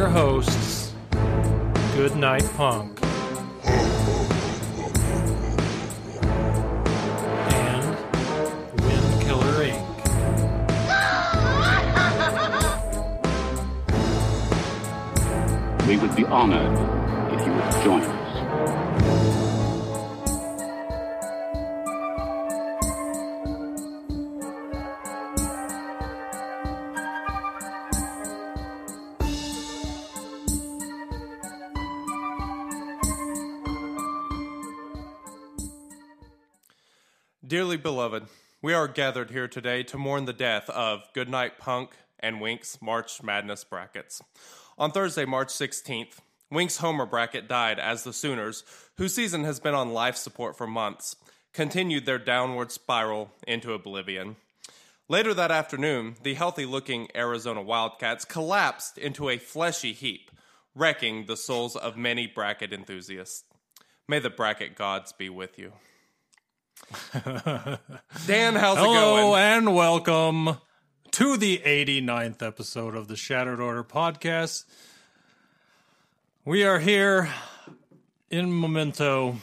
your hosts, Goodnight Punk. And Wink. We would be honored if you would join beloved, we are gathered here today to mourn the death of Goodnight Punk and Wink's March Madness brackets. On Thursday, March 16th, Wink's Homer bracket died as the Sooners, whose season has been on life support for months, continued their downward spiral into oblivion. Later that afternoon, the healthy looking Arizona Wildcats collapsed into a fleshy heap, wrecking the souls of many bracket enthusiasts. May the bracket gods be with you. Dan, how's it Hello going? and welcome to the 89th episode of the Shattered Order podcast. We are here in memento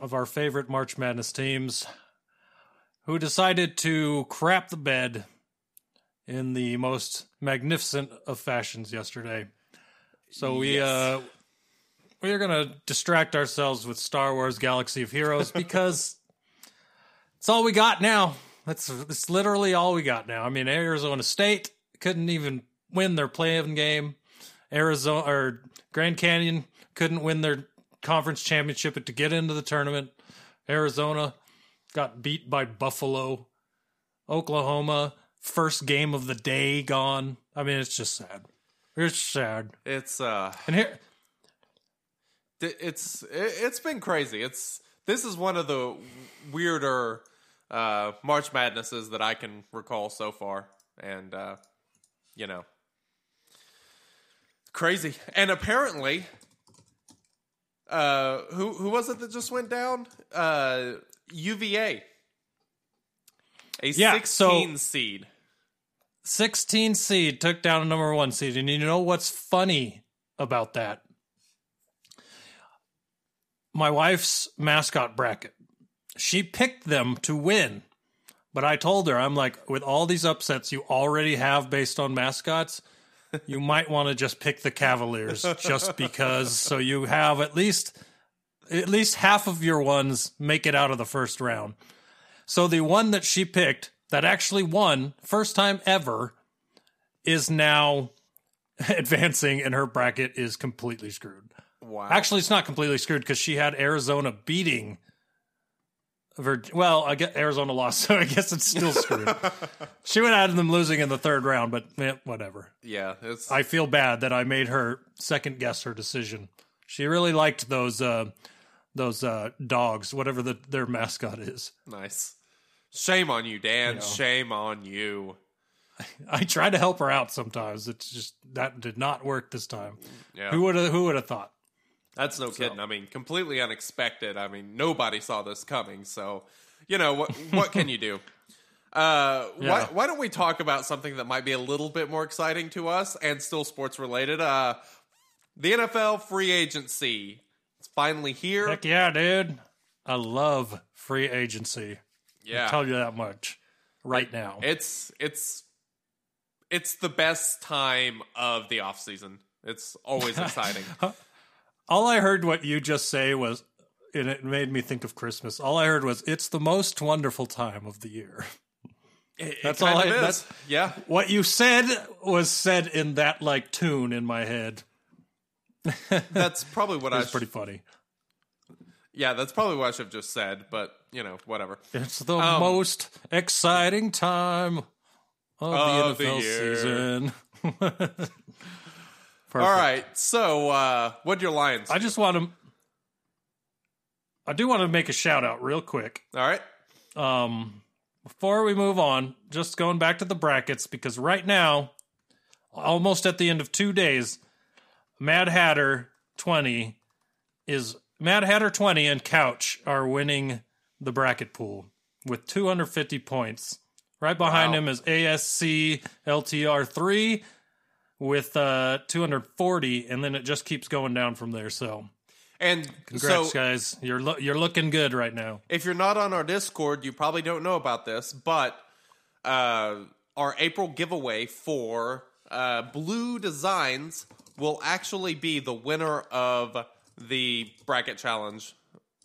of our favorite March Madness teams who decided to crap the bed in the most magnificent of fashions yesterday. So we uh we are going to distract ourselves with Star Wars Galaxy of Heroes because it's all we got now. That's that's literally all we got now. I mean, Arizona State couldn't even win their playing game. Arizona or Grand Canyon couldn't win their conference championship to get into the tournament. Arizona got beat by Buffalo. Oklahoma first game of the day gone. I mean, it's just sad. It's sad. It's uh And here it's it- it's been crazy. It's this is one of the weirder uh March Madnesses that I can recall so far and uh you know crazy. And apparently uh who who was it that just went down? Uh UVA. A Yeah, 16 so- seed. 16 seed took down a number one seed. And you know what's funny about that? My wife's mascot bracket. She picked them to win. But I told her, I'm like, with all these upsets you already have based on mascots, you might want to just pick the Cavaliers just because so you have at least at least half of your ones make it out of the first round. So the one that she picked that actually won, first time ever, is now advancing and her bracket is completely screwed. Wow. Actually, it's not completely screwed because she had Arizona beating. Vir- well, I guess Arizona lost, so I guess it's still screwed. she would have had them losing in the third round, but eh, whatever. yeah, it's I feel bad that I made her second guess her decision. She really liked those uh, those uh, dogs, whatever the, their mascot is. nice. Shame on you, Dan. Shame on you. I try to help her out sometimes. It's just that did not work this time. Yeah. Who would have who would have thought? That's no kidding. I mean, completely unexpected. I mean, nobody saw this coming. So, you know, what what can you do? Uh, why, Yeah. why don't we talk about something that might be a little bit more exciting to us and still sports related? Uh, the NFL free agency. It's finally here. Heck yeah, dude. I love free agency. yeah. Tell you that much right now. It's it's it's the best time of the off season. It's always exciting. All I heard what you just say was and it made me think of Christmas. All I heard was it's the most wonderful time of the year. It- it That's kind all I- that's- yeah. What you said was said in that like tune in my head. That's probably what I It's sh- pretty funny. Yeah, that's probably what I should have just said, but you know, whatever. It's the Um, most exciting time of, Of the the NFL year. season. All right. So, uh, what your Lions? I just want to. I do want to make a shout out real quick. All right. Um, before we move on, just going back to the brackets because right now, almost at the end of two days, Mad Hatter twenty is Mad Hatter twenty and Couch are winning the bracket pool with two hundred fifty points. Right behind Wow. him is ASC LTR three with uh 240, and then it just keeps going down from there. So, And congrats, so, guys! You're lo- you're looking good right now. if you're not on our Discord, you probably don't know about this, but uh, our April giveaway for uh, Blue Designs will actually be the winner of the bracket challenge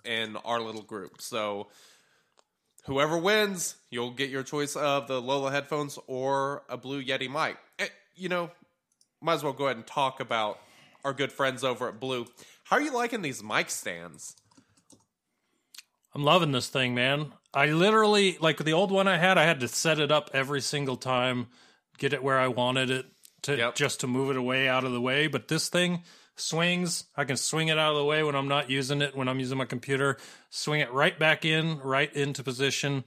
in our little group. So whoever wins, you'll get your choice of the Lola headphones or a Blue Yeti mic. Eh, You know, might as well go ahead and talk about our good friends over at Blue. How are you liking these mic stands? I'm loving this thing, man. I literally like the old one I had. I had to set it up every single time, get it where I wanted it to Yep. just to move it away out of the way. But this thing swings. I can swing it out of the way when I'm not using it. When I'm using my computer, swing it right back in, right into position.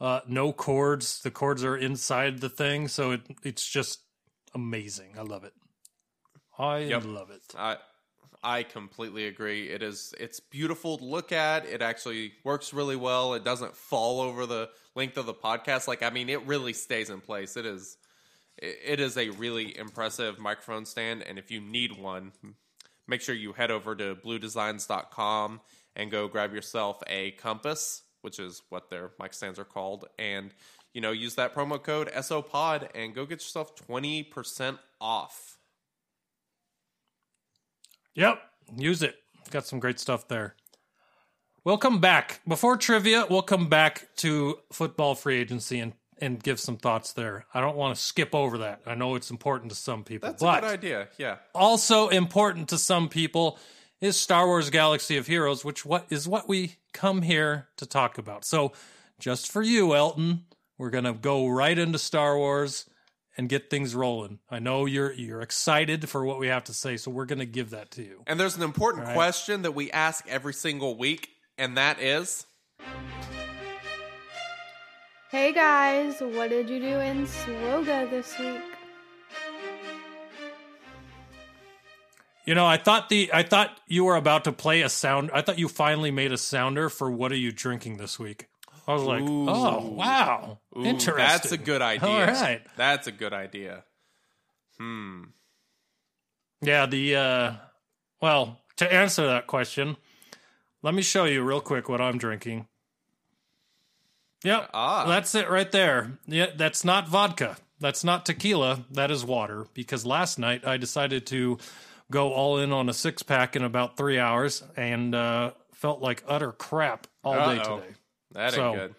Uh, no cords. The cords are inside the thing, so it it's just amazing. I love it. I Yep. love it. I I completely agree. It is it's beautiful to look at. It actually works really well. It doesn't fall over the length of the podcast. Like I mean, it really stays in place. It is it it is a really impressive microphone stand and if you need one, make sure you head over to bluedesigns.com and go grab yourself a compass, which is what their mic stands are called, and you know, use that promo code SOPOD and go get yourself 20% off. Yep, use it. Got some great stuff there. We'll come back before trivia. We'll come back to football free agency and and give some thoughts there. I don't want to skip over that. I know it's important to some people, That's but a good idea. Yeah. also important to some people is Star Wars Galaxy of Heroes, which what is what we come here to talk about. So, just for you, Elton, we're going to go right into Star Wars and get things rolling. I know you're you're excited for what we have to say, so we're going to give that to you. And there's an important right. question that we ask every single week, and that is Hey guys, what did you do in SWGoH this week? You know, I thought the I thought you were about to play a sound. I thought you finally made a sounder for what are you drinking this week? I was like, Ooh. oh wow, Ooh, interesting. That's a good idea. All right, That's a good idea. Hmm. Yeah. The uh, well, to answer that question, let me show you real quick what I'm drinking. Yep, Ah. that's it right there. Yeah, that's not vodka. That's not tequila. That is water. Because last night I decided to go all in on a six pack in about three hours and uh, felt like utter crap all day Uh-oh. today. That ain't So- good.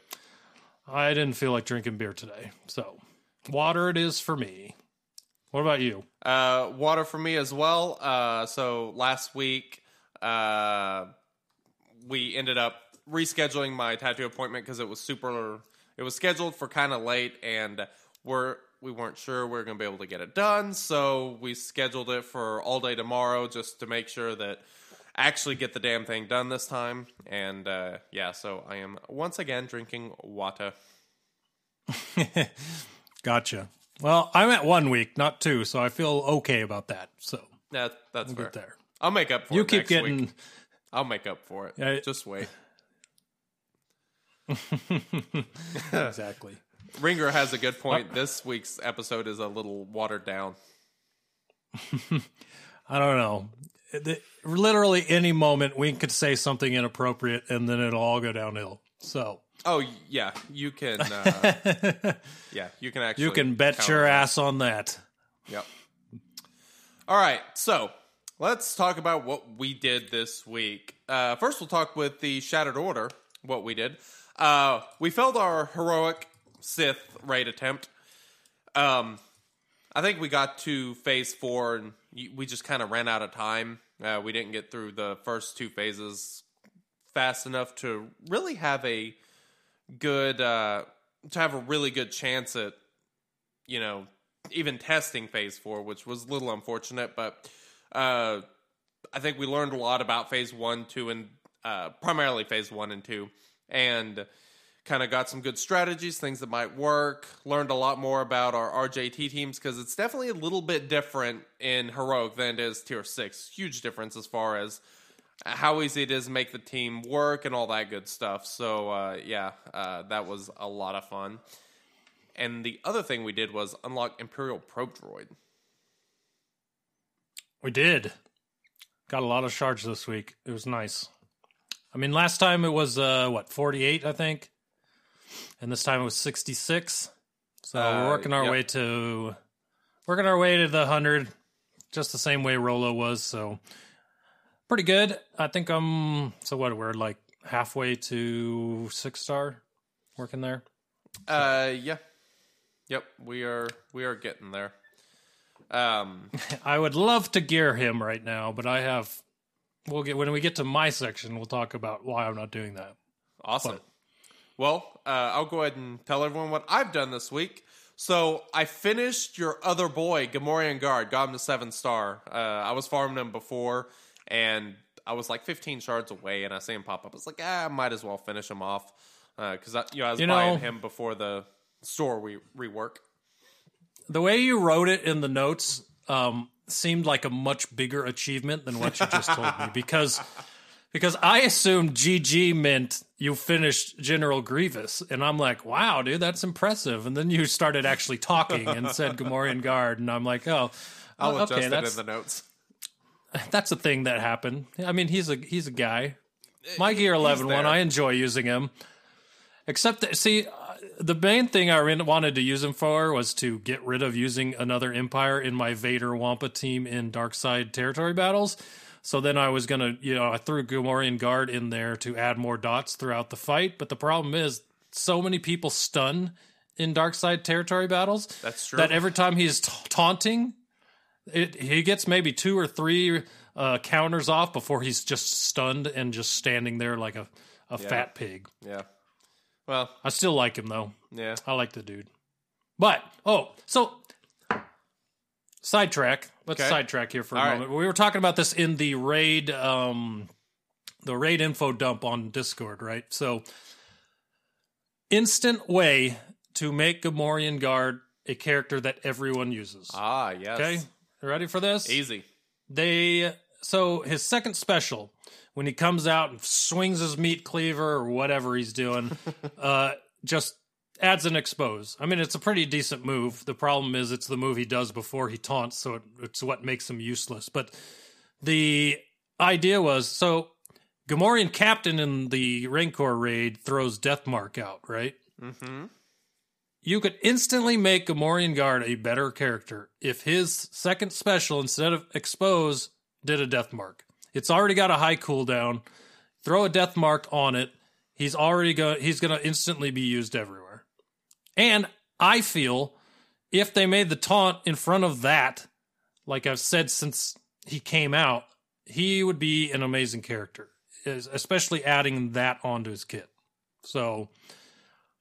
I didn't feel like drinking beer today. So, water it is for me. What about you? Uh, water for me as well. Uh, so last week, uh, we ended up rescheduling my tattoo appointment because it was super. It was scheduled for kind of late, and we're we weren't sure we were going to be able to get it done. So we scheduled it for all day tomorrow just to make sure that actually get the damn thing done this time. And uh, yeah, so I am once again drinking water. Gotcha. Well, I'm at one week, not two, so I feel okay about that. So, That that's fair. there. I'll make up for You it. You keep getting. Week. I'll make up for it. Yeah. Just wait. Exactly. Ringer has a good point. This week's episode is a little watered down. I don't know. The- Literally any moment we could say something inappropriate and then it'll all go downhill. So, Oh yeah, you can. Uh, yeah, you can actually. you can bet your ass on that. Yep. All right, so let's talk about what we did this week. Uh, first, we'll talk with the Shattered Order. What we did. Uh, we failed our heroic Sith raid attempt. Um, I think we got to phase four, and we just kind of ran out of time. Uh, we didn't get through the first two phases fast enough to really have a good uh, to have a really good chance at you know, even testing phase four, which was a little unfortunate, but uh, I think we learned a lot about phase one, two, and uh, primarily phase one and two, and kind of got some good strategies, things that might work. Learned a lot more about our RJT teams because it's definitely a little bit different in heroic than it is tier six. Huge difference as far as how easy it is to make the team work and all that good stuff. So uh, yeah, uh, that was a lot of fun. And the other thing we did was unlock Imperial Probe Droid. We did. Got a lot of shards this week. It was nice. I mean, last time it was uh what forty eight, I think, and this time it was sixty six. So Uh, we're working our yep. way to working our way to the hundred, just the same way Rolo was. So pretty good. I think I'm. So what? We're like halfway to six star, working there. Uh, yeah, yep, we are we are getting there. Um, I would love to gear him right now, but I have. We'll get when we get to my section. We'll talk about why I'm not doing that. Awesome. Well, uh, I'll go ahead and tell everyone what I've done this week. So I finished your other boy, Gamorrean Guard, got him to seven star. Uh, I was farming him before, and I was like 15 shards away, and I see him pop up. I was like, ah, I might as well finish him off because I, you know, I was You buying know- him before the store we rework. The way you wrote it in the notes um, seemed like a much bigger achievement than what you just told me because because I assumed GG meant you finished General Grievous, and I'm like, wow, dude, that's impressive. And then you started actually talking and said Gamorrean Guard, and I'm like, oh, I'll adjust okay, it that's in the notes. that's a thing that happened. I mean, he's a he's a guy. My Gear 11 one. I enjoy using him. Except that, see, uh, the main thing I wanted to use him for was to get rid of using another Empire in my Vader Wampa team in Dark Side territory battles. So then I was gonna, you know, I threw Gamorrean Guard in there to add more dots throughout the fight. But the problem is, so many people stun in Dark Side territory battles. That's true. That every time he's ta- taunting, it he gets maybe two or three uh, counters off before he's just stunned and just standing there like a, a fat pig. Yeah. Well, I still like him though. yeah. I like the dude. But oh, so sidetrack. Let's Okay. sidetrack here for a All right. moment. We were talking about this in the raid, um, the raid info dump on Discord, right? So, instant way to make Gamorrean Guard a character that everyone uses. Ah, yes. Okay, ready for this? Easy. they so his second special when he comes out and swings his meat cleaver or whatever he's doing uh just adds an expose i mean it's a pretty decent move the problem is it's the move he does before he taunts so it, it's what makes him useless but the idea was so gamorrean captain in the rancor raid throws deathmark out right Mm-hmm. you could instantly make Gamorrean Guard a better character if his second special, instead of expose, did a death mark. It's already got a high cooldown. Throw a death mark on it. He's already going. He's going to instantly be used everywhere. And I feel if they made the taunt in front of that, like I've said since he came out, he would be an amazing character, especially adding that onto his kit. So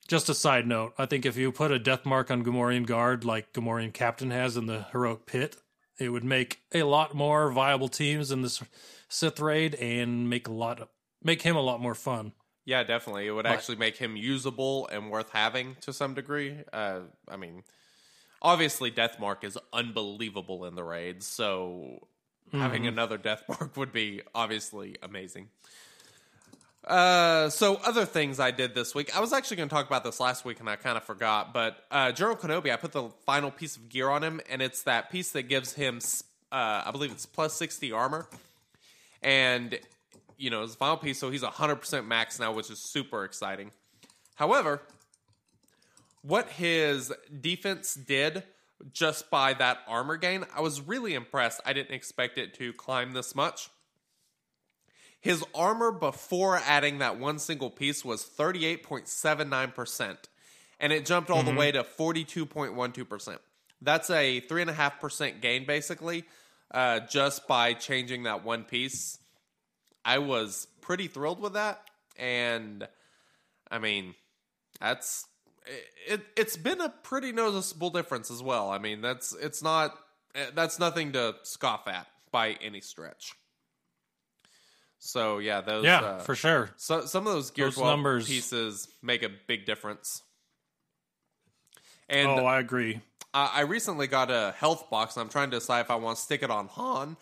just a side note, I think if you put a death mark on Gamorrean Guard like Gamorrean Captain has in the Heroic Pit, it would make a lot more viable teams in this Sith raid and make a lot make him a lot more fun. Yeah, definitely. It would actually make him usable and worth having to some degree. Uh, I mean, obviously, Deathmark is unbelievable in the raids, so having another Deathmark would be obviously amazing. Uh, so other things I did this week. I was actually going to talk about this last week, and I kind of forgot. But uh, General Kenobi, I put the final piece of gear on him, and it's that piece that gives him, uh, I believe it's plus sixty armor, and you know, his final piece, so he's 100% max now, which is super exciting. However, what his defense did just by that armor gain, I was really impressed. I didn't expect it to climb this much. His armor before adding that one single piece was 38.79%, and it jumped all the way to 42.12%. That's a 3.5% gain, basically, uh, just by changing that one piece. I was pretty thrilled with that, and I mean, that's it it's been a pretty noticeable difference as well. I mean, that's it's not that's nothing to scoff at by any stretch. So yeah, those Yeah, uh, for sure. so, some of those Gear Those 12 numbers- pieces make a big difference. And oh, I agree. I I recently got a health box, and I'm trying to decide if I want to stick it on Han.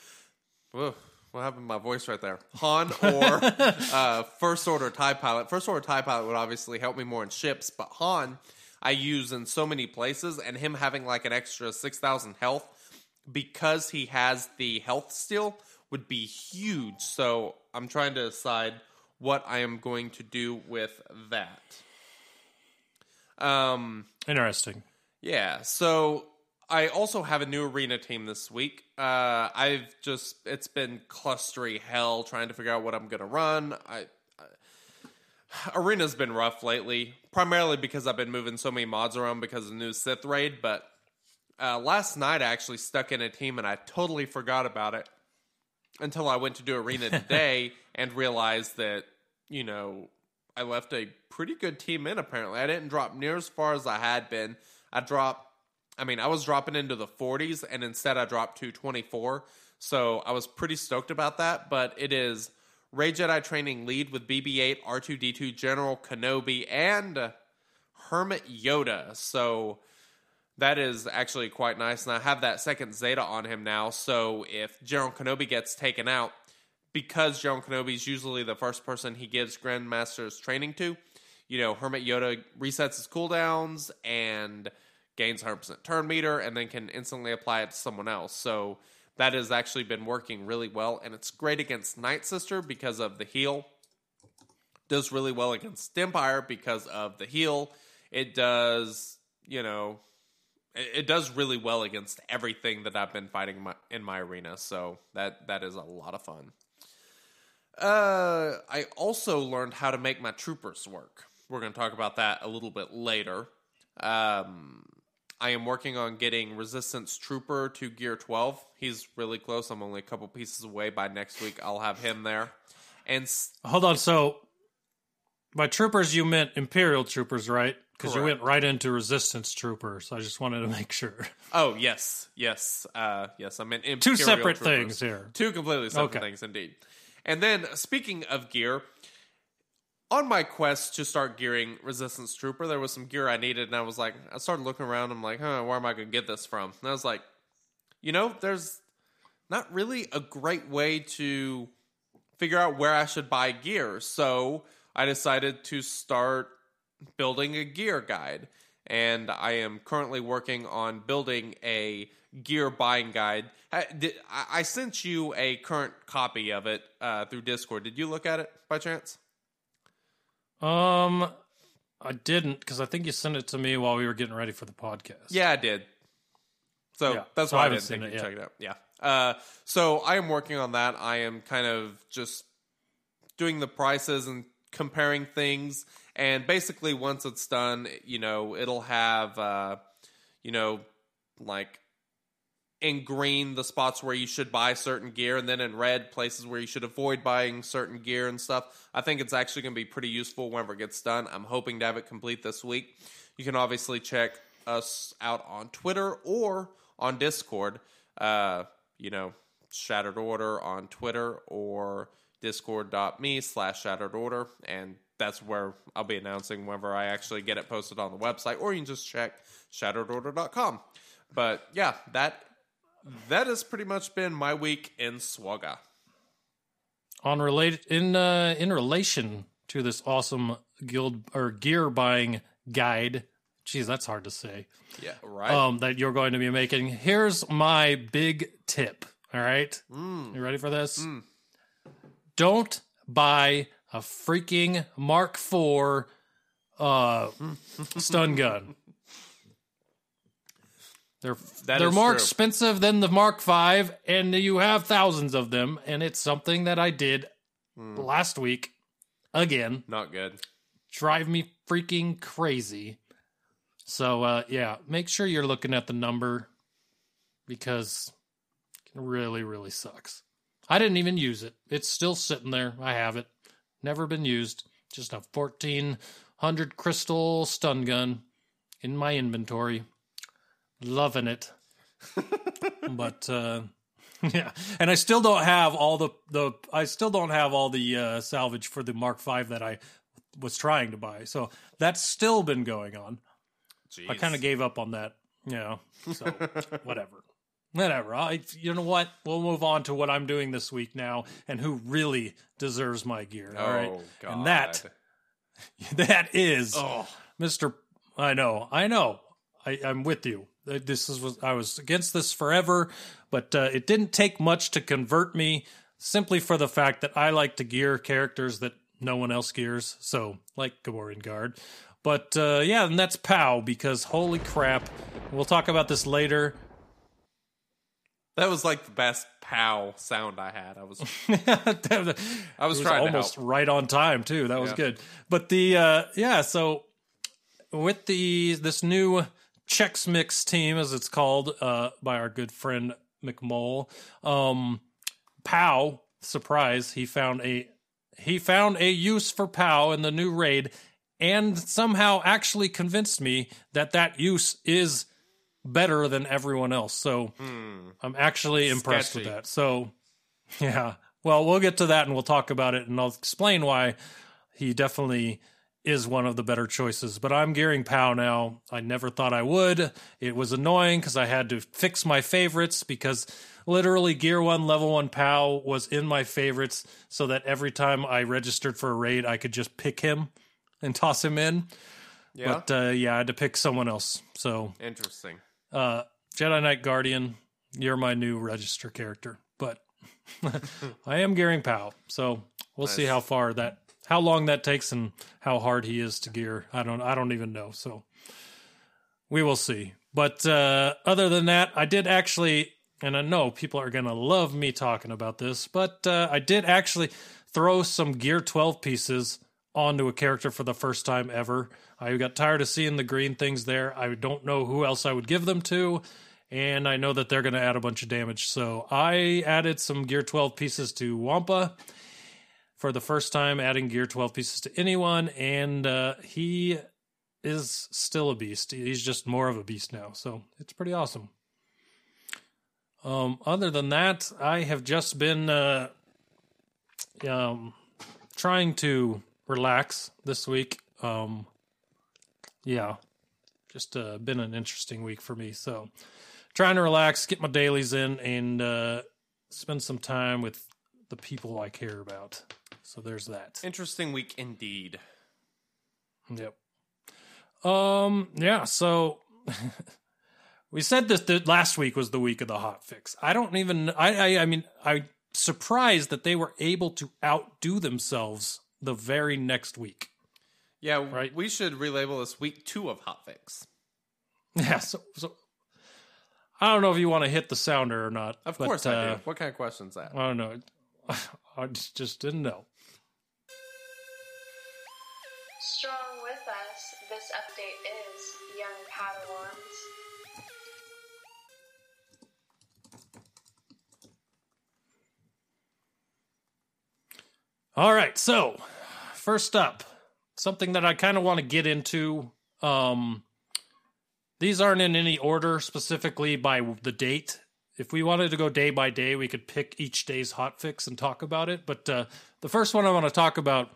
Whoa, what happened to my voice right there? Han or uh, First Order TIE Pilot. First Order TIE Pilot would obviously help me more in ships, but Han I use in so many places, and him having like an extra 6,000 health because he has the health steal would be huge. So I'm trying to decide what I am going to do with that. Um, Interesting. yeah, so I also have a new arena team this week. Uh, I've just it's been clustery hell trying to figure out what I'm gonna run. I, I arena's been rough lately, primarily because I've been moving so many mods around because of the new Sith raid. But uh, last night I actually stuck in a team and I totally forgot about it until I went to do arena today and realized that you know I left a pretty good team in. Apparently, I didn't drop near as far as I had been. I dropped. I mean, I was dropping into the 40s, and instead I dropped to 24. So I was pretty stoked about that. But it is Rey Jedi Training Lead with BB-8, R2D2, General Kenobi, and Hermit Yoda. So that is actually quite nice. And I have that second Zeta on him now. So if General Kenobi gets taken out, because General Kenobi is usually the first person he gives Grandmaster's training to, you know, Hermit Yoda resets his cooldowns and gains 100% turn meter and then can instantly apply it to someone else. So that has actually been working really well. And it's great against Night Sister because of the heal. Does really well against Empire because of the heal. It does, you know, it, does really well against everything that I've been fighting in my, in my arena. So that that is a lot of fun. Uh, I also learned how to make my troopers work. We're going to talk about that a little bit later. Um, I am working on getting Resistance Trooper to Gear 12. He's really close. I'm only a couple pieces away. By next week, I'll have him there. And s- Hold on. So, by troopers, you meant Imperial troopers, right? Because you went right into Resistance troopers. So I just wanted to make sure. oh yes, yes, uh, yes. I meant Two separate troopers. things here. Two completely separate Okay. things, indeed. And then, speaking of gear, on my quest to start gearing Resistance Trooper, there was some gear I needed, and I was like, I started looking around. I'm like, huh, where am I going to get this from? And I was like, you know, there's not really a great way to figure out where I should buy gear. So I decided to start building a gear guide. And I am currently working on building a gear buying guide. I, sent you a current copy of it uh, through Discord. Did you look at it by chance? Um, I didn't because I think you sent it to me while we were getting ready for the podcast. Yeah, I did. So Yeah, that's so why I I, didn't think it you yet. checked it out. Yeah. Uh, so I am working on that. I am kind of just doing the prices and comparing things. And basically, once it's done, you know, it'll have, uh, you know, like in green the spots where you should buy certain gear, and then in red places where you should avoid buying certain gear and stuff. I think it's actually going to be pretty useful whenever it gets done. I'm hoping to have it complete this week. You can obviously check us out on Twitter or on Discord. Uh, you know, Shattered Order on Twitter or discord.me slash shattered order. And that's where I'll be announcing whenever I actually get it posted on the website, or you can just check shatteredorder.com. But yeah, that that has pretty much been my week in SWGoH. On related in uh, in relation to this awesome guild or gear buying guide. Geez, that's hard to say. Yeah, right. Um, that you're going to be making. Here's my big tip. All right, Mm. you ready for this? Don't buy a freaking Mark IV uh, stun gun. They're That they're more true. expensive than the Mark V, and you have thousands of them. And it's something that I did Hmm. last week again. Not good. Drive me freaking crazy. So uh, yeah, make sure you're looking at the number because it really, really sucks. I didn't even use it. It's still sitting there. I have it. Never been used. Just a fourteen hundred crystal stun gun. in my inventory. Loving it. but uh yeah, and I still don't have all the the I still don't have all the uh salvage for the Mark 5 that I was trying to buy. So that's still been going on. I kind of gave up on that. Yeah. So whatever. Whatever. I you know what? We'll move on to what I'm doing this week now and who really deserves my gear. All right. Oh, God. And that that is Oh, Mr. I know. I know. I, I'm with you. Uh, This is was I was against this forever, but uh, it didn't take much to convert me. Simply for the fact that I like to gear characters that no one else gears. So like Gamorrean Guard. But uh, yeah, and that's Pao because holy crap. We'll talk about this later. that was like the best pow sound I had. I was I was It trying to almost help. right on time too. That was Yeah. good. But the uh yeah, so with the this new Chex Mix team, as it's called, uh, by our good friend McMole, um, Pow, surprise, he found a he found a use for Pao in the new raid, and somehow actually convinced me that that use is better than everyone else. So I'm actually impressed with that. So yeah. Well, we'll get to that and we'll talk about it and I'll explain why he definitely is one of the better choices. But I'm gearing Pao now. I never thought I would. It was annoying because I had to fix my favorites because literally Gear 1, Level 1 Pao was in my favorites so that every time I registered for a raid, I could just pick him and toss him in. Yeah, But uh, yeah, I had to pick someone else. So interesting. uh, Jedi Knight Guardian, you're my new register character. But I am gearing Pao, so we'll see how far that, how long that takes, and how hard he is to gear. I don't, I don't even know. So we will see. But uh, other than that, I did actually, and I know people are gonna love me talking about this, but uh, I did actually throw some Gear 12 pieces onto a character for the first time ever. I got tired of seeing the green things there. I don't know who else I would give them to, and I know that they're going to add a bunch of damage. So I added some Gear 12 pieces to Wampa for the first time, adding Gear 12 pieces to anyone, and uh, he is still a beast. He's just more of a beast now, so it's pretty awesome. Um, other than that, I have just been uh, um, trying to relax this week. Um, yeah, just uh, been an interesting week for me. So, trying to relax, get my dailies in, and uh, spend some time with the people I care about. So there's that. Interesting week indeed. Yep. Um. Yeah. So we said this that last week was the week of the hot fix. I don't even. I. I. I mean, I'm surprised that they were able to outdo themselves the very next week. Yeah, Right. we should relabel this week two of Hotfix. Yeah. So. So. I don't know if you want to hit the sounder or not. Of but, course I uh, do. What kind of question is that? I don't know. I just didn't know. Strong with us, this update is Young Padawans. All right, so first up, something that I kind of want to get into. Um, these aren't in any order specifically by the date. If we wanted to go day by day, we could pick each day's hotfix and talk about it. But uh, the first one I want to talk about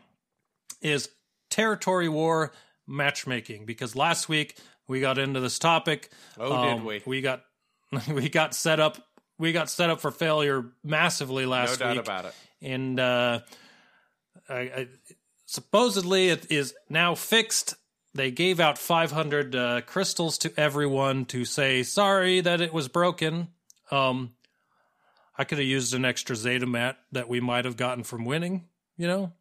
is territory war matchmaking because last week we got into this topic. Oh, did Um, we? We got we got set up. We got set up for failure massively last No last doubt week about it. and uh, I, I, supposedly it is now fixed. They gave out 500 uh, crystals to everyone to say sorry that it was broken. Um, I could have used an extra Zeta mat that we might have gotten from winning, you know,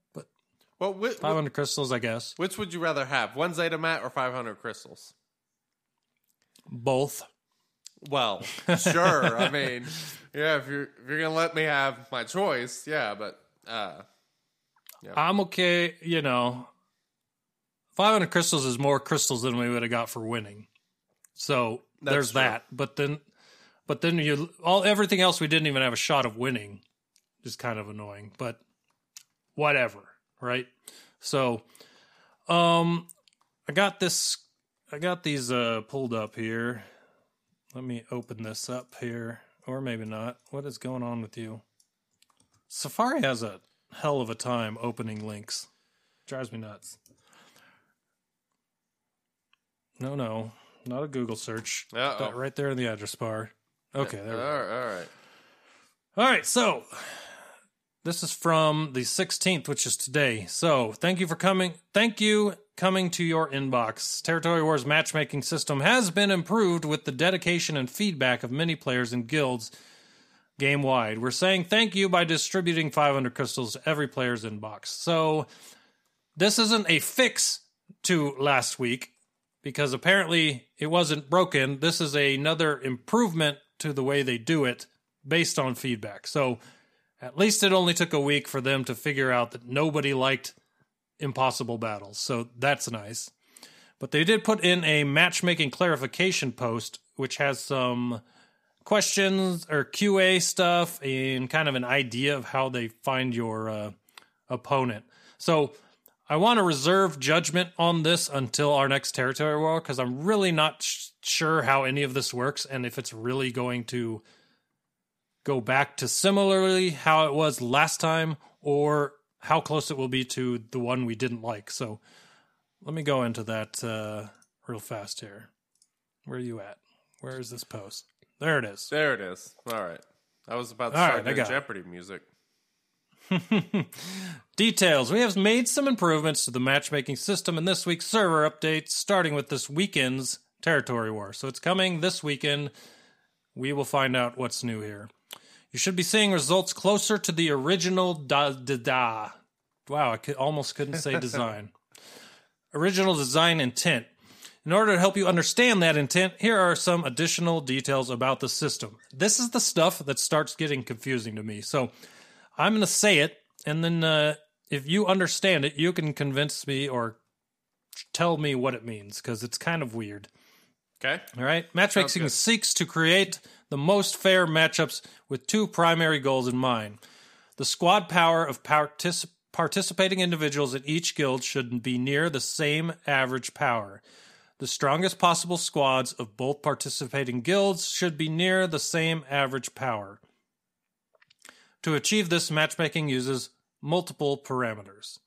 Well, whi- 500 crystals, I guess. which would you rather have? One Zeta Mat or 500 crystals? Both. Well, sure. I mean, yeah, if you're if you're gonna let me have my choice, yeah, but uh, I'm okay, you know. 500 crystals is more crystals than we would have got for winning. So That's there's true. that. But then but then you all everything else we didn't even have a shot of winning. Is kind of annoying, but whatever, right? So um I got this I got these uh, pulled up here. Let me open this up here, or maybe not. What is going on with you? Safari has a hell of a time opening links. Drives me nuts. No, no, not a Google search. That right there in the address bar. Okay, there All we go. right, all right. All right, so this is from the 16th, which is today. So thank you for coming. Thank you coming to your inbox. Territory Wars matchmaking system has been improved with the dedication and feedback of many players and guilds game wide. We're saying thank you by distributing 500 crystals to every player's inbox. So this isn't a fix to last week because apparently it wasn't broken. This is another improvement to the way they do it based on feedback. So at least it only took a week for them to figure out that nobody liked impossible battles. So that's nice. But they did put in a matchmaking clarification post, which has some questions or QA stuff and kind of an idea of how they find your uh, opponent. So I want to reserve judgment on this until our next territory war because I'm really not sh- sure how any of this works and if it's really going to go back to similarly how it was last time or how close it will be to the one we didn't like. So let me go into that uh, real fast here. Where are you at? Where is this post? There it is. There it is. All right. I was about to All start right, got it. Jeopardy music. Details. We have made some improvements to the matchmaking system in this week's server updates, starting with this weekend's territory war. So it's coming this weekend. We will find out what's new here. You should be seeing results closer to the original da da da. Wow, I could, almost couldn't say design. original design intent. In order to help you understand that intent, here are some additional details about the system. This is the stuff that starts getting confusing to me. So I'm going to say it, and then uh, if you understand it, you can convince me or tell me what it means because it's kind of weird. Okay. All right. Matchmaking seeks to create the most fair matchups with two primary goals in mind. The squad power of particip- participating individuals in each guild should be near the same average power. The strongest possible squads of both participating guilds should be near the same average power. To achieve this, matchmaking uses multiple parameters.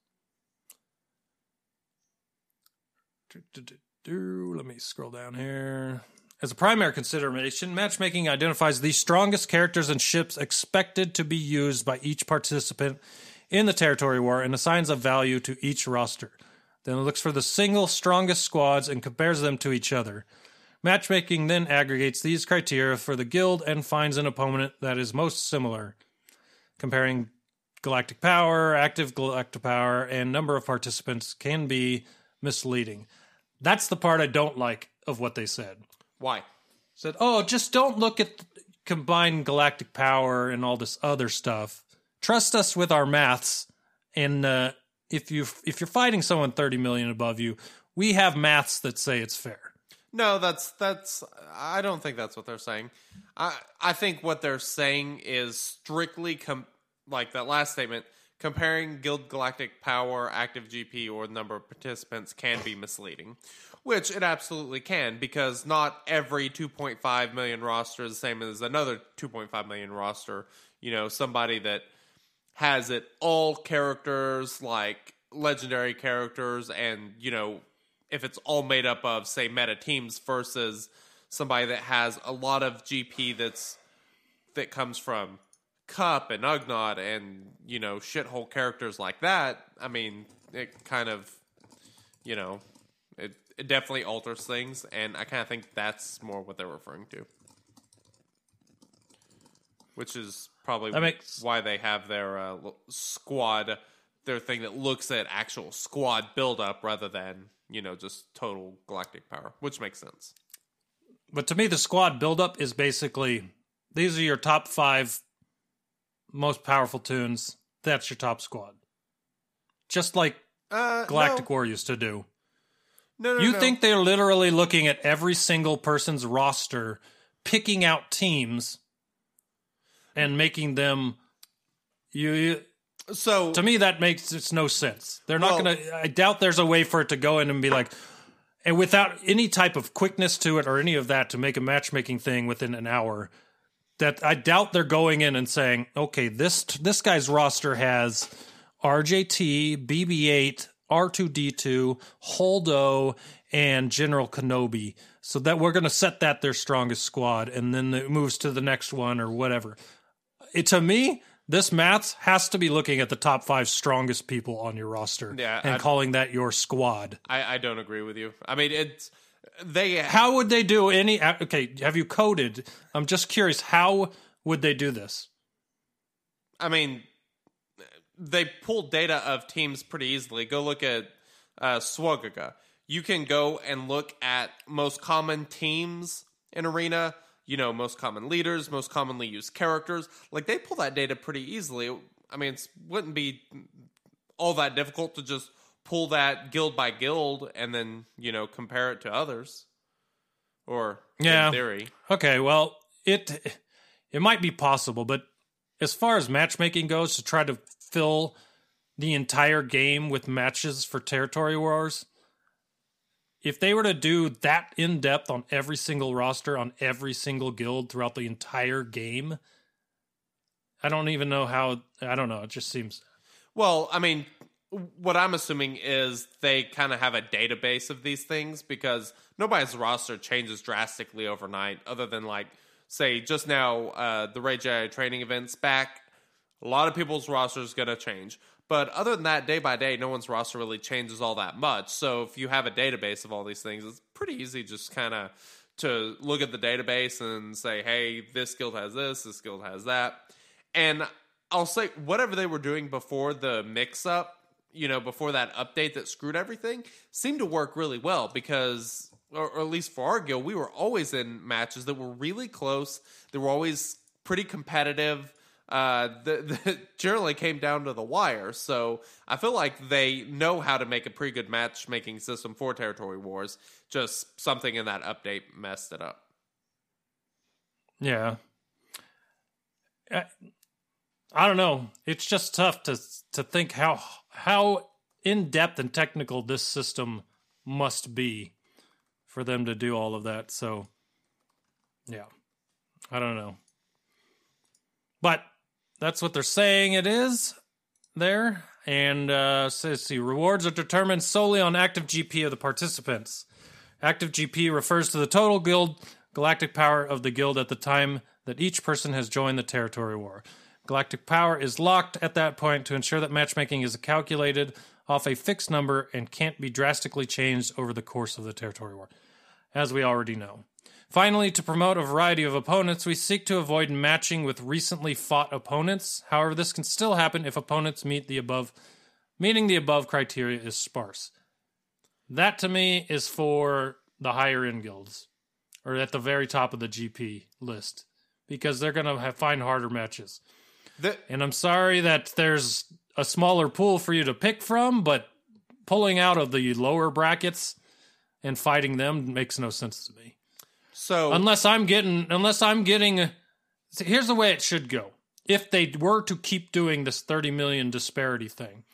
Let me scroll down here. As a primary consideration, matchmaking identifies the strongest characters and ships expected to be used by each participant in the territory war and assigns a value to each roster. Then it looks for the single strongest squads and compares them to each other. Matchmaking then aggregates these criteria for the guild and finds an opponent that is most similar, comparing galactic power, active galactic power, and number of participants can be misleading. That's the part I don't like of what they said. Why? Said, "Oh, just don't look at combined galactic power and all this other stuff. Trust us with our maths, and uh, if you if you're fighting someone 30 million above you, we have maths that say it's fair." No, that's that's. I don't think that's what they're saying. I I think what they're saying is strictly com- like that last statement. Comparing Guild Galactic power, active GP, or the number of participants can be misleading, which it absolutely can because not every 2.5 million roster is the same as another 2.5 million roster. You know, somebody that has it all characters like legendary characters and you know if it's all made up of say meta teams versus somebody that has a lot of GP that's that comes from Cup and Ugnaught and you know shithole characters like that. I mean, it kind of you know it it definitely alters things, and I kind of think that's more what they're referring to, which is probably That makes- why they have their uh, squad, their thing that looks at actual squad buildup rather than you know just total galactic power, which makes sense. But to me, the squad buildup is basically these are your top five most powerful toons. That's your top squad. Just like Uh, Galactic no. War used to do. No, no, You no. think they're literally looking at every single person's roster, picking out teams, and making them. You, you so? to me that makes it's no sense. They're not Well- gonna. I doubt there's a way for it to go in and be like, and without any type of quickness to it or any of that to make a matchmaking thing within an hour. That I doubt they're going in and saying, okay, this this guy's roster has RJT, BB-8, R2D2, Holdo, and General Kenobi. So that we're going to set that their strongest squad, and then it moves to the next one or whatever. It, to me, this math has to be looking at the top five strongest people on your roster Yeah, and I'd- calling that your squad. I, I don't agree with you. I mean, it's they How would they do any? Okay, have you coded? I'm just curious. How would they do this? I mean, they pull data of teams pretty easily. Go look at uh, Swagaga. You can go and look at most common teams in Arena. You know, most common leaders, most commonly used characters. Like they pull that data pretty easily. I mean, it wouldn't be all that difficult to just pull that guild by guild and then you know compare it to others. Or Yeah. in theory, Okay, well, it it might be possible, but as far as matchmaking goes, to try to fill the entire game with matches for territory wars, if they were to do that in depth on every single roster on every single guild throughout the entire game, I don't even know how. I don't know. It just seems. Well, I mean, what I'm assuming is they kind of have a database of these things because nobody's roster changes drastically overnight, other than like, say, just now uh, the Rey J training events back. A lot of people's roster is going to change. But other than that, day by day, no one's roster really changes all that much. So if you have a database of all these things, it's pretty easy just kind of to look at the database and say, hey, this guild has this, this guild has that. And I'll say whatever they were doing before the mix up, you know, before that update that screwed everything, seemed to work really well because, or, or at least for our guild, we were always in matches that were really close. They were always pretty competitive. Uh, the, the generally came down to the wire. So I feel like they know how to make a pretty good matchmaking system for Territory Wars. Just something in that update messed it up. Yeah. I, I don't know. It's just tough to to think how how in depth and technical this system must be for them to do all of that. So, yeah, I don't know. But that's what they're saying it is there. And uh, let's see, rewards are determined solely on active GP of the participants. Active GP refers to the total guild galactic power of the guild at the time that each person has joined the territory war. Galactic power is locked at that point to ensure that matchmaking is calculated off a fixed number and can't be drastically changed over the course of the territory war, as we already know. Finally, to promote a variety of opponents, we seek to avoid matching with recently fought opponents. However, this can still happen if opponents meet the above meeting the above criteria is sparse. That to me is for the higher end guilds or at the very top of the GP list because they're going to find harder matches. The, And I'm sorry that there's a smaller pool for you to pick from, but pulling out of the lower brackets and fighting them makes no sense to me. so Unless I'm getting, unless I'm getting, see, here's the way it should go. If they were to keep doing this 30 million disparity thing,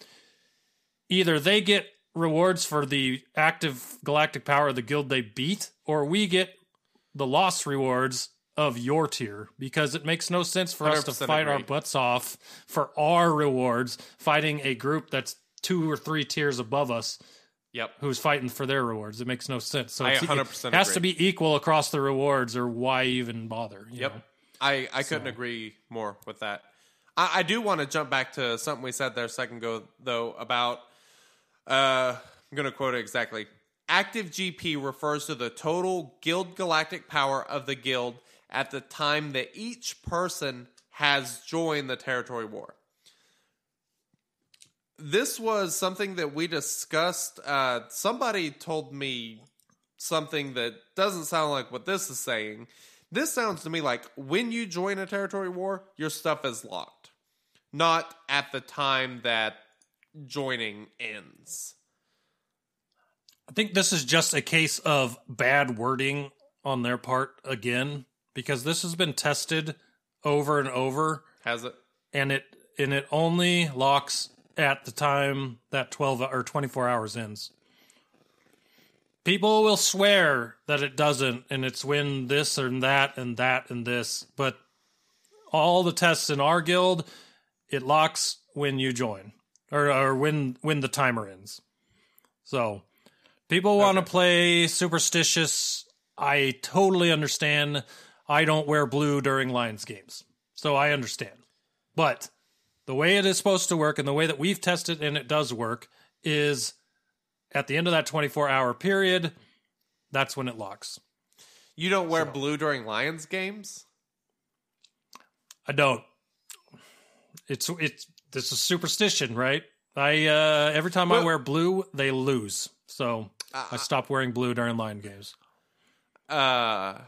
either they get rewards for the active galactic power of the guild they beat, or we get the loss rewards of your tier because it makes no sense for us to 100% fight our butts off for our rewards fighting a group that's two or three tiers above us yep. who's fighting for their rewards. It makes no sense. So I 100% it has to be equal across the rewards, or why even bother? you Yep. know? I, I couldn't agree more with that. I, I do want to jump back to something we said there a second ago, though, about, uh, I'm going to quote it exactly. Active GP refers to the total guild galactic power of the guild at the time that each person has joined the territory war. This was something that we discussed. Uh, somebody told me something that doesn't sound like what this is saying. This sounds to me like when you join a territory war, your stuff is locked, not at the time that joining ends. I think this is just a case of bad wording on their part again, because this has been tested over and over, Has it? and it and it only locks at the time that twelve or twenty four hours ends. people will swear that it doesn't, and it's when this and that and that and this. But all the tests in our guild, it locks when you join or or when when the timer ends. So people want to play superstitious. I totally understand. I don't wear blue during Lions games, so I understand. But the way it is supposed to work and the way that we've tested and it does work is at the end of that 24 hour period, that's when it locks. You don't wear blue during Lions games? I don't. It's it's this is superstition, right? I uh every time I wear blue, they lose. So I stopped wearing blue during line games. Uh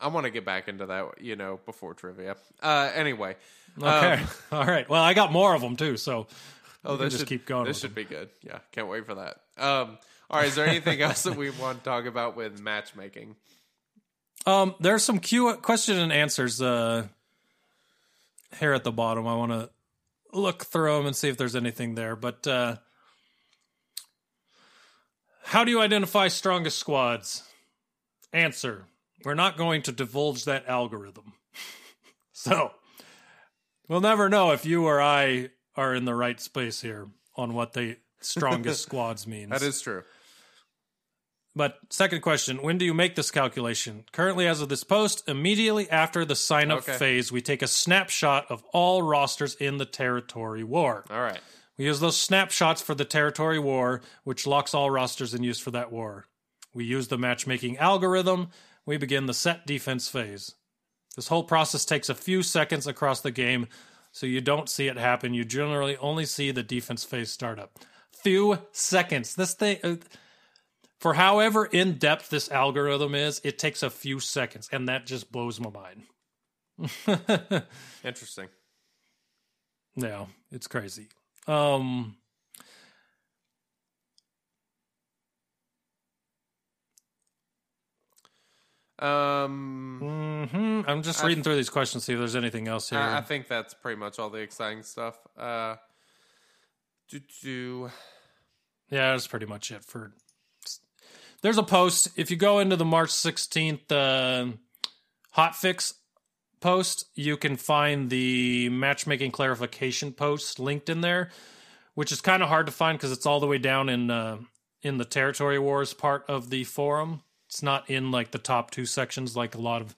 I want to get back into that, you know, before trivia. Uh anyway. Okay. Um, All right. Well, I got more of them too, so oh, this just should, keep going This should be good. Yeah, can't wait for that. Um all right, is there anything else that we want to talk about with matchmaking? Um, there's some Q question and answers uh, here at the bottom. I want to look through them and see if there's anything there. But uh, how do you identify strongest squads? Answer: We're not going to divulge that algorithm, so we'll never know if you or I are in the right space here on what the strongest squads means. That is true. But second question, when do you make this calculation? Currently, as of this post, immediately after the sign up Okay. phase, we take a snapshot of all rosters in the territory war. All right. We use those snapshots for the territory war, which locks all rosters in use for that war. We use the matchmaking algorithm. We begin the set defense phase. This whole process takes a few seconds across the game, so you don't see it happen. You generally only see the defense phase startup. Few seconds. This thing, uh, for however in depth this algorithm is, it takes a few seconds, and that just blows my mind. Interesting. Yeah, it's crazy. Um Um mhm, I'm just reading through these questions, to see if there's anything else here. I, I think that's pretty much all the exciting stuff. Uh do, do, yeah, that's pretty much it for. There's a post. If you go into the March 16th uh, hotfix post, you can find the matchmaking clarification post linked in there, which is kind of hard to find because it's all the way down in uh, in the territory wars part of the forum. It's not in like the top two sections like a lot of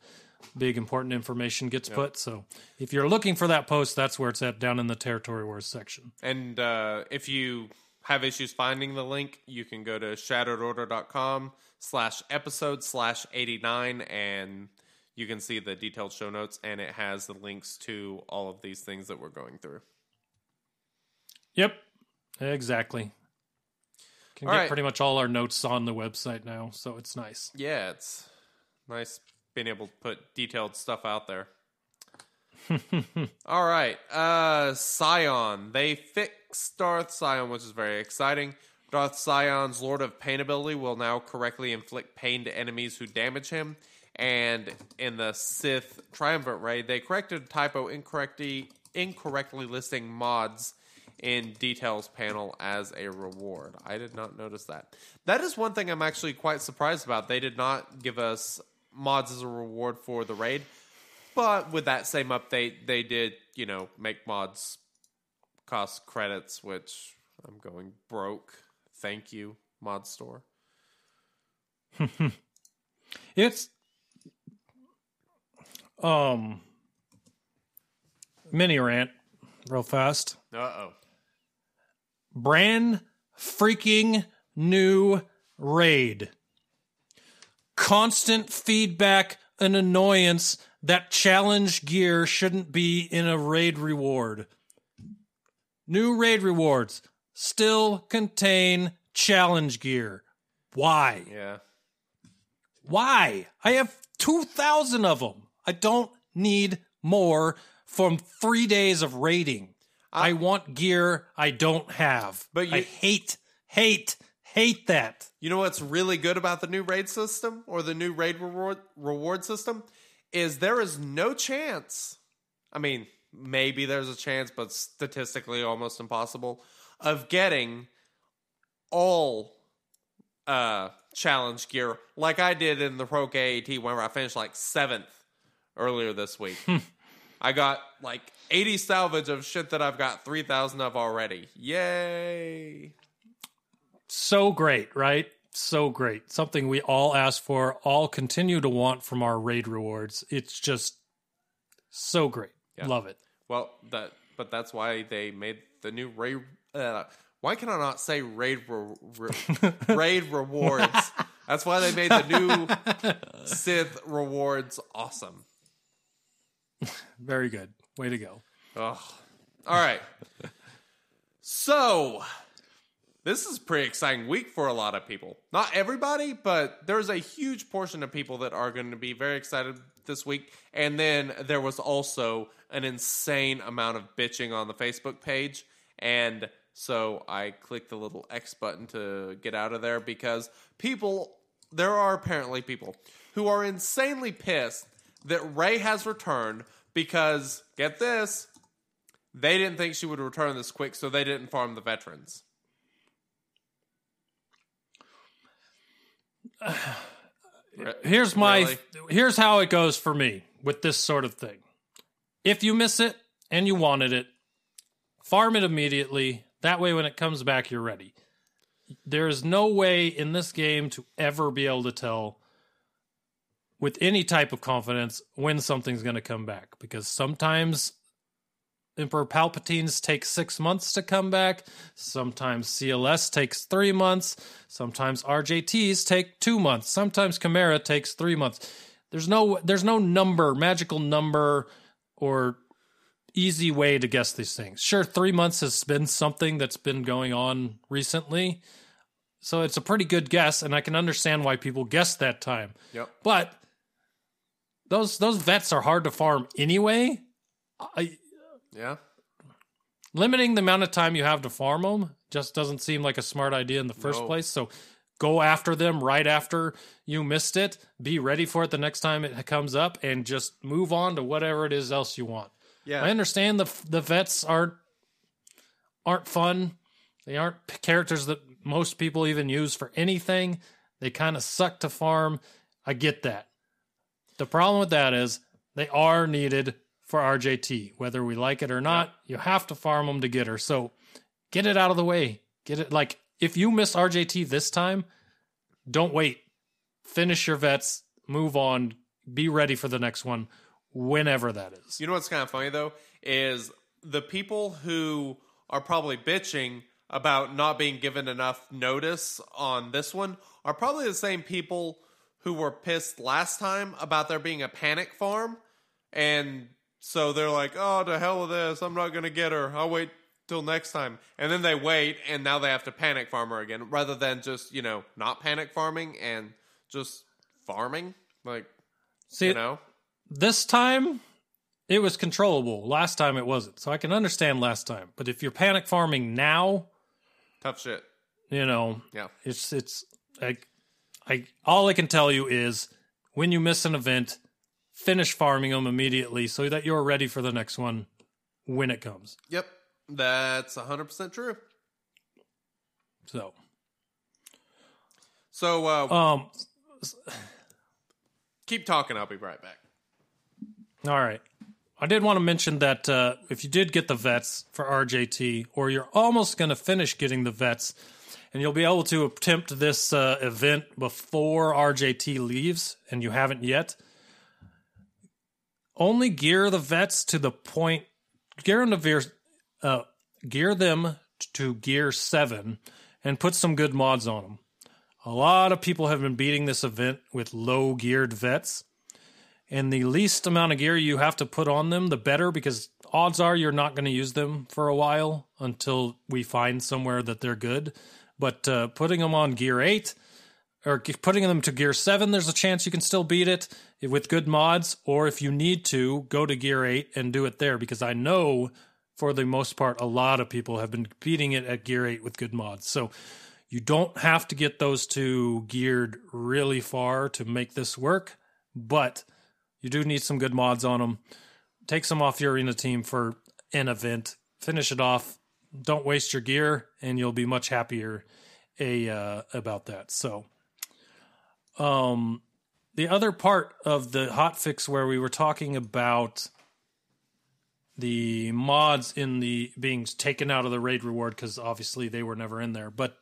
big important information gets put. So if you're looking for that post, that's where it's at down in the territory wars section. And uh, if you have issues finding the link, you can go to shatteredorder.com slash episode slash 89 and you can see the detailed show notes and it has the links to all of these things that we're going through. Yep, exactly. Can All get right. pretty much all our notes on the website now, so it's nice. Yeah, it's nice being able to put detailed stuff out there. All right, uh Sion. They fixed Darth Sion, which is very exciting. Darth Sion's Lord of Pain ability will now correctly inflict pain to enemies who damage him. And in the Sith Triumvirate raid, they corrected a typo incorrectly incorrectly listing mods in details panel as a reward. I did not notice that. That is one thing I'm actually quite surprised about. They did not give us mods as a reward for the raid. But with that same update, they did, you know, make mods cost credits, which I'm going broke. Thank you, Mod Store. It's um mini rant real fast. Uh oh. Brand freaking new raid. Constant feedback and annoyance that challenge gear shouldn't be in a raid reward. New raid rewards still contain challenge gear. Why? Yeah. Why? I have 2,000 of them. I don't need more from three days of raiding. I want gear I don't have. But I you- hate, hate, hate that. You know what's really good about the new raid system or the new raid reward reward system is there is no chance. I mean, maybe there's a chance, but statistically almost impossible of getting all uh challenge gear like I did in the Pro KAT whenever I finished like seventh earlier this week. I got like 80 salvage of shit that I've got 3,000 of already. Yay! So great, right? So great. Something we all ask for, all continue to want from our raid rewards. It's just so great. Love it. Well, that but that's why they made the new raid. Uh, why can I not say raid re- re- raid rewards? That's why they made the new Sith rewards awesome. Very good. Way to go. Ugh. All right. So, this is pretty exciting week for a lot of people. Not everybody, but there's a huge portion of people that are going to be very excited this week. And then there was also an insane amount of bitching on the Facebook page. And so I clicked the little X button to get out of there because people, there are apparently people who are insanely pissed that Rey has returned because, get this, they didn't think she would return this quick, so they didn't farm the veterans. Here's my Really? here's how it goes for me with this sort of thing. If you miss it and you wanted it, farm it immediately. That way when it comes back you're ready. There is no way in this game to ever be able to tell with any type of confidence when something's going to come back because sometimes Emperor Palpatine's takes six months to come back. Sometimes CLS takes three months. Sometimes RJTs take two months. Sometimes Chimera takes three months. There's no there's no number, magical number, or easy way to guess these things. Sure, three months has been something that's been going on recently. So it's a pretty good guess, and I can understand why people guess that time. Yep. But those those vets are hard to farm anyway. I, Yeah. limiting the amount of time you have to farm them just doesn't seem like a smart idea in the first No. place. So go after them right after you missed it. Be ready for it the next time it comes up, and just move on to whatever it is else you want. Yeah. I understand the the vets aren't aren't fun. They aren't characters that most people even use for anything. They kind of suck to farm. I get that. The problem with that is they are needed for RJT, whether we like it or not. You have to farm them to get her. So get it out of the way. Get it like if you miss RJT this time, don't wait. Finish your vets, move on, be ready for the next one whenever that is. You know what's kind of funny though is the people who are probably bitching about not being given enough notice on this one are probably the same people who were pissed last time about there being a panic farm and so they're like, "Oh, to hell with this. I'm not going to get her. I'll wait till next time." And then they wait and now they have to panic farm her again rather than just, you know, not panic farming and just farming like, See, you know. this time it was controllable. Last time it wasn't. So I can understand last time. But if you're panic farming now, Tough shit. you know, Yeah. it's it's like I all I can tell you is when you miss an event, finish farming them immediately so that you're ready for the next one when it comes. Yep. That's 100% true. So, So uh, um keep talking. I'll be right back. All right. I did want to mention that uh, if you did get the vets for RJT, or you're almost going to finish getting the vets, and you'll be able to attempt this uh, event before RJT leaves, and you haven't yet, only gear the vets to the point, gear them to uh, gear them to gear seven, and put some good mods on them. A lot of people have been beating this event with low geared vets and the least amount of gear you have to put on them, the better, because odds are you're not going to use them for a while until we find somewhere that they're good. But uh, putting them on gear eight or putting them to gear seven, there's a chance you can still beat it with good mods. Or if you need to, go to gear eight and do it there, because I know for the most part, a lot of people have been beating it at gear eight with good mods. So you don't have to get those two geared really far to make this work, but you do need some good mods on them. Take some off your arena team for an event. Finish it off. Don't waste your gear, and you'll be much happier a uh, about that. So, um, the other part of the hot fix where we were talking about the mods in the being taken out of the raid reward because obviously they were never in there, but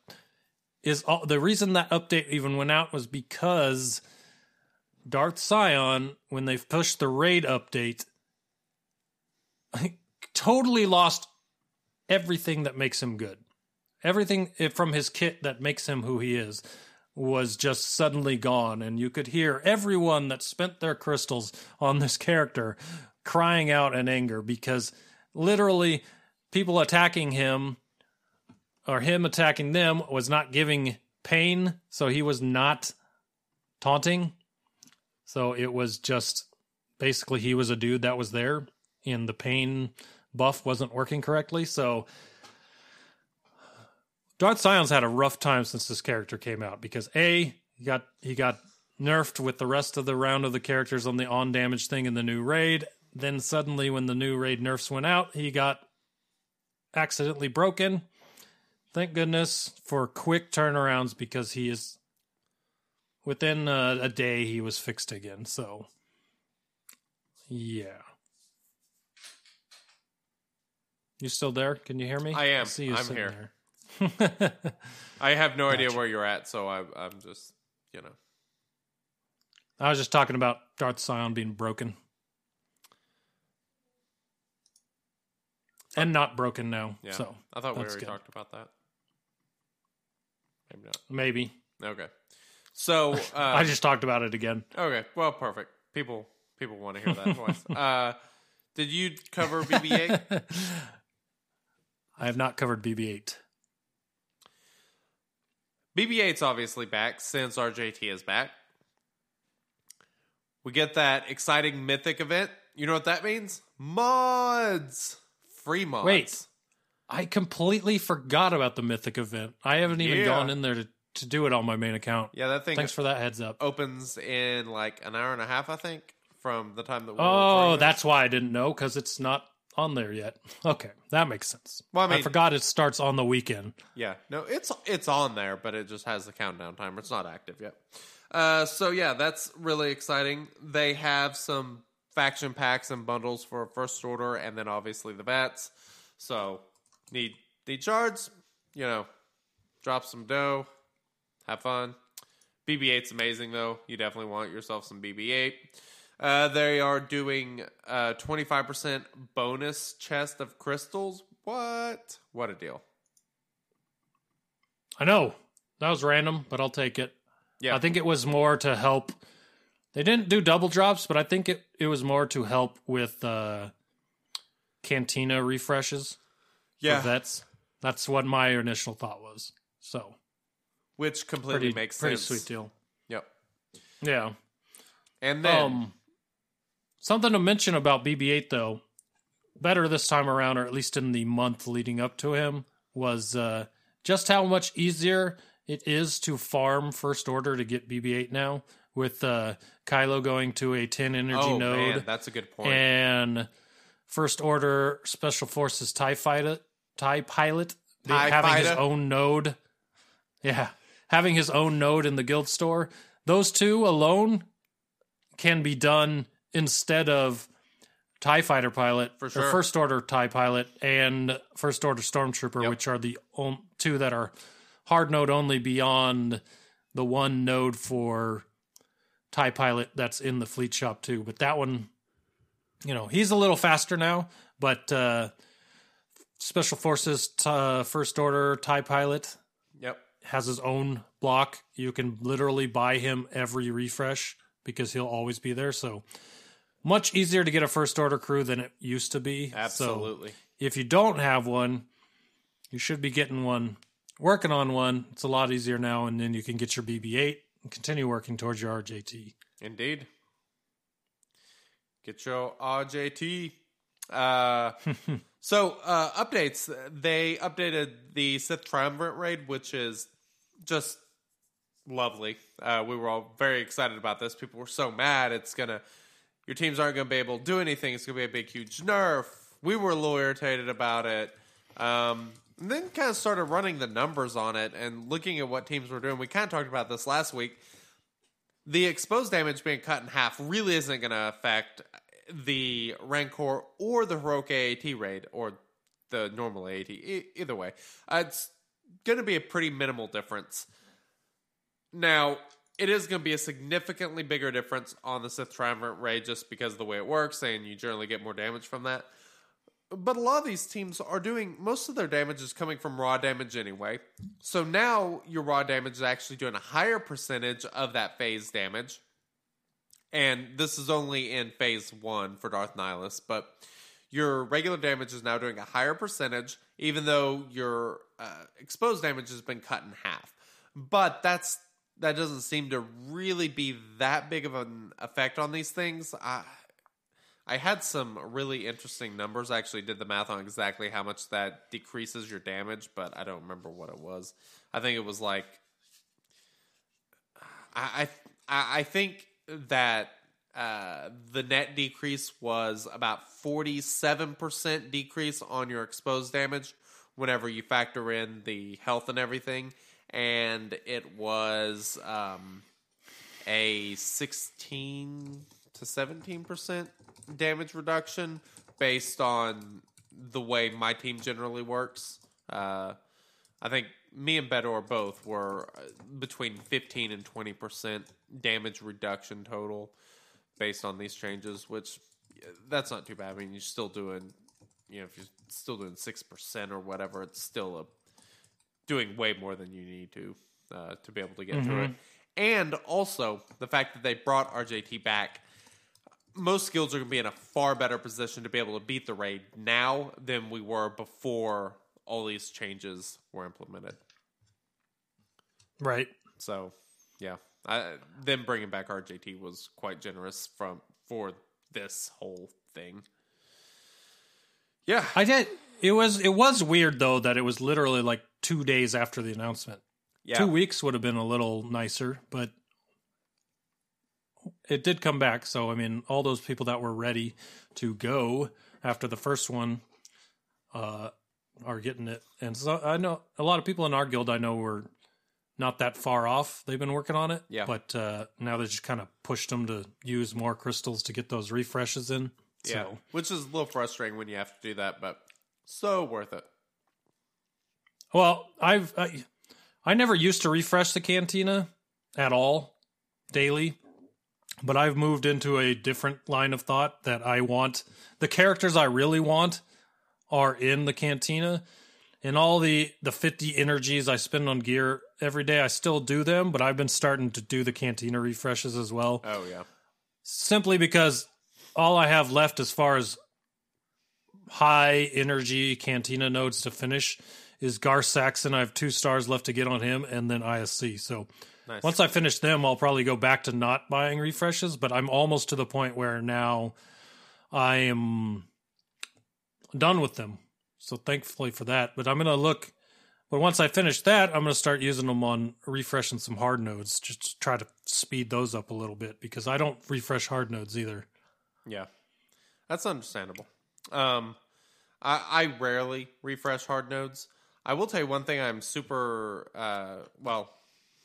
is all, the reason that update even went out was because Darth Sion, when they've pushed the raid update, totally lost everything that makes him good. Everything from his kit that makes him who he is was just suddenly gone, and you could hear everyone that spent their crystals on this character crying out in anger because literally people attacking him or him attacking them was not giving pain, so he was not taunting. So it was just basically he was a dude that was there and the pain buff wasn't working correctly. So Darth Sion's had a rough time since this character came out because A, he got he got nerfed with the rest of the round of the characters on the on damage thing in the new raid. Then suddenly when the new raid nerfs went out, he got accidentally broken. Thank goodness for quick turnarounds because he is within a, a day he was fixed again. So yeah. You still there? Can you hear me? I am. see you I'm here. I have no idea where you're at, so I, I'm just, you know. I was just talking about Darth Sion being broken. And not broken now. Yeah. So I thought we already good. talked about that. Maybe not. maybe. Okay. So, uh, I just talked about it again. okay. Well, perfect. People, people want to hear that voice. Uh, did you cover BB-8? I have not covered BB 8. BB-8's obviously back since RJT is back. We get that exciting mythic event. You know what that means? Mods, free mods. Wait. I completely forgot about the Mythic event. I haven't even Yeah. gone in there to, to do it on my main account. Yeah, that thing Thanks for that heads up. opens in like an hour and a half, I think, from the time that oh, we're Oh, that's why I didn't know because it's not on there yet. Okay, that makes sense. Well, I I forgot it starts on the weekend. Yeah, no, it's it's on there, but it just has the countdown timer. It's not active yet. Uh, so yeah, that's really exciting. They have some faction packs and bundles for first order, and then obviously the vets. So need need shards, you know, drop some dough, have fun. BB-8's amazing though. You definitely want yourself some BB-8. Uh, they are doing uh 25% bonus chest of crystals. What? What a deal. I know that was random, but I'll take it. Yeah. I think it was more to help. They didn't do double drops, but I think it, it was more to help with uh, Cantina refreshes yeah, That's. That's what my initial thought was. So which completely pretty makes pretty sense. Pretty sweet deal. Yep. Yeah. And then Um, something to mention about BB-8 though, better this time around, or at least in the month leading up to him, was uh, just how much easier it is to farm first order to get BB-8 now. With uh, Kylo going to a 10 energy oh node man, that's a good point. and first order special forces tie fighter tie pilot TIE having his own node yeah having his own node in the guild store those two alone can be done instead of tie fighter pilot For or first order tie pilot and first order stormtrooper Yep. which are the on- two that are hard node only beyond the one node for tie pilot that's in the fleet shop too but that one you know he's a little faster now but uh special forces t- uh, first order tie pilot yep. has his own block you can literally buy him every refresh because he'll always be there so much easier to get a first order crew than it used to be So Absolutely. if you don't have one you should be getting one working on one it's a lot easier now and then you can get your bb8 and continue working towards your rjt Indeed. Get your RJT. Uh, so, uh, updates. They updated the Sith Triumvirate raid, which is just lovely. Uh, we were all very excited about this. People were so mad. It's going to, your teams aren't going to be able to do anything. It's going to be a big, huge nerf. We were a little irritated about it. Um, and then kind of started running the numbers on it and looking at what teams were doing. We kind of talked about this last week the exposed damage being cut in half really isn't going to affect the Rancor or the heroic AAT raid or the normal AAT. E- either way, uh, it's going to be a pretty minimal difference. Now, it is going to be a significantly bigger difference on the Sith Triumvirate Ray just because of the way it works, and you generally get more damage from that. But a lot of these teams are doing most of their damage is coming from raw damage anyway. So now your raw damage is actually doing a higher percentage of that phase damage. And this is only in phase one for Darth Nihilus, but your regular damage is now doing a higher percentage, even though your uh, exposed damage has been cut in half. But that's that doesn't seem to really be that big of an effect on these things. I I had some really interesting numbers. I actually did the math on exactly how much that decreases your damage, but I don't remember what it was. I think it was like I I, I think that uh, the net decrease was about forty seven percent decrease on your exposed damage whenever you factor in the health and everything, and it was um, a sixteen to seventeen percent damage reduction based on the way my team generally works. Uh, I think me and Bedor both were uh, between 15 and 20% damage reduction total based on these changes, which uh, that's not too bad. I mean, you're still doing, you know, if you're still doing 6% or whatever, it's still a, doing way more than you need to uh, to be able to get through it. And also, the fact that they brought RJT back most guilds are going to be in a far better position to be able to beat the raid now than we were before all these changes were implemented. Right. So, yeah, I, them bringing back RJT was quite generous from for this whole thing. Yeah, I did. It was it was weird though that it was literally like two days after the announcement. yeah, Two weeks would have been a little nicer, but it did come back. So I mean, all those people that were ready to go after the first one uh, are getting it, and so I know a lot of people in our guild I know were not that far off. They've been working on it, Yeah. But uh, now they just kind of pushed them to use more crystals to get those refreshes in. yeah, So which is a little frustrating when you have to do that, but so worth it. Well, I've I, I never used to refresh the cantina at all daily, but I've moved into a different line of thought that I want the characters I really want are in the cantina. And all the the 50 energies I spend on gear every day, I still do them, but I've been starting to do the cantina refreshes as well Oh yeah, simply because all I have left as far as high energy cantina nodes to finish is Gar Saxon. I have two stars left to get on him, and then ISC. So nice. once I finish them, I'll probably go back to not buying refreshes. But I'm almost to the point where now I am done with them. So thankfully for that. But I'm gonna look. But once I finish that, I'm gonna start using them on refreshing some hard nodes, just to try to speed those up a little bit because I don't refresh hard nodes either. Yeah, that's understandable. Um, I, I rarely refresh hard nodes. I will tell you one thing. I'm super uh, well.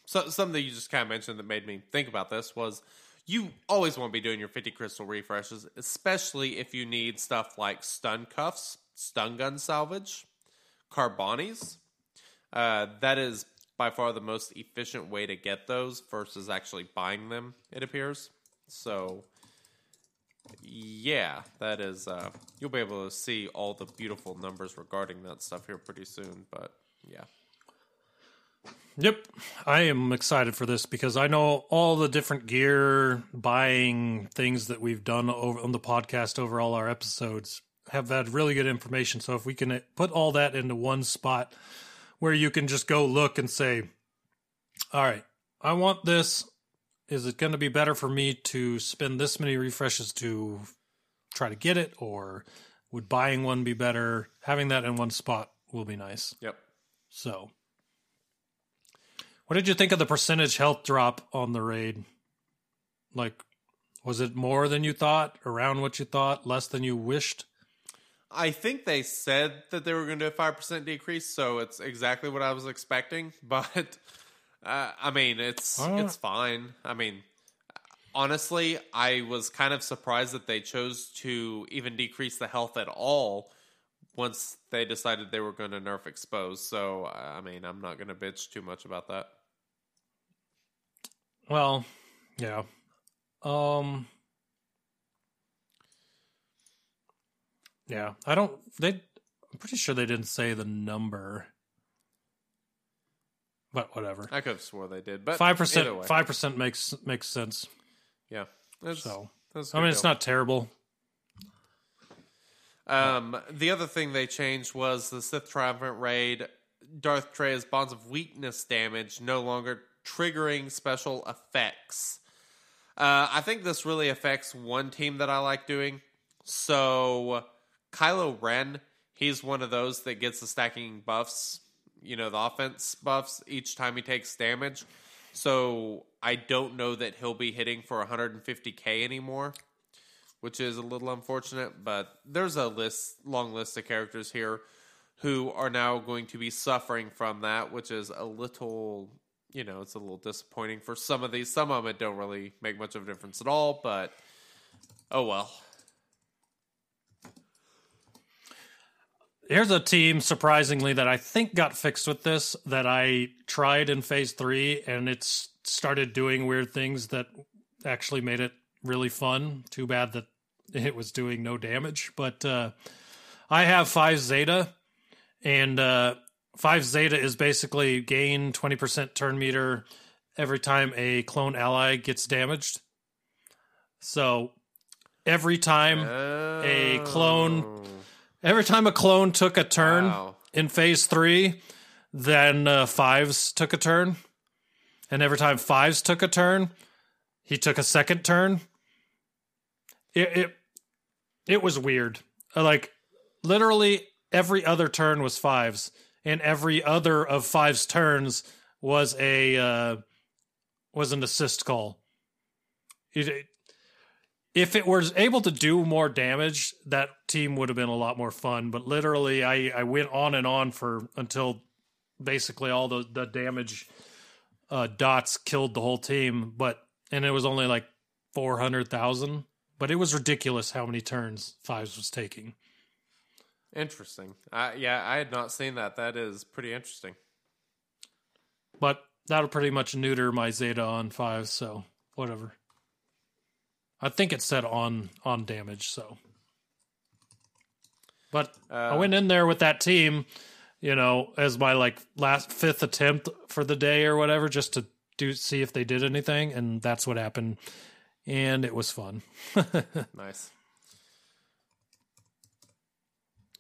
So, something you just kind of mentioned that made me think about this was you always want to be doing your 50 crystal refreshes, especially if you need stuff like stun cuffs, stun gun salvage, carbantis. Uh, that is by far the most efficient way to get those versus actually buying them. It appears so yeah, that is. Uh, you'll be able to see all the beautiful numbers regarding that stuff here pretty soon. But yeah, Yep, I am excited for this because I know all the different gear buying things that we've done over on the podcast over all our episodes have had really good information. So if we can put all that into one spot where you can just go look and say, "All right, I want this. Is it going to be better for me to spend this many refreshes to try to get it, or would buying one be better?" Having that in one spot will be nice. yep. So, what did you think of the percentage health drop on the raid? Like, was it more than you thought, around what you thought, less than you wished? I think they said that they were going to do a five percent decrease, so it's exactly what I was expecting. But uh, I mean, it's Uh. it's fine. I mean, honestly, I was kind of surprised that they chose to even decrease the health at all once they decided they were going to nerf expose. So, I mean, I'm not going to bitch too much about that. Well, yeah. Um Yeah, I don't they I'm pretty sure they didn't say the number. But whatever. I could have swore they did, but five percent, five percent makes makes sense. Yeah. That's, So that's I mean good it's not terrible. Um, the other thing they changed was the Sith Triumvirate Raid. Darth Traya's Bonds of Weakness damage no longer triggering special effects. Uh, I think this really affects one team that I like doing. So, Kylo Ren, he's one of those that gets the stacking buffs, you know, the offense buffs each time he takes damage. So, I don't know that he'll be hitting for 150k anymore which is a little unfortunate. But there's a list, long list of characters here who are now going to be suffering from that, which is a little, you know, it's a little disappointing for some of these. Some of them don't really make much of a difference at all, but oh well. Here's a team surprisingly that I think got fixed with this that I tried in phase 3 and it's started doing weird things that actually made it really fun. Too bad that it was doing no damage, but uh I have 5 Zeta and uh 5 Zeta is basically gain 20% turn meter every time a clone ally gets damaged. So every time a clone Oh, Every time a clone took a turn Wow. in phase three, then uh, fives took a turn. And every time fives took a turn, he took a second turn. It it, it was weird. Uh, Like literally every other turn was fives, and every other of fives turns was a uh, was an assist call. It, if it was able to do more damage, that team would have been a lot more fun. But literally, I, I went on and on for until basically all the, the damage uh, dots killed the whole team. But and it was only like four hundred thousand. But it was ridiculous how many turns Fives was taking. Interesting. Uh, yeah, I had not seen that. That is pretty interesting. But that'll pretty much neuter my Zeta on Fives. So whatever. I think it said on on damage. So. But I went in there with that team, you know, as my like last fifth attempt for the day or whatever, just to do see if they did anything, and that's what happened, and it was fun. Nice.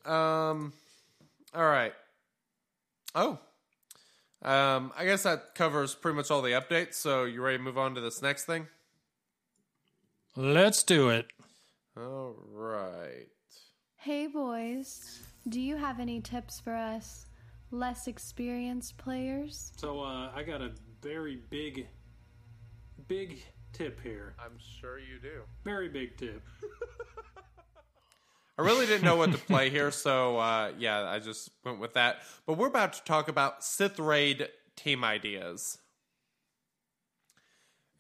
Um. All right. Oh. Um. I guess that covers pretty much all the updates. So you ready to move on to this next thing? Let's do it. All right. Hey boys, do you have any tips for us less experienced players? So uh, I got a very big, big tip here. I'm sure you do. Very big tip. I really didn't know what to play here, so uh, yeah, I just went with that. But we're about to talk about Sith Raid team ideas.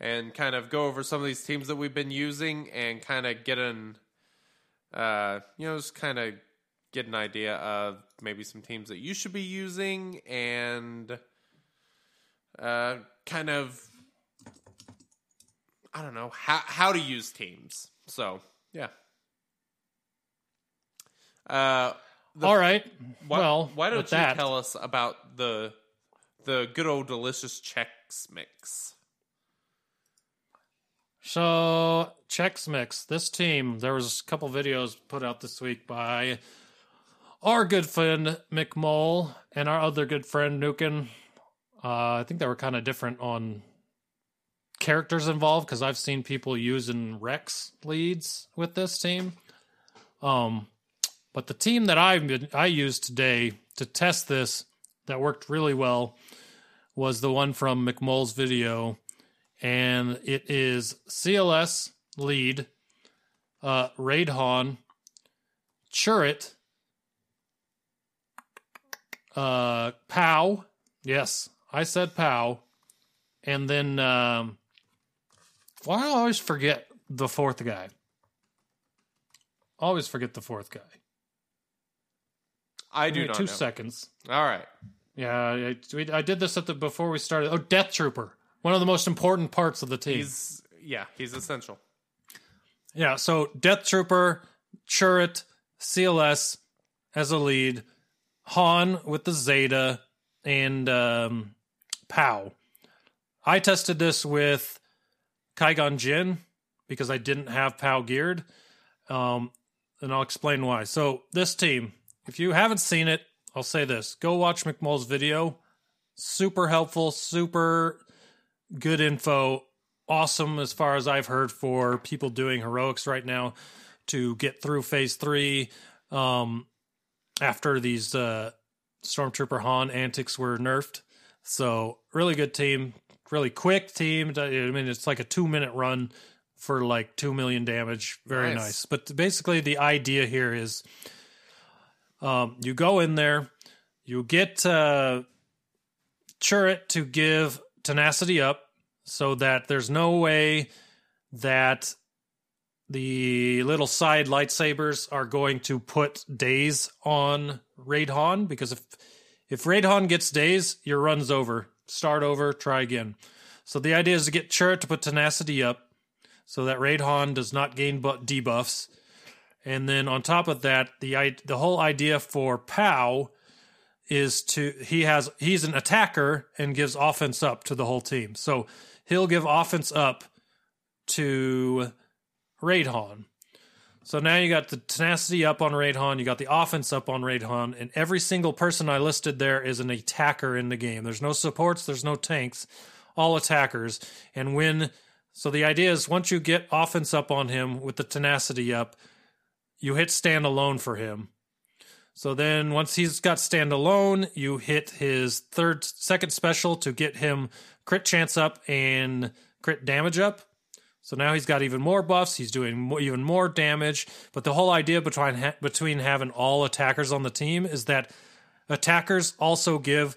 And kind of go over some of these teams that we've been using and kind of get an, uh, you know, just kind of get an idea of maybe some teams that you should be using and uh, kind of, I don't know, how, how to use teams. So, yeah. Uh, the- All right. why, well, why don't you that, tell us about the the good old delicious Chex mix? So Chex Mix, this team, there was a couple videos put out this week by our good friend McMull and our other good friend Nukin. Uh, I think they were kind of different on characters involved because I've seen people using Rex leads with this team. Um, but the team that I I used today to test this that worked really well was the one from McMull's video and it is CLS lead, uh, Raid Han, Chirrut, uh, Pao. Yes, I said Pao, and then um, Why do I always forget the fourth guy? Always forget the fourth guy. I do two know. seconds. All right. Yeah, I, we, I did this at the before we started. Oh, Death Trooper, one of the most important parts of the team. He's yeah, he's essential. Yeah, so Death Trooper, Chirrut, CLS as a lead, Han with the Zeta, and um, Pao. I tested this with Qui-Gon Jinn because I didn't have Pao geared, um, and I'll explain why. So this team, if you haven't seen it, I'll say this: go watch McMull's video. Super helpful, super good info awesome as far as I've heard for people doing heroics right now to get through phase three um, after these uh, Stormtrooper Han antics were nerfed. So, really good team, really quick team. I mean, it's like a two minute run for like 2 million damage. Very Nice. nice. But basically, the idea here is um, you go in there, you get uh, Chirrut to give tenacity up so that there's no way that the little side lightsabers are going to put days on Raid Han because if if Raid Han gets days, your run's over. Start over, try again. So the idea is to get Chirrut to put tenacity up so that Raid Han does not gain but debuffs. And then on top of that, the the whole idea for Pao is to he has he's an attacker and gives offense up to the whole team. So he'll give offense up to Raidhan. So now you got the tenacity up on Raidhan, you got the offense up on Raidhan, and every single person I listed there is an attacker in the game. There's no supports, there's no tanks, all attackers. And when so the idea is once you get offense up on him with the tenacity up, you hit stand alone for him. So then once he's got stand alone, you hit his third second special to get him crit chance up and crit damage up. So now he's got even more buffs. He's doing more, even more damage. But the whole idea between ha- between having all attackers on the team is that attackers also give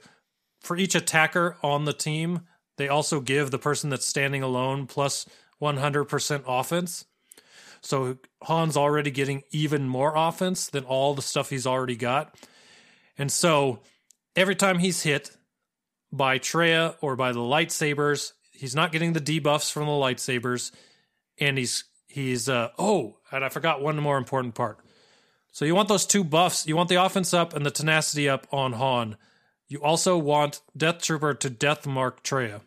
for each attacker on the team. They also give the person that's standing alone plus 100% offense. So Han's already getting even more offense than all the stuff he's already got. And so every time he's hit by Traya or by the lightsabers, he's not getting the debuffs from the lightsabers. And he's he's uh oh, and I forgot one more important part. So you want those two buffs, you want the offense up and the tenacity up on Han. You also want Death Trooper to death mark Traya.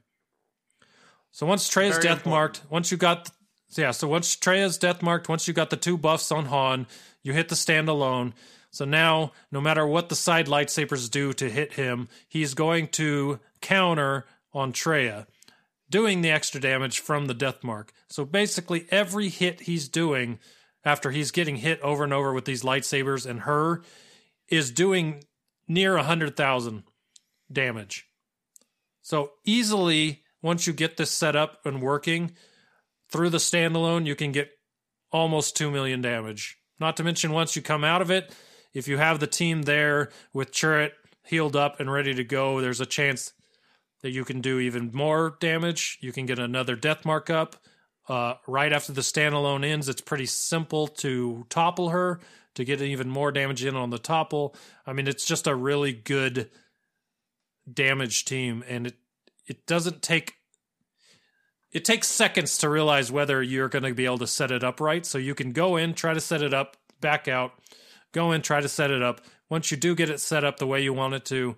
So once Traya's Very death important. marked, once you got so yeah, so once Traya's death marked, once you got the two buffs on Han, you hit the standalone. So now, no matter what the side lightsabers do to hit him, he's going to counter on Traya, doing the extra damage from the death mark. So basically, every hit he's doing after he's getting hit over and over with these lightsabers and her is doing near 100,000 damage. So easily, once you get this set up and working, through the standalone, you can get almost 2 million damage. Not to mention, once you come out of it, if you have the team there with Chirrut healed up and ready to go, there's a chance that you can do even more damage. You can get another death mark up. Uh, right after the standalone ends, it's pretty simple to topple her to get even more damage in on the topple. I mean, it's just a really good damage team, and it it doesn't take it takes seconds to realize whether you're going to be able to set it up right. So you can go in, try to set it up, back out, go in, try to set it up. Once you do get it set up the way you want it to,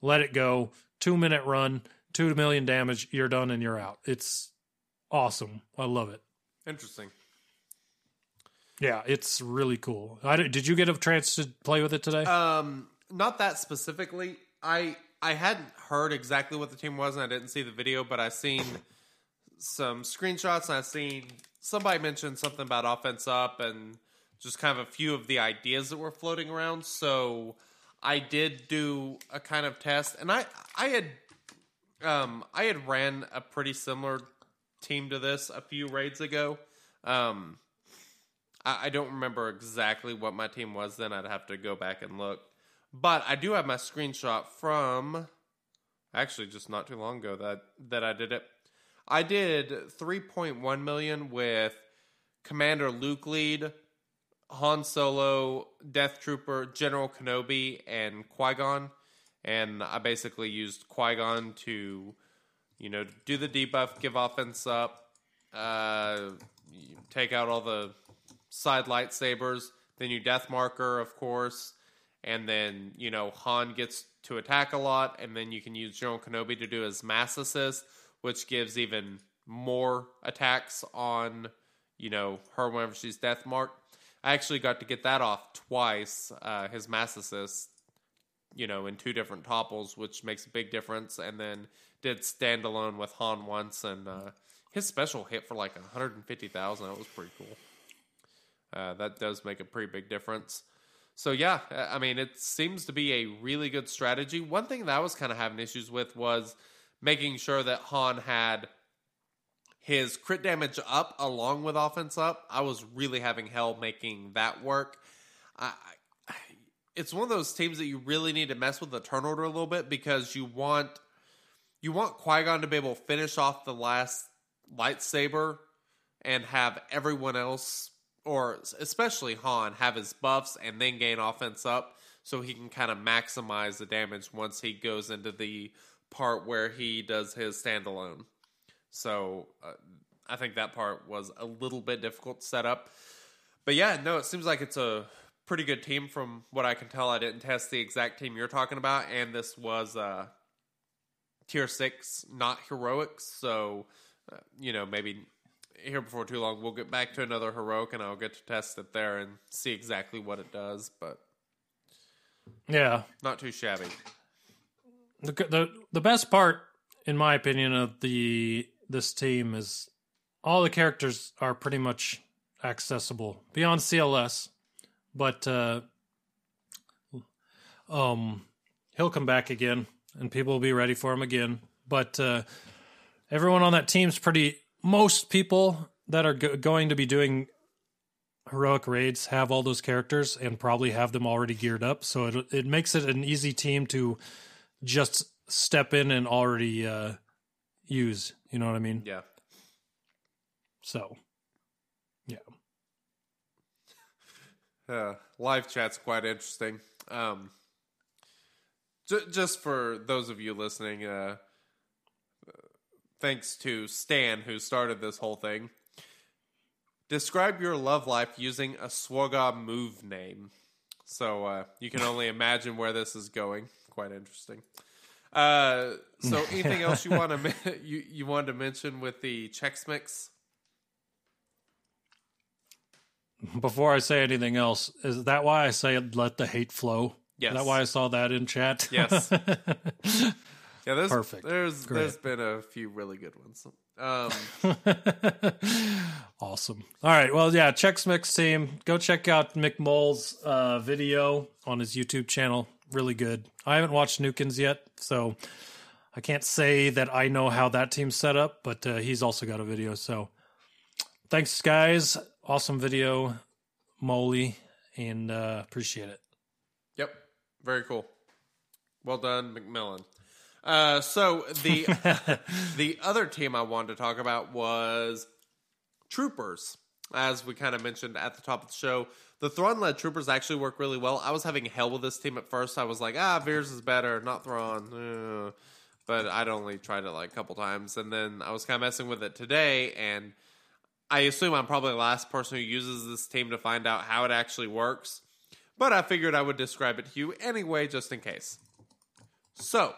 let it go. Two minute run, two million damage, you're done and you're out. It's awesome. I love it. Interesting. Yeah, it's really cool. I, did you get a chance to play with it today? Um, not that specifically. I I hadn't heard exactly what the team was, and I didn't see the video, but I seen some screenshots, and I seen somebody mentioned something about offense up, and just kind of a few of the ideas that were floating around. So I did do a kind of test, and I I had um I had ran a pretty similar team to this a few raids ago. Um, I, I don't remember exactly what my team was then. I'd have to go back and look. But I do have my screenshot from actually just not too long ago that that I did it. I did 3.1 million with Commander Luke Lead, Han Solo, Death Trooper, General Kenobi, and Qui Gon. And I basically used Qui Gon to, you know, do the debuff, give offense up, uh, take out all the side lightsabers. Then you Death Marker, of course. And then, you know, Han gets to attack a lot. And then you can use General Kenobi to do his mass assist, which gives even more attacks on, you know, her whenever she's Death Marked. I actually got to get that off twice, uh, his mass assist, you know, in two different topples, which makes a big difference. And then did standalone with Han once, and uh, his special hit for like 150,000. That was pretty cool. Uh, that does make a pretty big difference. So yeah, I mean, it seems to be a really good strategy. One thing that I was kind of having issues with was making sure that Han had his crit damage up along with offense up. I was really having hell making that work. I, it's one of those teams that you really need to mess with the turn order a little bit because you want you want Qui Gon to be able to finish off the last lightsaber and have everyone else, or especially Han, have his buffs and then gain offense up so he can kind of maximize the damage once he goes into the part where he does his standalone. So uh, I think that part was a little bit difficult to set up. But yeah, no, it seems like it's a pretty good team from what I can tell. I didn't test the exact team you're talking about, and this was uh, tier six, not heroics. So, uh, you know, maybe here before too long, we'll get back to another heroic, and I'll get to test it there and see exactly what it does. But Yeah. not too shabby. The the the best part, in my opinion, of the this team is all the characters are pretty much accessible beyond CLS, but uh, um, he'll come back again, and people will be ready for him again. But uh, everyone on that team's pretty. Most people that are go- going to be doing heroic raids have all those characters and probably have them already geared up. So it it makes it an easy team to just step in and already uh, use. You know what I mean? Yeah. So, yeah. Uh, live chat's quite interesting. Um, j- just for those of you listening, uh, thanks to Stan who started this whole thing. Describe your love life using a SWGoH move name. So uh, you can only imagine where this is going. Quite interesting. Uh, so anything else you want to you you wanted to mention with the Chex Mix? Before I say anything else, is that why I say let the hate flow? Yes. Is that why I saw that in chat? Yes. Yeah, there's Perfect. There's Great. there's been a few really good ones. Um, awesome. All right. Well, yeah, Chex Mix team. Go check out Mick Mole's uh, video on his YouTube channel. Really good. I haven't watched Nukins yet, so I can't say that I know how that team's set up, but uh, he's also got a video. So thanks, guys. Awesome video, Moley, and uh, appreciate it. yep, very cool. Well done, McMillan. Uh, so the the other team I wanted to talk about was Troopers. As we kind of mentioned at the top of the show, the Thrawn led Troopers actually work really well. I was having hell with this team at first. I was like, ah, Veers is better, not Thrawn. Uh, but I'd only tried it like a couple times, and then I was kind of messing with it today, and I assume I'm probably the last person who uses this team to find out how it actually works. But I figured I would describe it to you anyway, just in case. So,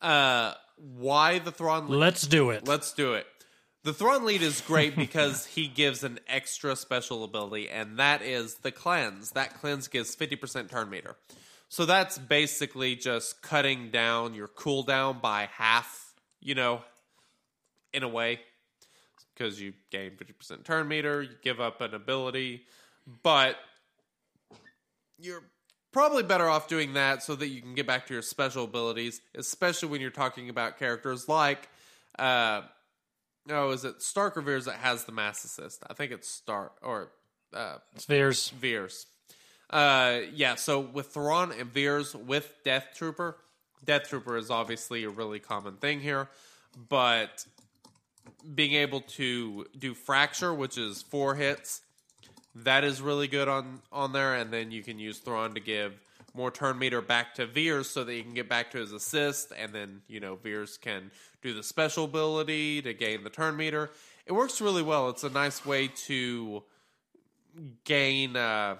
uh, why the Thrawn? Let's do it. Let's do it. The Thrawn lead is great because he gives an extra special ability, and that is the cleanse. That cleanse gives 50% turn meter. So that's basically just cutting down your cooldown by half, you know, in a way, because you gain 50% turn meter, you give up an ability, but you're probably better off doing that so that you can get back to your special abilities, especially when you're talking about characters like, uh, oh, is it Starck or Veers that has the mass assist? I think it's Starck or uh, Spheres. Veers. Uh, yeah, so with Thrawn and Veers with Death Trooper, Death Trooper is obviously a really common thing here. but being able to do fracture, which is four hits, that is really good on on there. And then you can use Thrawn to give more turn meter back to Veers so that he can get back to his assist, and then you know Veers can do the special ability to gain the turn meter. It works really well. It's a nice way to gain. Uh,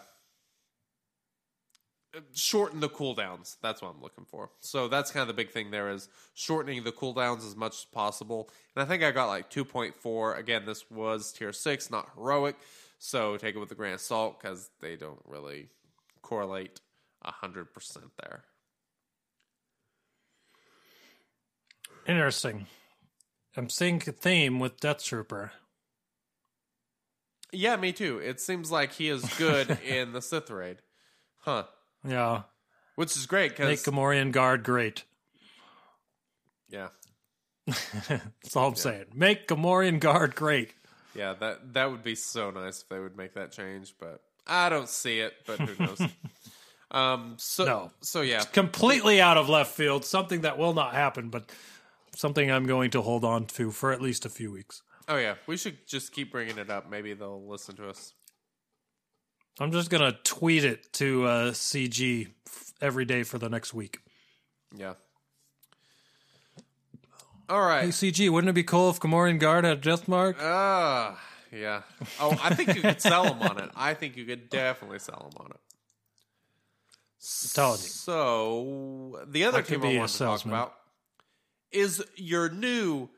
shorten the cooldowns. That's what I'm looking for. So that's kind of the big thing there is shortening the cooldowns as much as possible. And I think I got like 2.4. Again, this was tier 6, not heroic. So take it with a grain of salt because they don't really correlate 100% there. Interesting. I'm seeing a theme with Death Trooper. Yeah, me too. It seems like he is good in the Sith raid. Huh. Yeah. Which is great Make because Gamorrean Guard great. yeah, That's all I'm saying. Make Gamorrean Guard great. yeah that that would be so nice if they would make that change, but I don't see it. But who knows? um. So No. so yeah, Completely out of left field. Something that will not happen, but something I'm going to hold on to for at least a few weeks. Oh yeah, we should just keep bringing it up. Maybe they'll listen to us. I'm just going to tweet it to uh, CG every day for the next week. Yeah. All right. Hey. CG, wouldn't it be cool if Gamorrean Guard had a death mark? Ah, yeah. Oh, I think you could sell them on it. I think you could definitely sell them on it. Telling you. So the other I could team I be a want to talk about is your new,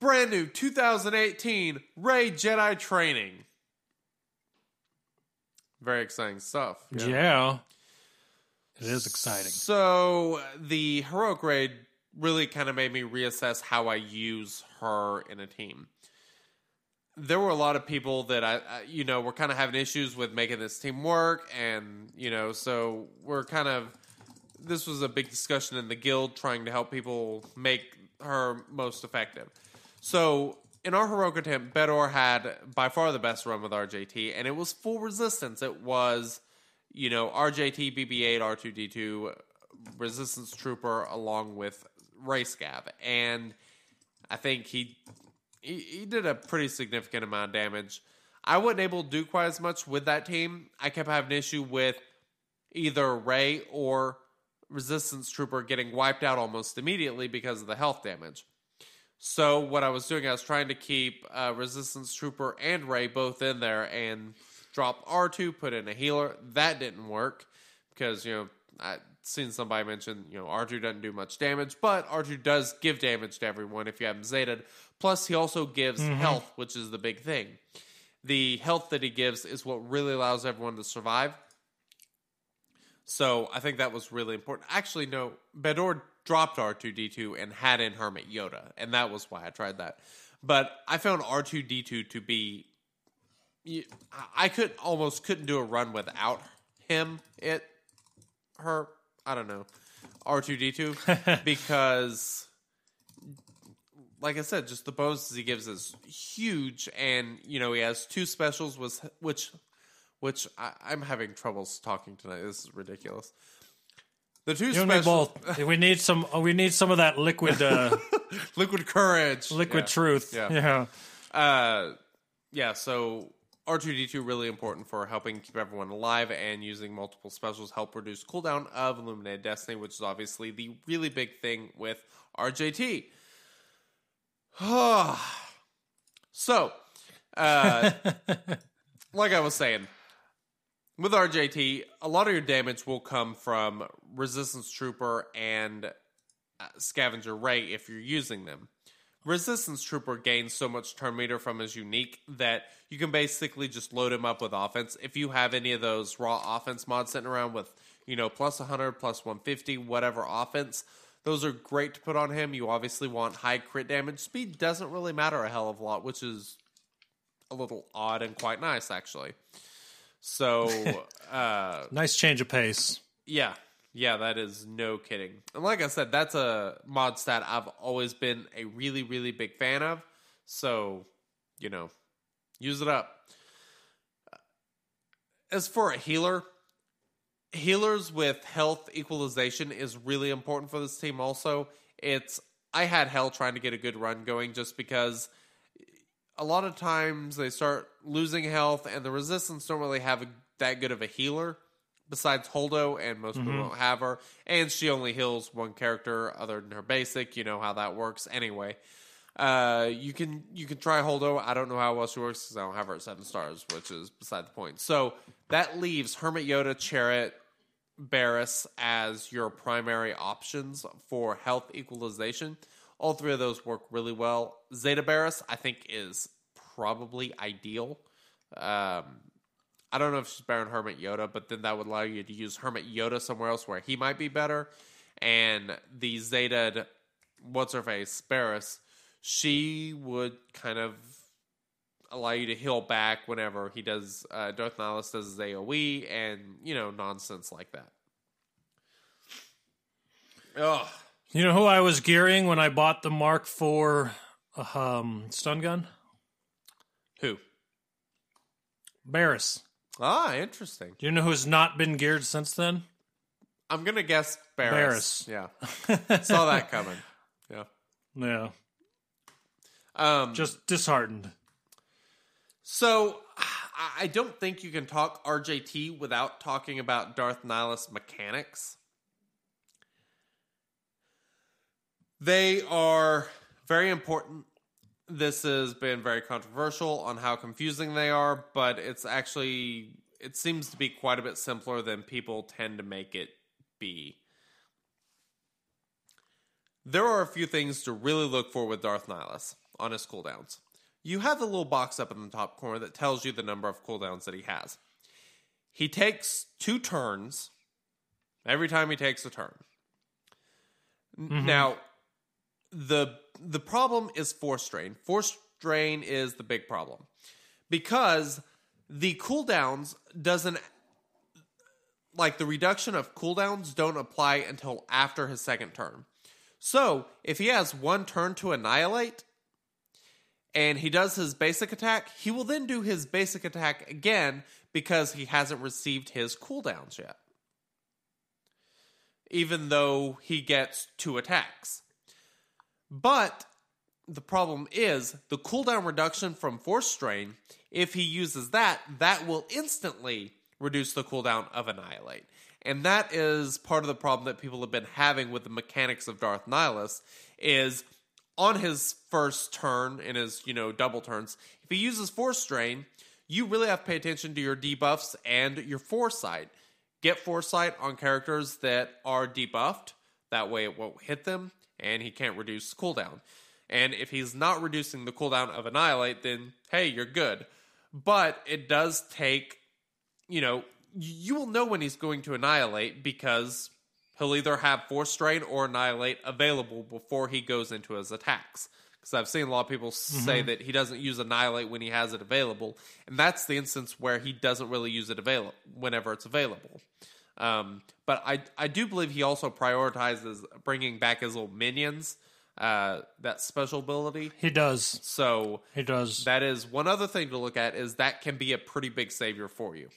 brand new 2018 Rey Jedi training. Very exciting stuff. Yeah. It is exciting. So the heroic raid really kind of made me reassess how I use her in a team. There were a lot of people that I, I you know, were kind of having issues with making this team work, and you know, so we're kind of. This was a big discussion in the guild, trying to help people make her most effective. So in our heroic attempt, Bedor had by far the best run with RJT, and it was full resistance. It was, you know, RJT, BB8, R2D2, Resistance Trooper, along with Rey Scav, and I think he, he he did a pretty significant amount of damage. I wasn't able to do quite as much with that team. I kept having issue with either Rey or Resistance Trooper getting wiped out almost immediately because of the health damage. So what I was doing, I was trying to keep uh, Resistance Trooper and Rey both in there and drop R2, put in a healer. That didn't work because, you know, I seen somebody mention, you know, R2 doesn't do much damage, but R2 does give damage to everyone if you have him zated. Plus, he also gives mm-hmm. health, which is the big thing. The health that he gives is what really allows everyone to survive. So I think that was really important. Actually, no, Bedor dropped R2D2 and had in Hermit Yoda, and that was why I tried that. But I found R2D2 to be. I could almost couldn't do a run without him. It, her, I don't know, R2D2 because, like I said, just the bonuses he gives is huge, and you know he has two specials, was which which I, I'm having troubles talking tonight. This is ridiculous. The two You and me specials, both. we need some. We need some of that liquid, uh, liquid courage, liquid Yeah. truth. Yeah. yeah. Uh, yeah. So R2D2 really important for helping keep everyone alive and using multiple specials help reduce cooldown of Illuminated Destiny, which is obviously the really big thing with RJT. so, uh, like I was saying, with RJT, a lot of your damage will come from Resistance Trooper and uh, Scavenger Rey if you're using them. Resistance Trooper gains so much turn meter from his unique that you can basically just load him up with offense. If you have any of those raw offense mods sitting around with, you know, plus 100, plus 150, whatever offense, those are great to put on him. You obviously want high crit damage. Speed doesn't really matter a hell of a lot, which is a little odd and quite nice, actually. So, uh, Nice change of pace. yeah, yeah, that is no kidding. And like I said, that's a mod stat I've always been a really, really big fan of. So, you know, use it up. As for a healer, healers with health equalization is really important for this team also. It's I had hell trying to get a good run going just because a lot of times they start losing health and the resistance don't really have a, that good of a healer besides Holdo and most people don't have her and she only heals one character other than her basic you know how that works anyway uh, you can you can try Holdo I don't know how well she works because I don't have her at seven stars which is beside the point so that leaves Hermit Yoda Chirrut Barriss as your primary options for health equalization. All three of those work really well. Zeta Barriss, I think, is probably ideal. Um, I don't know if she's better than Hermit Yoda, but then that would allow you to use Hermit Yoda somewhere else where he might be better. And the Zeta, what's her face, Barriss, she would kind of allow you to heal back whenever he does uh, Darth Nihilus does his AOE and you know nonsense like that. Ugh. You know who I was gearing when I bought the Mark IV um, stun gun? Who? Barriss. Ah, interesting. Do you know who's not been geared since then? I'm gonna guess Barriss. Barriss. Yeah, saw that coming. Yeah. Yeah. Um. Just disheartened. So I- I don't think you can talk RJT without talking about Darth Nihilus mechanics. They are very important. This has been very controversial on how confusing they are, but it's actually it seems to be quite a bit simpler than people tend to make it be. There are a few things to really look for with Darth Nihilus on his cooldowns. You have the little box up in the top corner that tells you the number of cooldowns that he has. He takes two turns every time he takes a turn. N- Now, the the problem is force strain. Force strain is the big problem because the cooldowns doesn't like the reduction of cooldowns don't apply until after his second turn. So, if he has one turn to annihilate and he does his basic attack, he will then do his basic attack again because he hasn't received his cooldowns yet. Even though he gets two attacks. But the problem is the cooldown reduction from force strain, if he uses that, that will instantly reduce the cooldown of annihilate. And that is part of the problem that people have been having with the mechanics of Darth Nihilus is on his first turn in his, you know, double turns, if he uses force strain, you really have to pay attention to your debuffs and your foresight. Get foresight on characters that are debuffed. That way it won't hit them and he can't reduce cooldown. And if he's not reducing the cooldown of Annihilate, then hey, you're good. But it does take, you know, you will know when he's going to Annihilate because he'll either have Force Strain or Annihilate available before he goes into his attacks. Because I've seen a lot of people say mm-hmm. that he doesn't use Annihilate when he has it available, and that's the instance where he doesn't really use it available whenever it's available. Um, but I I do believe he also prioritizes bringing back his little minions, uh, that special ability. He does. So He does. that is one other thing to look at is that can be a pretty big savior for you.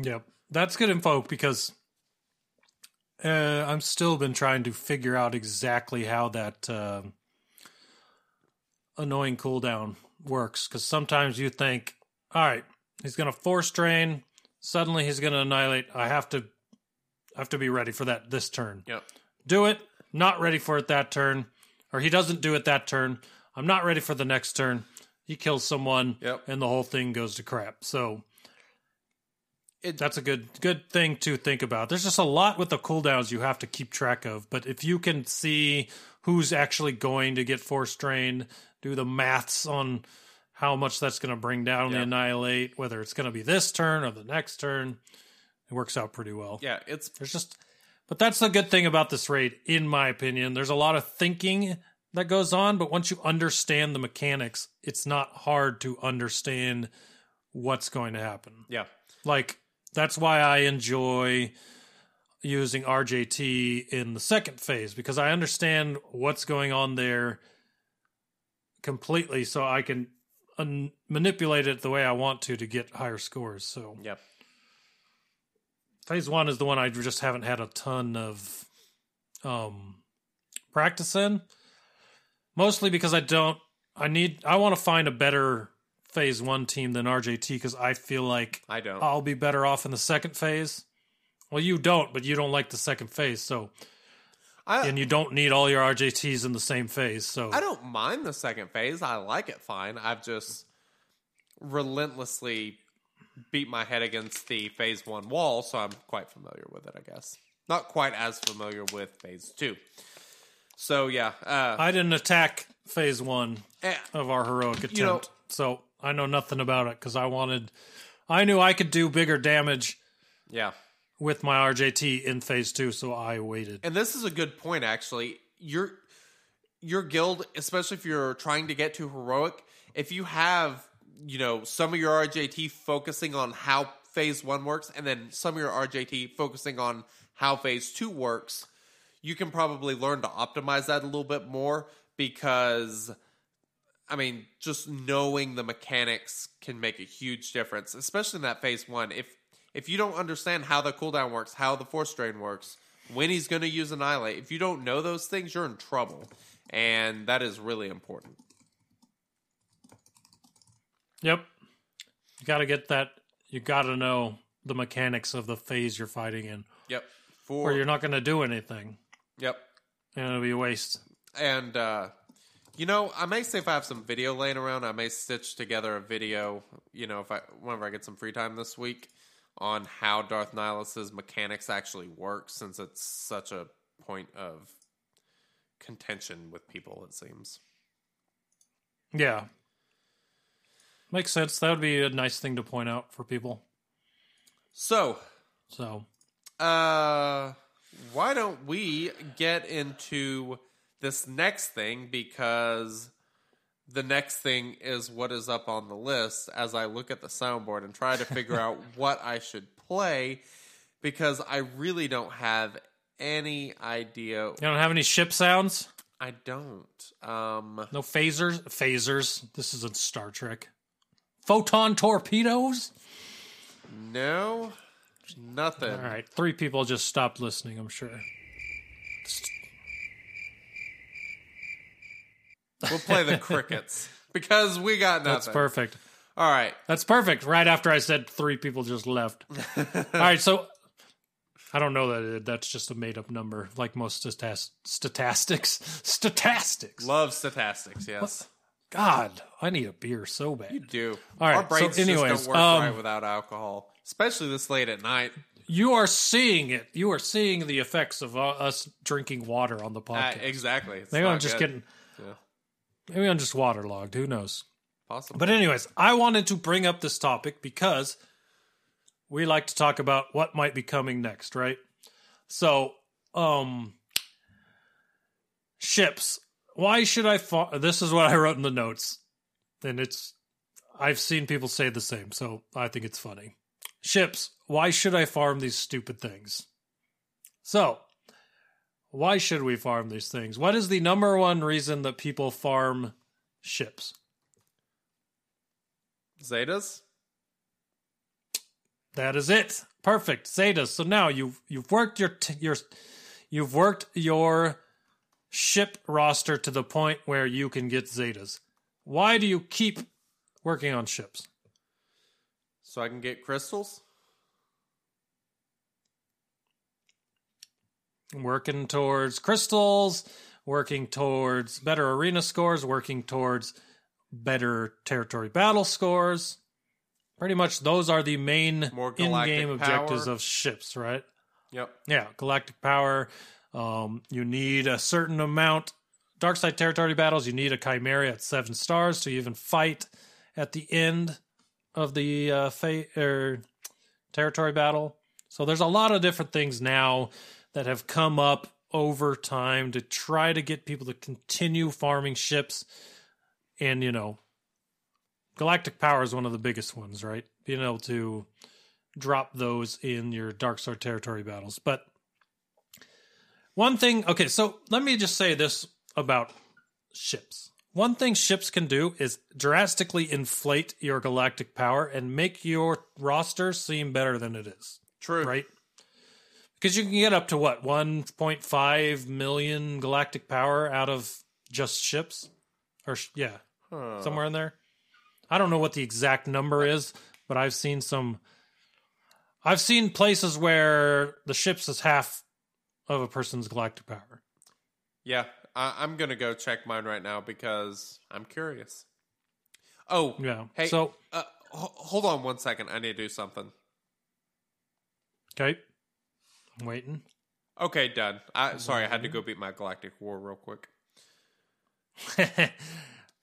Yep. That's good info because uh, I'm still been trying to figure out exactly how that uh, annoying cooldown works. Because sometimes you think, all right, he's going to force drain. Suddenly he's going to annihilate. I have to, I have to be ready for that this turn. Yep. Do it. Not ready for it that turn, or he doesn't do it that turn. I'm not ready for the next turn. He kills someone, Yep. and the whole thing goes to crap. So It- that's a good good thing to think about. There's just a lot with the cooldowns you have to keep track of. But if you can see who's actually going to get force drained, do the maths on how much that's going to bring down the annihilate, whether it's going to be this turn or the next turn, it works out pretty well. Yeah, it's There's just, but that's the good thing about this raid, in my opinion. There's a lot of thinking that goes on, but once you understand the mechanics, it's not hard to understand what's going to happen. yeah. Like, that's why I enjoy using RJT in the second phase because I understand what's going on there completely so I can un- manipulate it the way I want to to get higher scores. So, Yep. Phase one is the one I just haven't had a ton of um, practice in. Mostly because I don't. I need. I want to find a better phase one team than RJT because I feel like I don't. I'll be better off in the second phase. Well, you don't, but you don't like the second phase, so I, and you don't need all your RJTs in the same phase. So I don't mind the second phase. I like it fine. I've just relentlessly beat my head against the phase one wall, so I'm quite familiar with it, I guess. Not quite as familiar with phase two. So yeah, uh, I didn't attack phase one eh, of our heroic attempt, You know- so I know nothing about it because I wanted. I knew I could do bigger damage yeah. With my RJT in phase two, so I waited. And this is a good point, actually. Your your guild, especially if you're trying to get to heroic, if you have you know some of your RJT focusing on how phase one works, and then some of your RJT focusing on how phase two works, you can probably learn to optimize that a little bit more because. I mean, just knowing the mechanics can make a huge difference, especially in that phase one. If if you don't understand how the cooldown works, how the force drain works, when he's going to use annihilate, if you don't know those things, you're in trouble, and that is really important. Yep, you got to get that. You got to know the mechanics of the phase you're fighting in, Yep. or For you're not going to do anything, yep, and it'll be a waste. and uh, you know, I may see if I have some video laying around. I may stitch together a video. You know, if I whenever I get some free time this week on how Darth Nihilus's mechanics actually work, since it's such a point of contention with people. It seems. Yeah, makes sense. That would be a nice thing to point out for people. So, So Uh, why don't we get into this next thing because the next thing is what is up on the list as I look at the soundboard and try to figure out what I should play because I really don't have any idea. you don't have any ship sounds? I don't. Um, No phasers? Phasers. This isn't Star Trek. Photon torpedoes? no, nothing. All right, three people just stopped listening, I'm sure. We'll play the crickets because we got nothing. That's perfect. All right. That's perfect. Right after I said three people just left. All right, so I don't know that it, that's just a made up number, like most statas- statistics. Statistics. Love statistics, yes. God, I need a beer so bad. You do. All right, Our brains so anyways, just don't work um, right without alcohol, especially this late at night. You are seeing it. You are seeing the effects of uh, us drinking water on the Uh, podcast. exactly. It's maybe I'm just good. getting. Maybe I'm just waterlogged. Who knows? possible. But anyways, I wanted to bring up this topic because we like to talk about what might be coming next, right? So, um ships. Why should I fa- this is what I wrote in the notes. And it's I've seen people say the same, so I think it's funny. Ships. Why should I farm these stupid things? So, why should we farm these things? What is the number one reason that people farm ships? Zetas. That is it. Perfect. Zetas. So now you've you've worked your t- your you've worked your ship roster to the point where you can get Zetas. Why do you keep working on ships? So I can get crystals. Working towards crystals, working towards better arena scores, working towards better territory battle scores. Pretty much those are the main in-game objectives power. of ships, right? Yep. Yeah, galactic power. Um, you need a certain amount. Dark side territory battles. You need a chimera at seven stars to even fight at the end of the uh, fa- er, territory battle. So there's a lot of different things now that have come up over time to try to get people to continue farming ships. And you know, galactic power is one of the biggest ones, right? Being able to drop those in your Dark Star territory battles. But one thing, okay, so let me just say this about ships. One thing ships can do is drastically inflate your galactic power and make your roster seem better than it is, True. right? Because you can get up to what, 1.5 million galactic power out of just ships? Or, yeah, somewhere in there. I don't know what the exact number is, but I've seen some. I've seen places where the ships is half of a person's galactic power. Yeah, I, I'm gonna go check mine right now because I'm curious. Oh, Yeah. Hey, So- uh, ho- hold on one second. I need to do something. Okay. I'm waiting. Okay, done. I sorry, I had to go beat my galactic war real quick.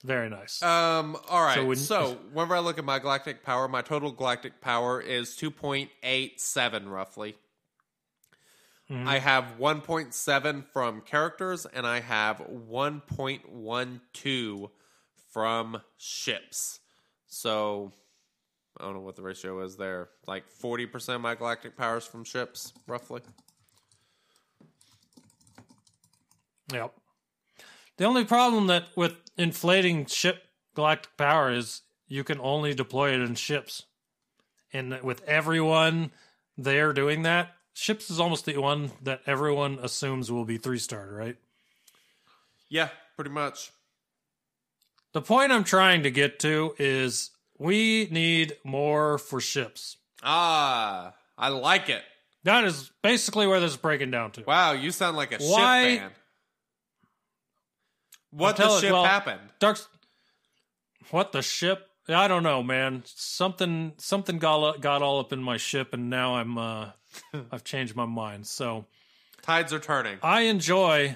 Very nice. Um. All right. So So, whenever I look at my galactic power, my total galactic power is two point eight seven, roughly. Mm-hmm. I have one point seven from characters, and I have one point one two from ships. So, I don't know what the ratio is there. Like forty percent of my galactic power is from ships, roughly. Yep. The only problem that with inflating ship galactic power is you can only deploy it in ships. And with everyone there doing that, ships is almost the one that everyone assumes will be three star, right? Yeah, pretty much. The point I'm trying to get to is we need more for ships. Ah, I like it. That is basically where this is breaking down to. Wow, you sound like a Why- ship fan. What the ship well, happened? Dark. What the ship? I don't know, man. Something something got got all up in my ship, and now I'm uh, I've changed my mind. So Tides are turning. I enjoy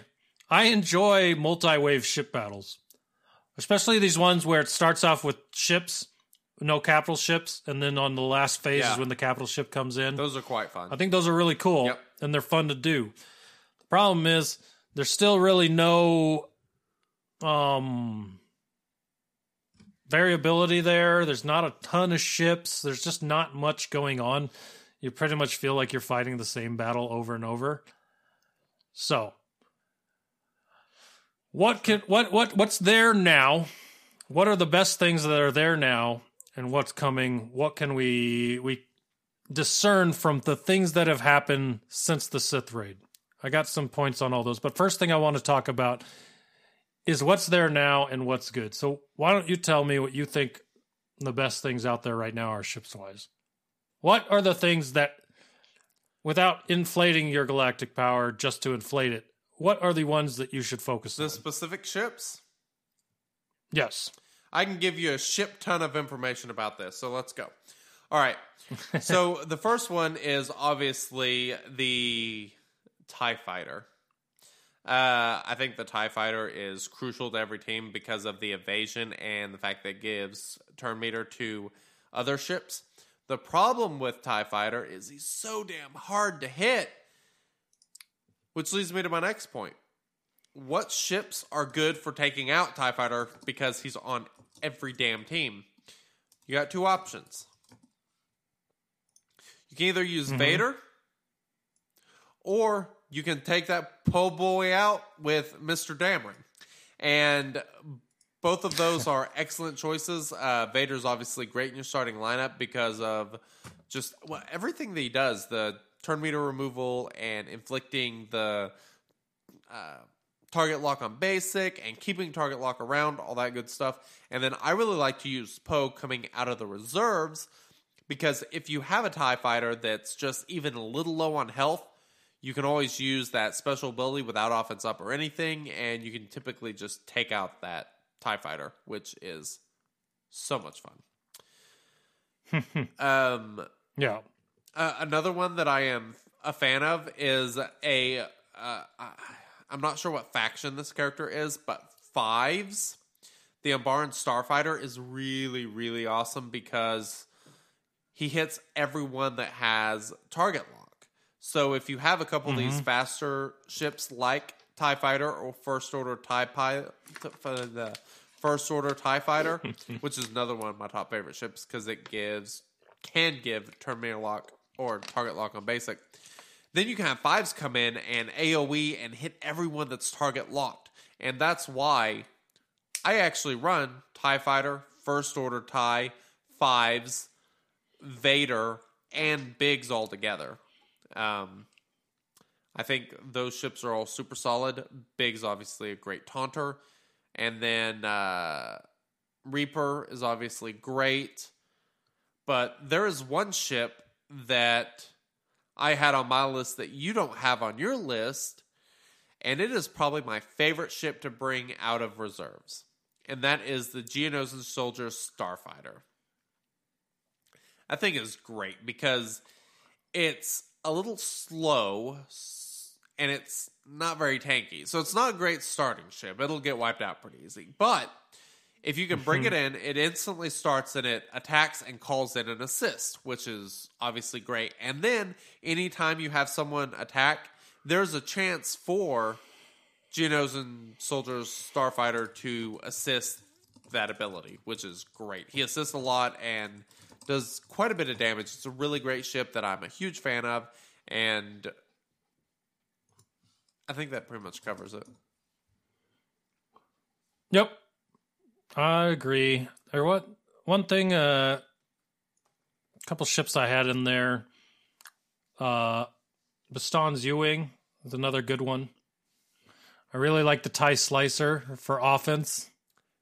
I enjoy multi wave ship battles, especially these ones where it starts off with ships, no capital ships, and then on the last phase Yeah. is when the capital ship comes in. Those are quite fun. I think those are really cool Yep. and they're fun to do. The problem is there's still really no um variability there. There's not a ton of ships. There's just not much going on. You pretty much feel like you're fighting the same battle over and over. So, what can what what what's there now? What are the best things that are there now and what's coming? What can we we discern from the things that have happened since the Sith raid. I got some points on all those, but first thing I want to talk about is what's there now and what's good. So why don't you tell me what you think the best things out there right now are ships wise? What are the things that without inflating your galactic power just to inflate it, what are the ones that you should focus the on? The specific ships? Yes. I can give you a ship ton of information about this, so let's go. All right. so the first one is obviously the TIE fighter. Uh, I think the TIE fighter is crucial to every team because of the evasion and the fact that it gives turn meter to other ships. The problem with TIE fighter is he's so damn hard to hit. Which leads me to my next point. What ships are good for taking out TIE fighter because he's on every damn team? You got two options. You can either use Vader, or you can take that po' boy out with Mr. Dameron. And both of those are excellent choices. Uh, Vader's obviously great in your starting lineup because of just well, everything that he does the turn meter removal and inflicting the uh, target lock on basic and keeping target lock around, all that good stuff. And then I really like to use Poe coming out of the reserves because if you have a TIE fighter that's just even a little low on health, you can always use that special ability without offense up or anything, and you can typically just take out that TIE fighter, which is so much fun. um, Yeah. uh, another one that I am a fan of is a. Uh, I- I'm not sure what faction this character is, but Fives, the Umbaran Starfighter, is really, really awesome because he hits everyone that has target lock. So if you have a couple of these mm-hmm. faster ships like TIE Fighter or First Order TIE Pilot, the First Order TIE Fighter, which is another one of my top favorite ships because it gives can give Terminator lock or target lock on basic. Then you can have fives come in and AoE and hit everyone that's target locked. And that's why I actually run TIE Fighter, First Order TIE, Fives, Vader, and Biggs all together. Um, I think those ships are all super solid. Big's obviously a great taunter. And then uh, Reaper is obviously great. But there is one ship that I had on my list that you don't have on your list. And it is probably my favorite ship to bring out of reserves. And that is the Geonosian Soldier Starfighter. I think is great because it's a little slow and it's not very tanky. So it's not a great starting ship. It'll get wiped out pretty easy. But if you can bring it in, it instantly starts and it attacks and calls in an assist, which is obviously great. And then anytime you have someone attack, there's a chance for Geonosian Soldier's Starfighter to assist that ability, which is great. He assists a lot and does quite a bit of damage. It's a really great ship that I'm a huge fan of, and I think that pretty much covers it. Yep. I agree. Or what one thing uh a couple ships I had in there. Uh Bistan's U-wing is another good one. I really like the Tie Slicer for offense.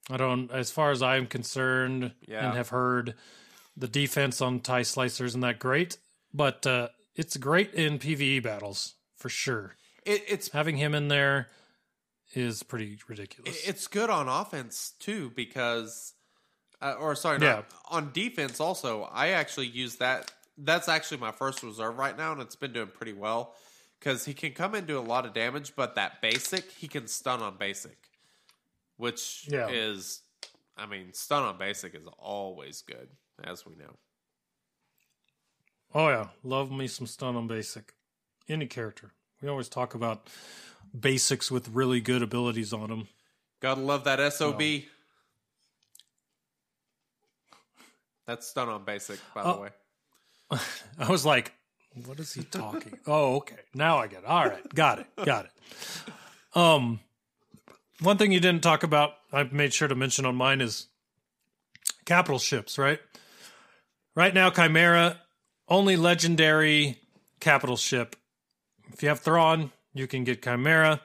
I don't as far as I'm concerned Yeah. and have heard the defense on Tie Slicer isn't that great, but uh it's great in PvE battles for sure. it it's Having him in there is pretty ridiculous. it's good on offense too because, uh, or sorry, Yeah. not, on defense also. I actually use that. That's actually my first reserve right now, and it's been doing pretty well because he can come and do a lot of damage. But that basic, he can stun on basic, which Yeah. is, I mean, stun on basic is always good, as we know. Oh yeah, love me some stun on basic. Any character. We always talk about basics with really good abilities on them. Gotta love that SOB. That's stun on basic, by the Oh. way. I was like, what is he talking? oh, okay. Now I get it. All right. Got it. Got it. Um one thing you didn't talk about, I made sure to mention on mine is capital ships, right? Right now, Chimera, only legendary capital ship. If you have Thrawn, you can get Chimera.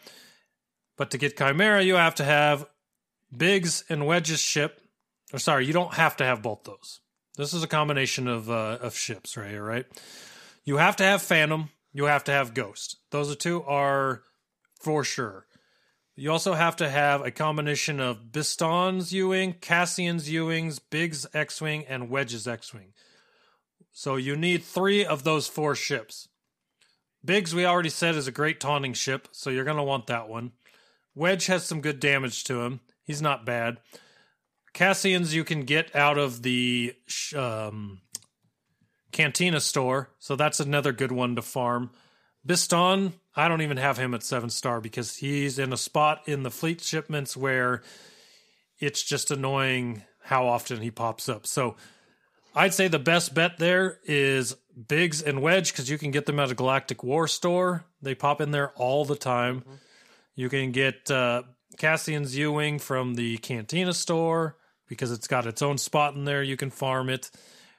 But to get Chimera, you have to have Biggs and Wedge's ship. Or sorry, you don't have to have both those. This is a combination of uh, of ships right right? You have to have Phantom. You have to have Ghost. Those two are for sure. You also have to have a combination of Bistan's U-wing, Cassian's U-wings, Biggs X-wing, and Wedge's X-wing. So you need three of those four ships. Biggs, we already said, is a great taunting ship, so you're going to want that one. Wedge has some good damage to him. He's not bad. Cassian's you can get out of the um, Cantina store, so that's another good one to farm. Bistan, I don't even have him at seven star because he's in a spot in the fleet shipments where it's just annoying how often he pops up. So I'd say the best bet there is Biggs and Wedge because you can get them at a Galactic War store. They pop in there all the time. You can get uh, Cassian's U-wing from the Cantina store because it's got its own spot in there. You can farm it,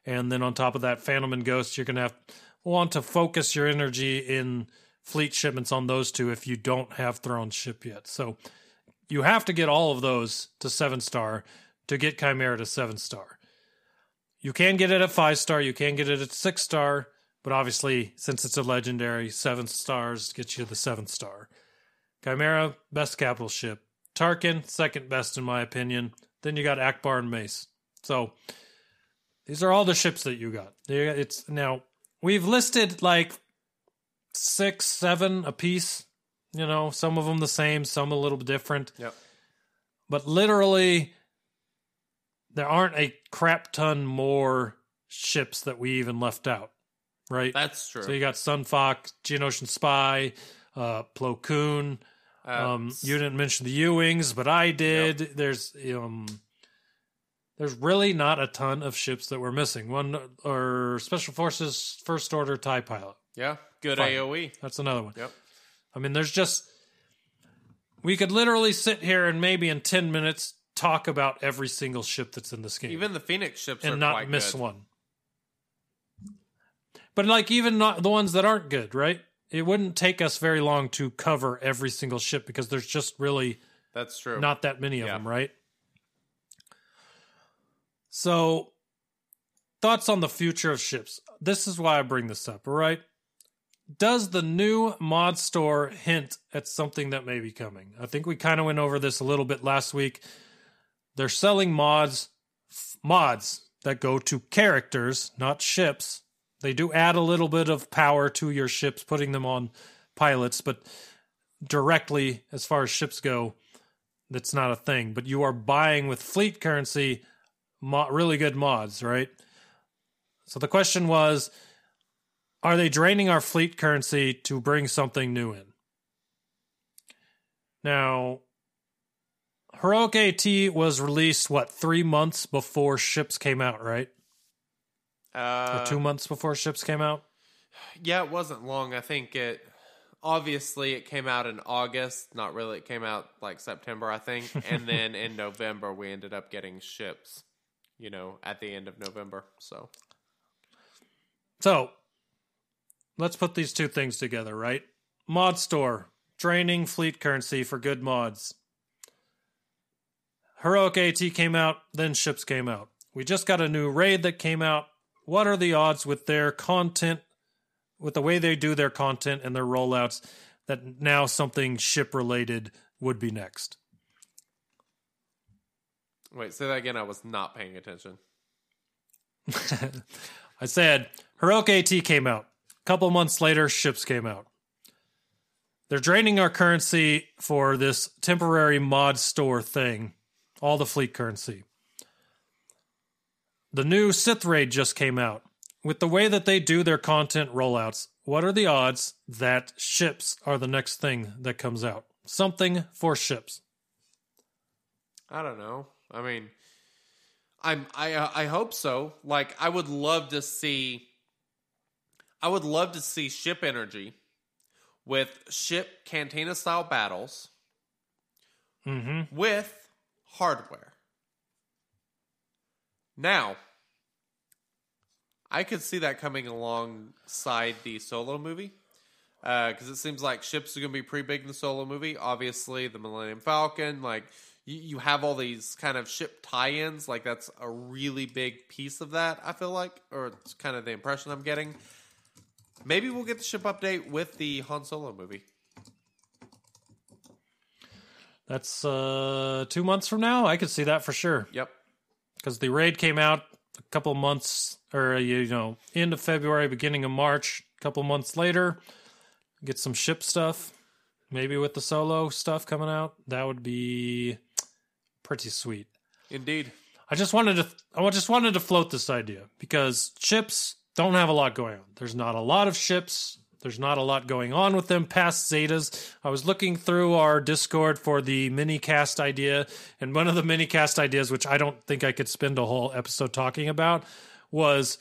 and then on top of that, Phantom and Ghost, you're gonna have want to focus your energy in fleet shipments on those two if you don't have Thrawn ship yet. So you have to get all of those to seven star to get Chimera to seven star. You can get it at five star, you can get it at six star, but obviously, since it's a legendary, seven stars gets you the seventh star. Chimera, best capital ship. Tarkin, second best in my opinion. Then you got Ackbar and Mace. So these are all the ships that you got. It's now we've listed like six, seven a piece. You know, some of them the same, some a little bit different. Yep. But literally, there aren't a crap ton more ships that we even left out, right? That's true. So you got Sun Fac's, Geonosian Spy, uh, Plo Koon. Uh, Um, you didn't mention the U-wings, but I did. There's um, there's really not a ton of ships that we're missing. One or Special Forces First Order Tie Pilot. yeah, good Fine. AOE. That's another one. Yep. I mean, there's just we could literally sit here and maybe in ten minutes talk about every single ship that's in this game, Even the Phoenix ships are and not miss good. one. But like even not the ones that aren't good, right? it wouldn't take us very long to cover every single ship because there's just really That's true. not that many of Yeah. them, right? So, thoughts on the future of ships. This is why I bring this up, all right? Does the new mod store hint at something that may be coming? I think we kind of went over this a little bit last week. They're selling mods f- mods that go to characters, not ships. They do add a little bit of power to your ships putting them on pilots, but directly as far as ships go, that's not a thing. But you are buying with fleet currency mo- really good mods, right? So the question was are they draining our fleet currency to bring something new in? Now, Heroic AT was released, what, three months before ships came out, right? uh, or two months before ships came out? Yeah, it wasn't long. I think it obviously it came out in August. Not really. It came out like September, I think. and then in November we ended up getting ships, you know, at the end of November. So So let's put these two things together, right? Mod store, draining fleet currency for good mods. Heroic AT came out, then ships came out. We just got a new raid that came out. What are the odds with their content, with the way they do their content and their rollouts, that now something ship related would be next? wait, say that again. I was not paying attention. I said Heroic AT came out. A couple months later, ships came out. They're draining our currency for this temporary mod store thing, all the fleet currency. The new Sith Raid just came out. With the way that they do their content rollouts, what are the odds that ships are the next thing that comes out? Something for ships. I don't know. I mean, I'm I uh, I hope so. Like I would love to see I would love to see ship energy with ship cantina style battles Mm-hmm. with hardware. Now, I could see that coming alongside the solo movie uh, because it seems like ships are going to be pretty big in the solo movie. Obviously, the Millennium Falcon, like you, you have all these kind of ship tie-ins. Like that's a really big piece of that. I feel like, or it's kind of the impression I'm getting. Maybe we'll get the ship update with the Han Solo movie. That's uh, two months from now. I could see that for sure. Yep. because the raid came out a couple months or you know end of February, beginning of March. A couple months later, get some ship stuff, maybe with the solo stuff coming out. That would be pretty sweet. Indeed. I just wanted to I just wanted to float this idea because ships don't have a lot going on. There's not a lot of ships. There's not a lot going on with them past Zetas. I was looking through our Discord for the mini cast idea, and one of the mini cast ideas, which I don't think I could spend a whole episode talking about, was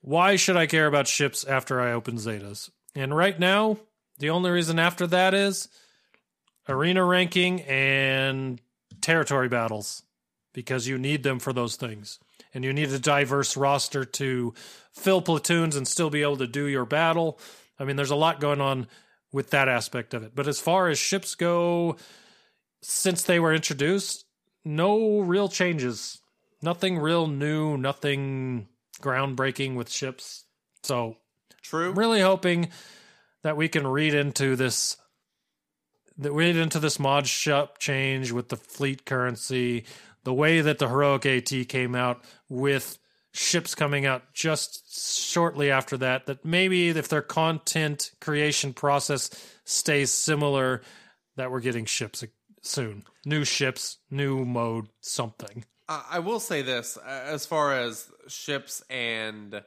why should I care about ships after I open Zetas? And right now, the only reason after that is arena ranking and territory battles because you need them for those things. And you need a diverse roster to fill platoons and still be able to do your battle. I mean, there's a lot going on with that aspect of it. But as far as ships go, since they were introduced, no real changes. Nothing real new, nothing groundbreaking with ships. So True. I'm really hoping that we can read into this that read into this mod shop change with the fleet currency, the way that the heroic AT came out with ships coming out just shortly after that, that maybe if their content creation process stays similar, that we're getting ships soon. New ships, new mode, something. I I will say this as far as ships and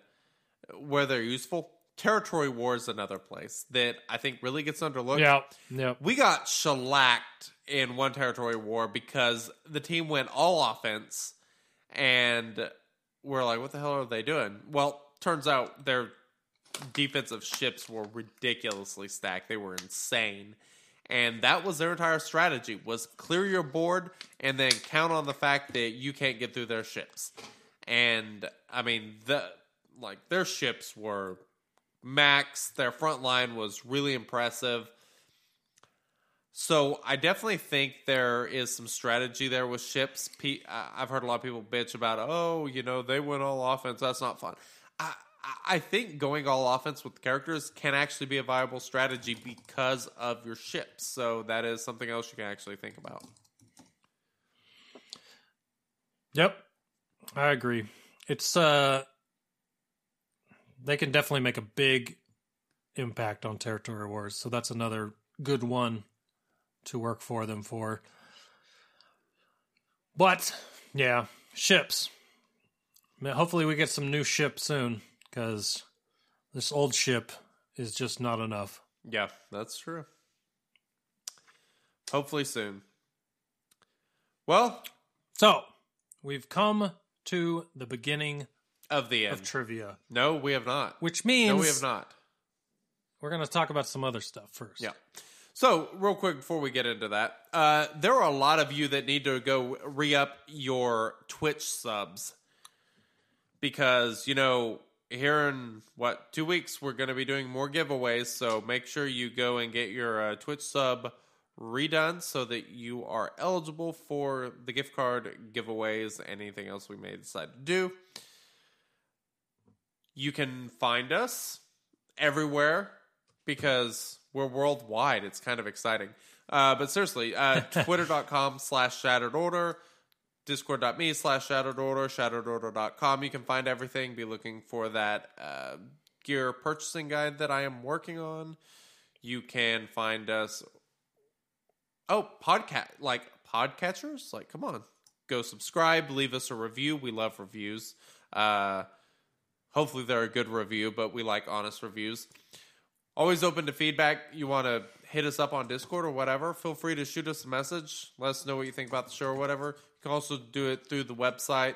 where they're useful. Territory War is another place that I think really gets underlooked. Yeah, yeah. We got shellacked in one territory war because the team went all offense and we're like, what the hell are they doing? Well, turns out their defensive ships were ridiculously stacked. They were insane. And that was their entire strategy was clear your board and then count on the fact that you can't get through their ships. And I mean the like their ships were max. Their front line was really impressive. So I definitely think there is some strategy there with ships. I've heard a lot of people bitch about, oh, you know, they went all offense. That's not fun. I- I think going all offense with characters can actually be a viable strategy because of your ships. So that is something else you can actually think about. Yep. I agree. It's uh they can definitely make a big impact on territory wars. So that's another good one to work for them for. But yeah, ships. Hopefully we get some new ships soon cuz this old ship is just not enough. Yeah, that's true. Hopefully soon. Well, So, we've come to the beginning of the end. of trivia, no, we have not. which means No, we have not. we're going to talk about some other stuff first. Yeah. So, real quick before we get into that, uh, there are a lot of you that need to go re up your Twitch subs because, you know, here in what, two weeks, we're going to be doing more giveaways. So, make sure you go and get your uh, Twitch sub redone so that you are eligible for the gift card giveaways, anything else we may decide to do. You can find us everywhere because we're worldwide. It's kind of exciting. Uh, but seriously, uh, twitter.com slash shattered order, discord.me slash shattered order, shatteredorder.com. You can find everything. Be looking for that uh, gear purchasing guide that I am working on. You can find us. Oh, podcast like podcatchers. Like, come on, go subscribe, leave us a review. We love reviews. Uh, hopefully, they're a good review, but we like honest reviews. Always open to feedback. You want to hit us up on Discord or whatever, feel free to shoot us a message. Let us know what you think about the show or whatever. You can also do it through the website.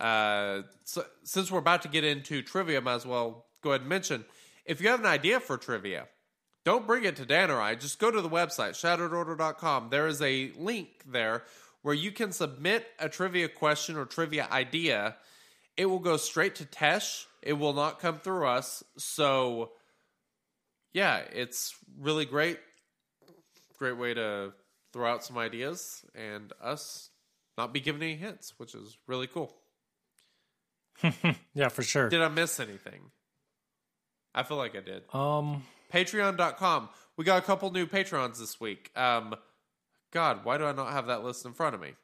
Uh, so, since we're about to get into trivia, might as well go ahead and mention if you have an idea for trivia, don't bring it to Dan or I. Just go to the website, shatteredorder.com. There is a link there where you can submit a trivia question or trivia idea. It will go straight to Tesh. It will not come through us. So, yeah, it's really great. Great way to throw out some ideas and us not be given any hints, which is really cool. Yeah, for sure. Did I miss anything? I feel like I did. Um, Patreon.com. We got a couple new Patrons this week. Um, God, why do I not have that list in front of me?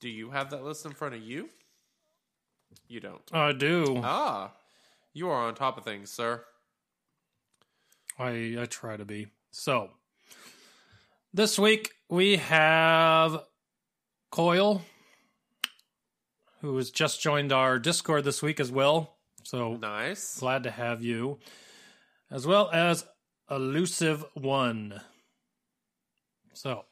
Do you have that list in front of you? You don't. I do. Ah, you are on top of things, sir. I I try to be. So this week we have Coil, who has just joined our Discord this week as well. So Nice. glad to have you, as well as Elusive One. So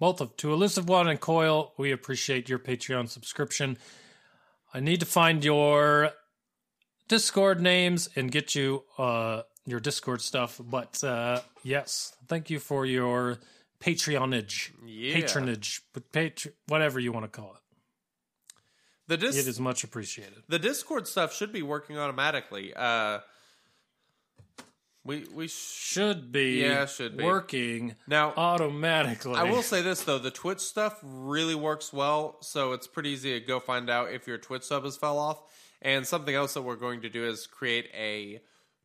both of to Elusive One and Coil, we appreciate your Patreon subscription. I need to find your Discord names and get you uh your Discord stuff. But uh yes, thank you for your patronage, Yeah. patronage, but patr- whatever you want to call it. The dis- It is much appreciated. the Discord stuff should be working automatically. Uh, we we sh- Should be Yeah, should be. working now. automatically. I will say this though, the Twitch stuff really works well, so it's pretty easy to go find out if your Twitch sub has fell off. And something else that we're going to do is create a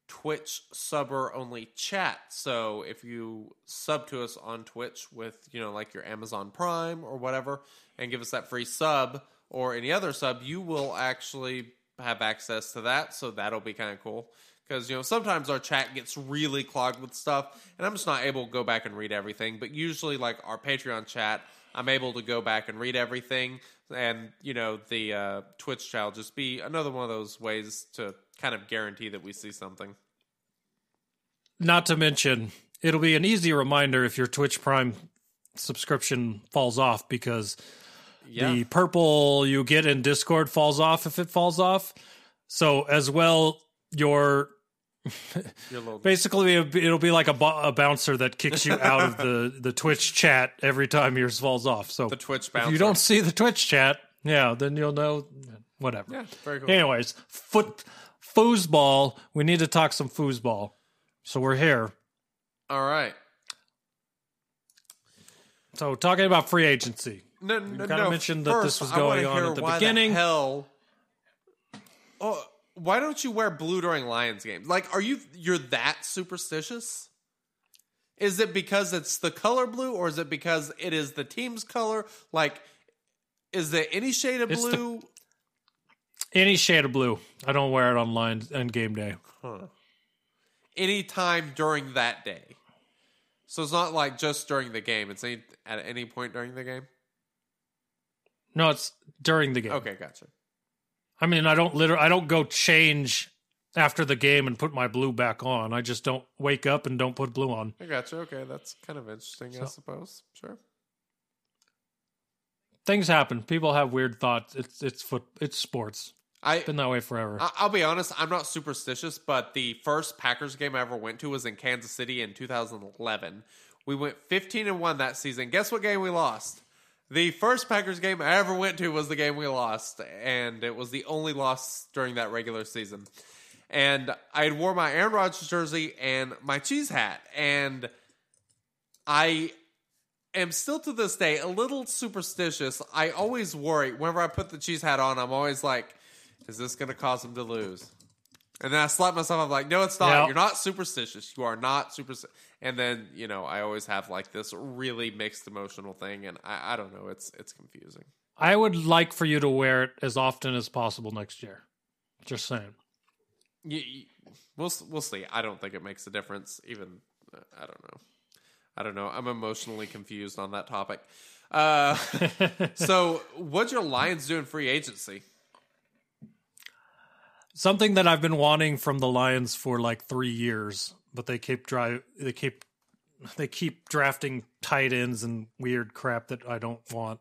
Twitch subber only chat. So if you sub to us on Twitch with, you know, like your Amazon Prime or whatever, and give us that free sub or any other sub, you will actually have access to that. So that'll be kind of cool. Because, you know, sometimes our chat gets really clogged with stuff, and I'm just not able to go back and read everything. But usually, like our Patreon chat, I'm able to go back and read everything. And, you know, the uh, Twitch chat will just be another one of those ways to kind of guarantee that we see something. Not to mention, it'll be an easy reminder if your Twitch Prime subscription falls off because Yeah. the purple you get in Discord falls off if it falls off. So as well, your basically it'll be like a, bo- a bouncer that kicks you out of the the Twitch chat every time yours falls off. So the Twitch if you don't see the Twitch chat, yeah, then you'll know whatever. Yeah, very cool. Anyways, foot foosball. We need to talk some foosball. So we're here. All right. So talking about free agency. No, no, kinda no. mentioned that First, this was going on at the beginning. hell. Oh, why don't you wear blue during Lions games? Like, are you you're that superstitious? Is it because it's the color blue, or is it because it is the team's color? Like, is there any shade of It's the- blue? Any shade of blue. I don't wear it online and game day. any time during that day. So it's not like just during the game. It's any, at any point during the game. No, it's during the game. Okay, gotcha. I mean, I don't literally, I don't go change after the game and put my blue back on. I just don't wake up and don't put blue on. I gotcha. Okay, that's kind of interesting, I suppose. Sure. Things happen. People have weird thoughts. It's it's foot. It's sports. I Been that way forever. I'll be honest, I'm not superstitious, but the first Packers game I ever went to was in Kansas City in 2011. We went 15 and 1 that season. Guess what game we lost? The first Packers game I ever went to was the game we lost, and it was the only loss during that regular season. And I had wore my Aaron Rodgers jersey and my cheese hat, and I am still to this day a little superstitious. I always worry whenever I put the cheese hat on. I'm always like, "Is this going to cause him to lose?" And then I slap myself. I'm like, "No, it's not. You're not superstitious. You are not superstitious." And then you know, I always have like this really mixed emotional thing, and I, I don't know. It's it's confusing. I would like for you to wear it as often as possible next year. Just saying. You, you- we'll we'll see. I don't think it makes a difference. Even I don't know. I don't know. I'm emotionally confused on that topic. Uh, so, what'd your Lions do in free agency? Something that I've been wanting from the Lions for like three years, but they keep drive. They keep they keep drafting tight ends and weird crap that I don't want.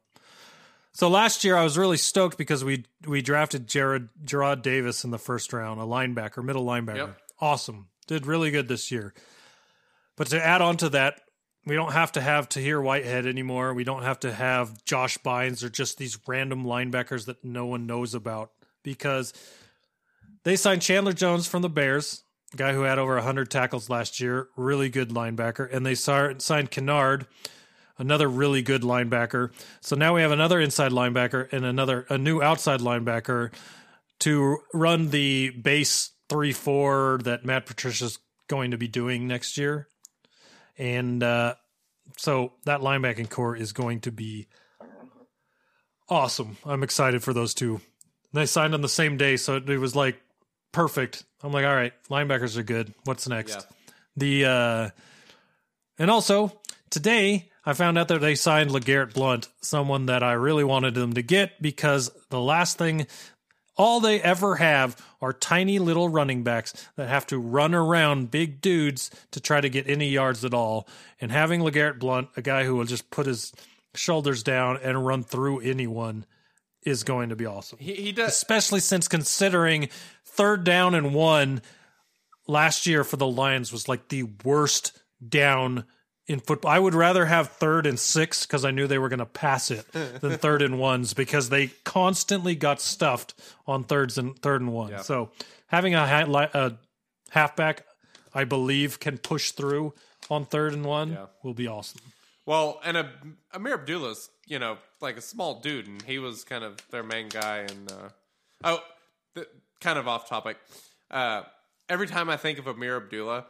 So last year I was really stoked because we we drafted Jared Gerard Davis in the first round, a linebacker, middle linebacker. Yep. Awesome. Did really good this year. But to add on to that, we don't have to have Tahir Whitehead anymore. We don't have to have Josh Bynes or just these random linebackers that no one knows about because they signed Chandler Jones from the Bears, guy who had over 100 tackles last year, really good linebacker, and they signed Kennard, another really good linebacker. So now we have another inside linebacker and another a new outside linebacker to run the base 3-4 that Matt Patricia's going to be doing next year. And uh, so that linebacking core is going to be awesome. I'm excited for those two. They signed on the same day, so it was like perfect. I'm like, all right, linebackers are good. What's next? Yeah. The uh and also today I found out that they signed LeGarrette Blunt, someone that I really wanted them to get because the last thing all they ever have are tiny little running backs that have to run around big dudes to try to get any yards at all. And having LeGarrette Blunt, a guy who will just put his shoulders down and run through anyone, is going to be awesome He, he does. especially since considering third down and one last year for the Lions was like the worst down in football. I would rather have third and six because I knew they were going to pass it than third and ones because they constantly got stuffed on thirds and third and one. So having a, a halfback, I believe, can push through on third and one Yeah. will be awesome. Well, and a, Ameer Abdullah's, you know, like a small dude, and he was kind of their main guy. And uh, oh, kind of off topic. Uh, every time I think of Ameer Abdullah,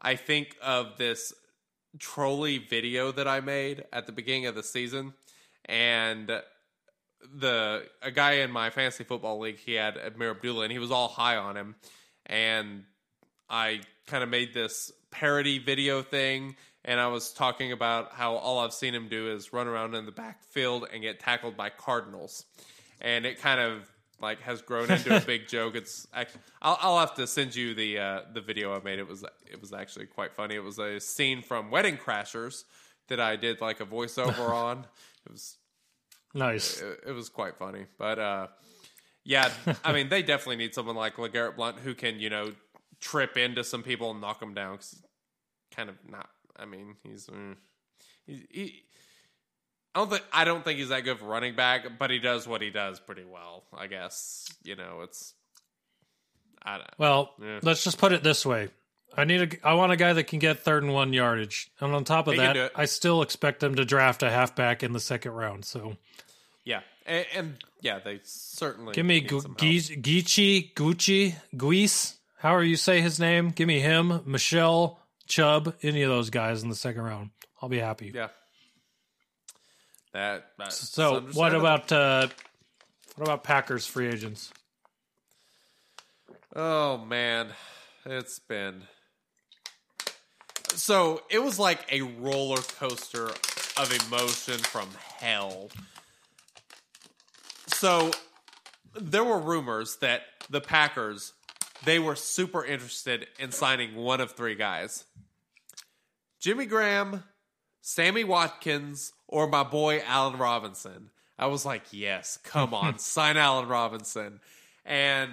I think of this trolley video that I made at the beginning of the season, and the a guy in my fantasy football league, he had Ameer Abdullah, and he was all high on him, and I kind of made this parody video thing, and I was talking about how all I've seen him do is run around in the backfield and get tackled by Cardinals, and it kind of like has grown into a big joke. It's actually, I'll, I'll have to send you the uh, the video I made. It was it was actually quite funny. It was a scene from Wedding Crashers that I did like a voiceover on. It was Nice. it, it was quite funny. But uh, yeah, I mean, they definitely need someone like LeGarrette Blunt who can, you know, trip into some people and knock them down. 'cause kind of not. I mean, he's. Mm, he, he, I don't think I don't think he's that good for running back, but he does what he does pretty well. I guess you know it's. I don't. Well, Yeah. let's just put it this way. I need a I want a guy that can get third and one yardage. And on top of He that. I still expect them to draft a halfback in the second round. So Yeah, and, and yeah, they certainly give me need Gu- some help. Gi- Geechee, Gucci, Guis, however you say his name. Give me him, Michel, Chubb, any of those guys in the second round. I'll be happy. Yeah. That. So what about uh what about Packers free agents? Oh man, it's been. So it was like a roller coaster of emotion from hell. So there were rumors that the Packers they were super interested in signing one of three guys. Jimmy Graham, Sammy Watkins, or my boy Allen Robinson. I was like, yes, come on, sign Allen Robinson. And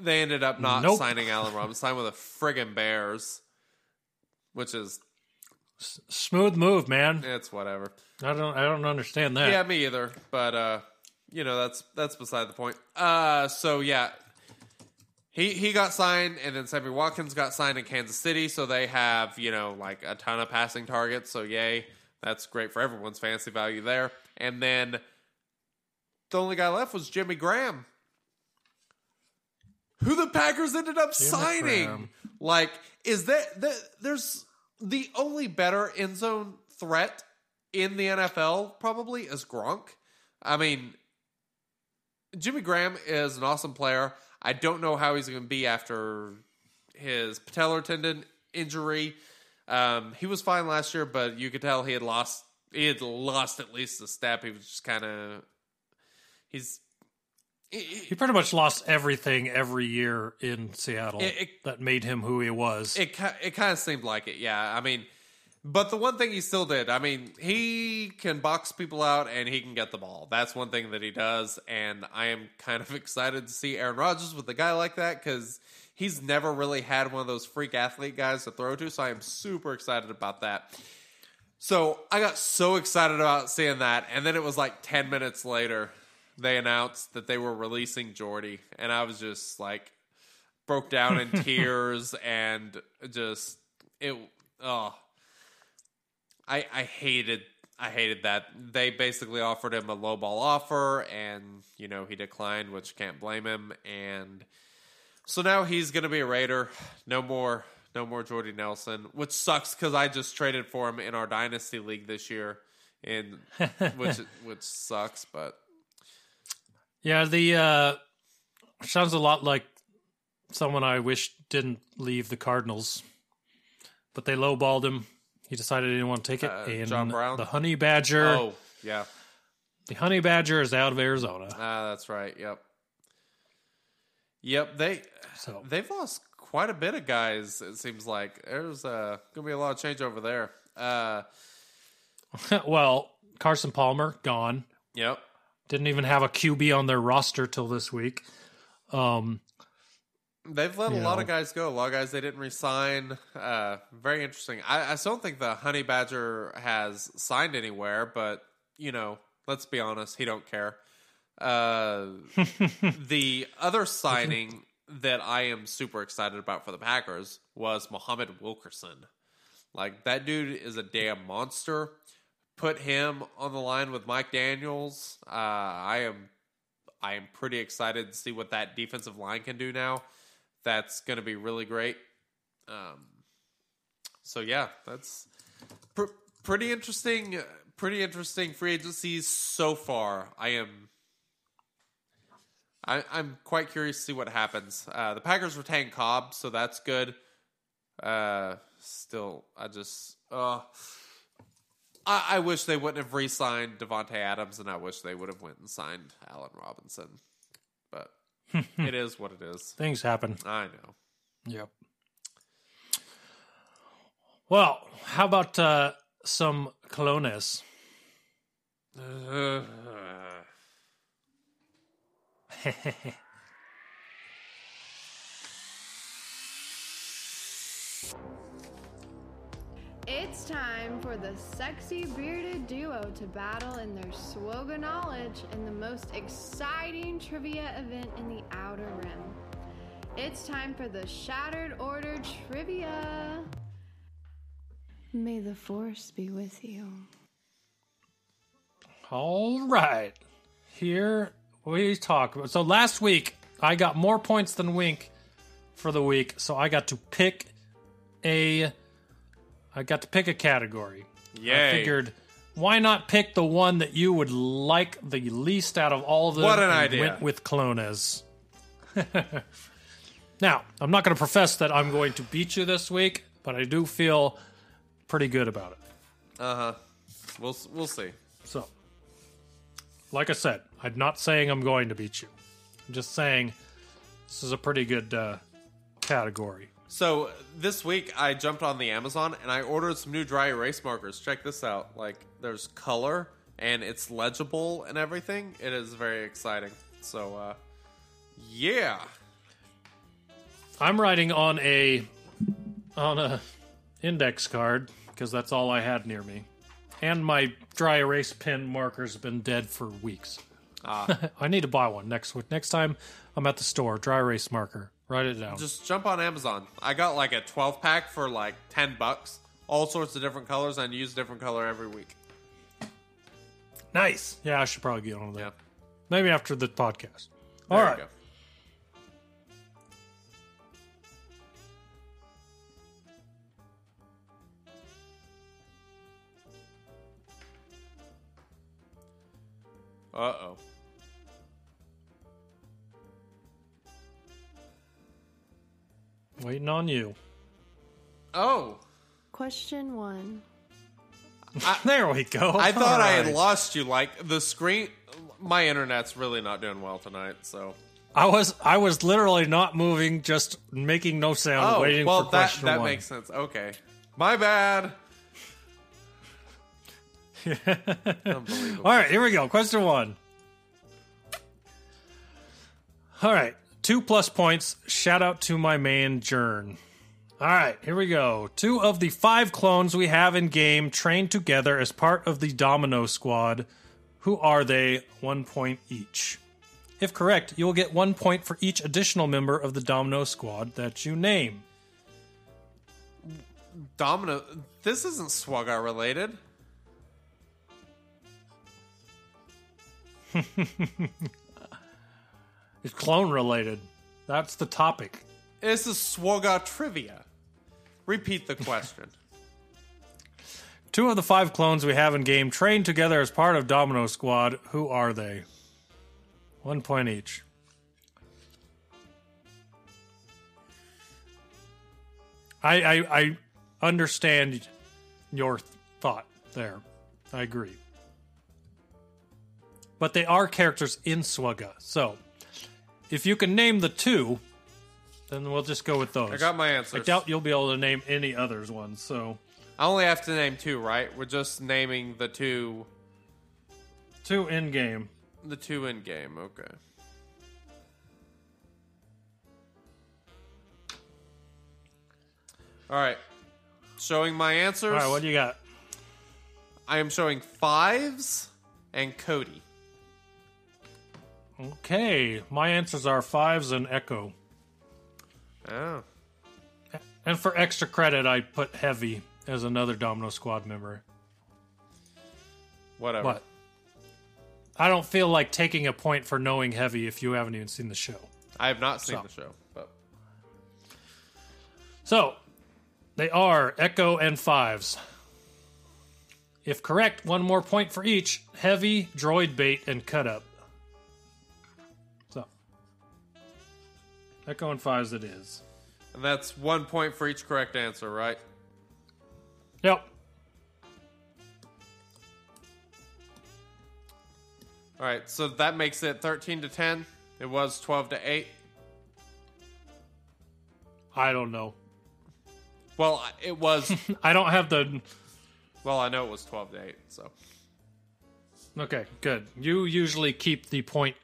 they ended up not Nope. signing Allen Robinson, signed with the friggin' Bears, which is Smooth move, man. it's whatever. I don't I don't understand that. Yeah, me either. But uh, you know, that's that's beside the point. Uh, so yeah, he he got signed, and then Sammy Watkins got signed in Kansas City. So they have you know like a ton of passing targets. So yay, that's great for everyone's fantasy value there. And then the only guy left was Jimmy Graham, who the Packers ended up signing. Graham. Like, is that, that there's the only better end zone threat in the NFL probably is Gronk. I mean, Jimmy Graham is an awesome player. I don't know how he's going to be after his patellar tendon injury. Um, he was fine last year, but you could tell he had lost. He had lost at least a step. He was just kind of. He's. He pretty much lost everything every year in Seattle It- it- that made him who he was. It it kind of seemed like it, yeah. I mean, but the one thing he still did, I mean, he can box people out and he can get the ball. That's one thing that he does, and I am kind of excited to see Aaron Rodgers with a guy like that because he's never really had one of those freak athlete guys to throw to. So I am super excited about that. So I got so excited about seeing that, and then it was like ten minutes later they announced that they were releasing Jordy, and I was just like broke down in tears and just it oh I I hated I hated that. They basically offered him a low ball offer and you know he declined, which can't blame him and so now he's going to be a Raider. No more no more Jordy Nelson, which sucks cuz I just traded for him in our dynasty league this year and which which sucks, but yeah, the uh sounds a lot like someone I wish didn't leave the Cardinals. But they lowballed him. He decided he didn't want to take it. Uh, and John Brown? the Honey Badger oh, yeah. the Honey Badger is out of Arizona. Ah, that's right. Yep. Yep, they So they've lost quite a bit of guys. It seems like there's uh, gonna be a lot of change over there. Uh, well, Carson Palmer gone. yep. Didn't even have a QB on their roster till this week. Um They've let a You lot of guys go. A lot of guys they didn't resign. Uh, very interesting. I, I still don't think the Honey Badger has signed anywhere, but you know, let's be honest, he don't care. Uh, the other signing that I am super excited about for the Packers was Muhammad Wilkerson. Like that dude is a damn monster. Put him on the line with Mike Daniels. Uh, I am I am pretty excited to see what that defensive line can do now. That's going to be really great. Um, so yeah, that's pr- pretty interesting. Pretty interesting free agencies so far. I am. I, I'm quite curious to see what happens. Uh, the Packers retain Cobb, so that's good. Uh, still, I just, uh, I, I wish they wouldn't have re-signed Davante Adams, and I wish they would have went and signed Allen Robinson. But it is what it is. things happen. I know. Yep. Well, how about uh some clones? Uh, It's time for the sexy bearded duo to battle in their SWGoH knowledge in the most exciting trivia event in the Outer Rim. It's time for the Shattered Order trivia. May the Force be with you. All right. Here we talk. So last week, I got more points than Wink for the week, so I got to pick a. I got to pick a category. Yay. I figured, why not pick the one that you would like the least out of all of them? What an idea. Went with Clones. now, I'm not going to profess that I'm going to beat you this week, but I do feel pretty good about it. Uh huh. We'll we'll see. So, like I said, I'm not saying I'm going to beat you. I'm just saying this is a pretty good uh, category. So this week I jumped on the Amazon and I ordered some new dry erase markers. Check this out. Like there's color and it's legible and everything. It is very exciting. So uh yeah. I'm writing on a on a index card because that's all I had near me, and my dry erase pen marker's been dead for weeks. Ah. I need to buy one next week. Next time I'm at the store, dry erase marker. Write it down. Just jump on Amazon. I got like a 12 pack for like 10 bucks. All sorts of different colors and use different color every week. nice. Yeah, I should probably get on that. Yeah. Maybe after the podcast. There All you right. Uh oh. Waiting on you. Oh. Question one. There we go. I thought I had lost you. Like the screen, my internet's really not doing well tonight. So I was I was literally not moving, just making no sound, oh waiting well, for that question that one. makes sense. Okay, my bad. Unbelievable. All right, here we go. Question one. All right, two plus points. Shout out to my man Jern. All right, here we go. Two of the five clones we have in game trained together as part of the Domino Squad. Who are they? One point each. If correct, you will get one point for each additional member of the Domino Squad that you name. Domino, this isn't SWGoH related. It's clone related. That's the topic. This is SWGoH trivia. Repeat the question. Two of the five clones we have in game trained together as part of Domino Squad. Who are they? One point each. I I, I understand your th- thought there. I agree. But they are characters in SWGoH. So, if you can name the two, then we'll just go with those. I got my answers. I doubt you'll be able to name any others ones. So, I only have to name two, right? We're just naming the two, two in game. the two in game. Okay. All right. Showing my answers. All right, what do you got? I am showing fives and Cody. Okay, my answers are fives and Echo. Oh. And for extra credit, I put Heavy as another Domino Squad member. Whatever. What? I don't feel like taking a point for knowing Heavy if you haven't even seen the show. I have not seen So. the show, but So, they are Echo and Fives. If correct, one more point for each Heavy, Droid Bait, and Cut Up. Echo and Fives it is. and that's one point for each correct answer, right? Yep. All right, so that makes it 13 to 10. It was 12 to 8. I don't know. Well, it was I don't have the. well, I know it was 12 to 8, so. Okay, good. You usually keep the point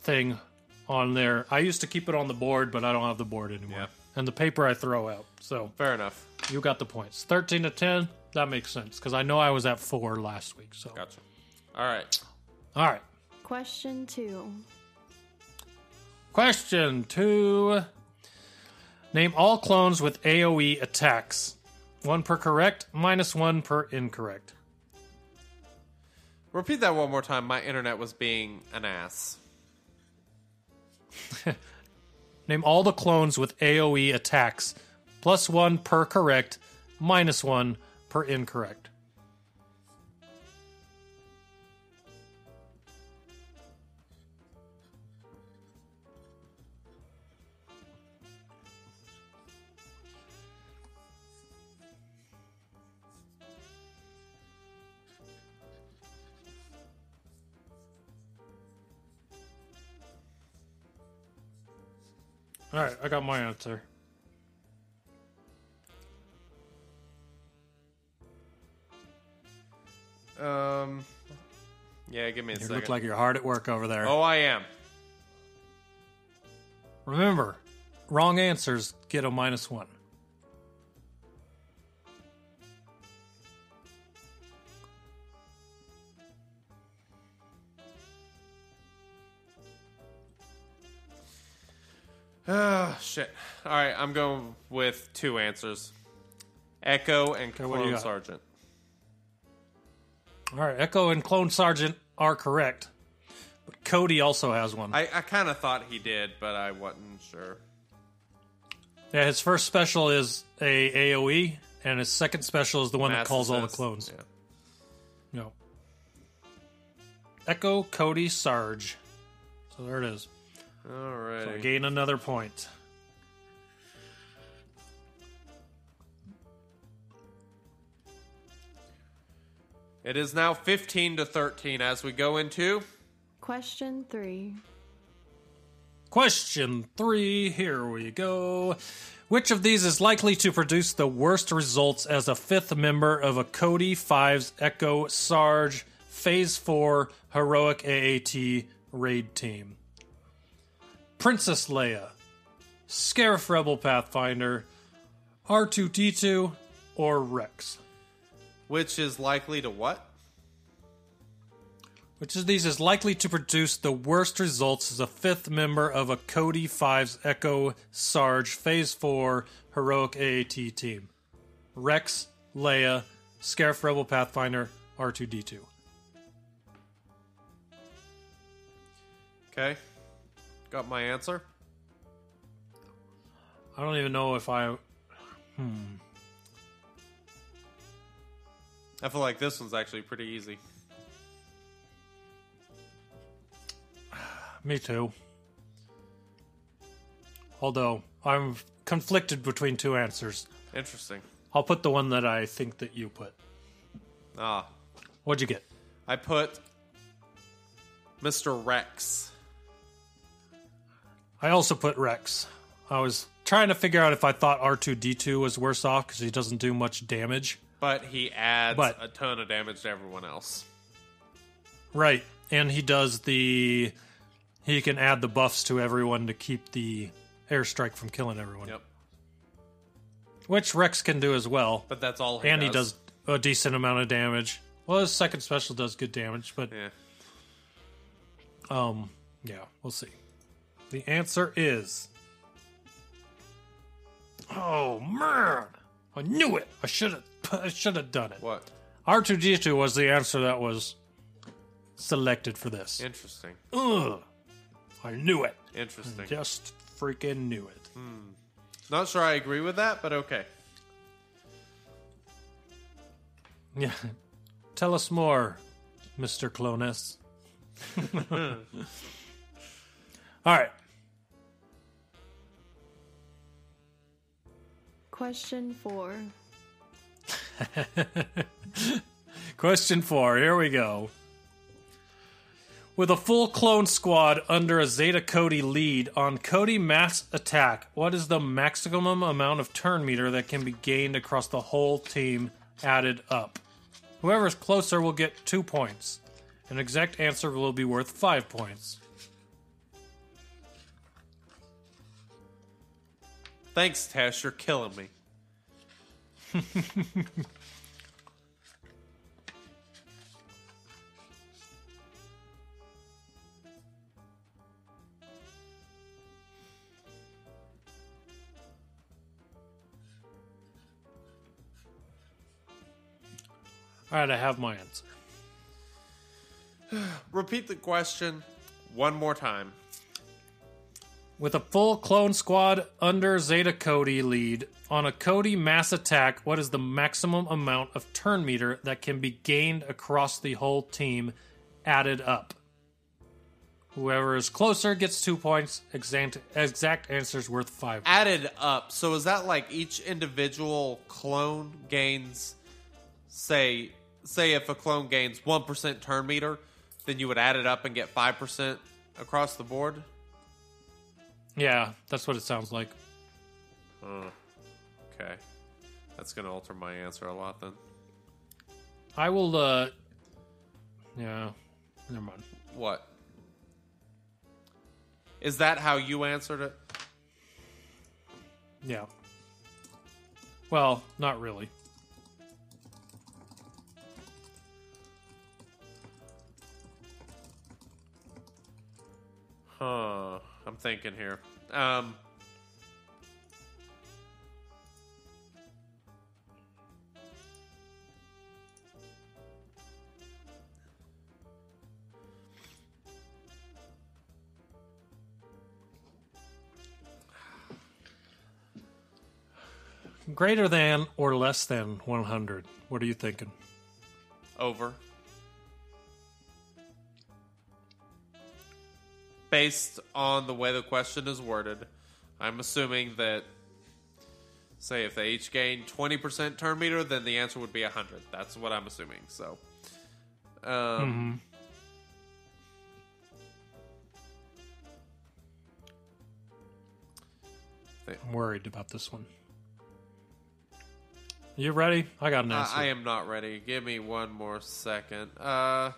thing on there. I used to keep it on the board, but I don't have the board anymore. Yeah. And the paper I throw out. So Fair enough. you got the points. 13 to 10, that makes sense because I know I was at 4 last week. So Gotcha. All right. All right. Question two. Question 2. Name all clones with AoE attacks. One per correct, minus one per incorrect. Repeat that one more time. My internet was being an ass. Name all the clones with AoE attacks. Plus one per correct, minus one per incorrect. All right, I got my answer. Um, yeah, give me a You second. look like you're hard at work over there. oh, I am. Remember, wrong answers get a minus one. Oh shit! All right, I'm going with two answers: Echo and what do you Clone got? Sergeant. All right, Echo and Clone Sergeant are correct, but Cody also has one. I, I kind of thought he did, but I wasn't sure. yeah, his first special is a AOE, and his second special is the one that Mass calls all the assist. clones. Yeah. No. Echo, Cody, Sarge. So there it is. All right. So I gain another point. It is now 15 to 13 as we go into Question three. Question three, here we go. Which of these is likely to produce the worst results as a fifth member of a Cody Fives Echo Sarge Phase 4 Heroic AAT raid team? Princess Leia, Scarif Rebel Pathfinder, R2D2, or Rex? which is likely to what? Which of these is likely to produce the worst results as a fifth member of a Cody Fives Echo Sarge Phase 4 Heroic AAT team? Rex, Leia, Scarif Rebel Pathfinder, R2D2. Okay. Got my answer. I don't even know if I. Hmm. I feel like this one's actually pretty easy. Me too. Although, I'm conflicted between two answers. Interesting. I'll put the one that I think that you put. Ah, What'd you get? I put Mr. Rex. I also put Rex. I was trying to figure out if I thought R2D2 was worse off because he doesn't do much damage. But he adds But- a ton of damage to everyone else. Right. And he does the. He can add the buffs to everyone to keep the airstrike from killing everyone. Yep. Which Rex can do as well. But that's all he and does. he does a decent amount of damage. Well, his second special does good damage, but Yeah. um, yeah, we'll see. The answer is. Oh man, I knew it. I should have. I should have done it. What? R two D two was the answer that was selected for this. Interesting. Ugh, I knew it. Interesting. Just freaking knew it. Hmm. Not sure I agree with that, but okay. Yeah. Tell us more, Mr. Clonus. All right. Question four. Question four. Here we go. With a full clone squad under a Zeta Cody lead on Cody mass attack, what is the maximum amount of turn meter that can be gained across the whole team added up? Whoever's closer will get two points. An exact answer will be worth five points. Thanks, Tash. You're killing me. All right, I have my answer. Repeat the question one more time. With a full clone squad under Zeta Cody lead, on a Cody mass attack, what is the maximum amount of turn meter that can be gained across the whole team added up? Whoever is closer gets two points. Exact, exact answers worth five. Added up. So is that like each individual clone gains say say if a clone gains 1% turn meter, then you would add it up and get 5% across the board? Yeah, that's what it sounds like. Okay. That's going to alter my answer a lot then. I will, uh. Yeah, never mind. What? Is that how you answered it? Yeah. Well, not really. Huh. I'm thinking here. Um Greater than or less than 100. What are you thinking? over. Based on the way the question is worded, I'm assuming that, say, if they each gain 20% turn meter, then the answer would be 100. That's what I'm assuming. So, um, I'm worried about this one. You ready? I got an I, answer. I am not ready. Give me one more second. Uh,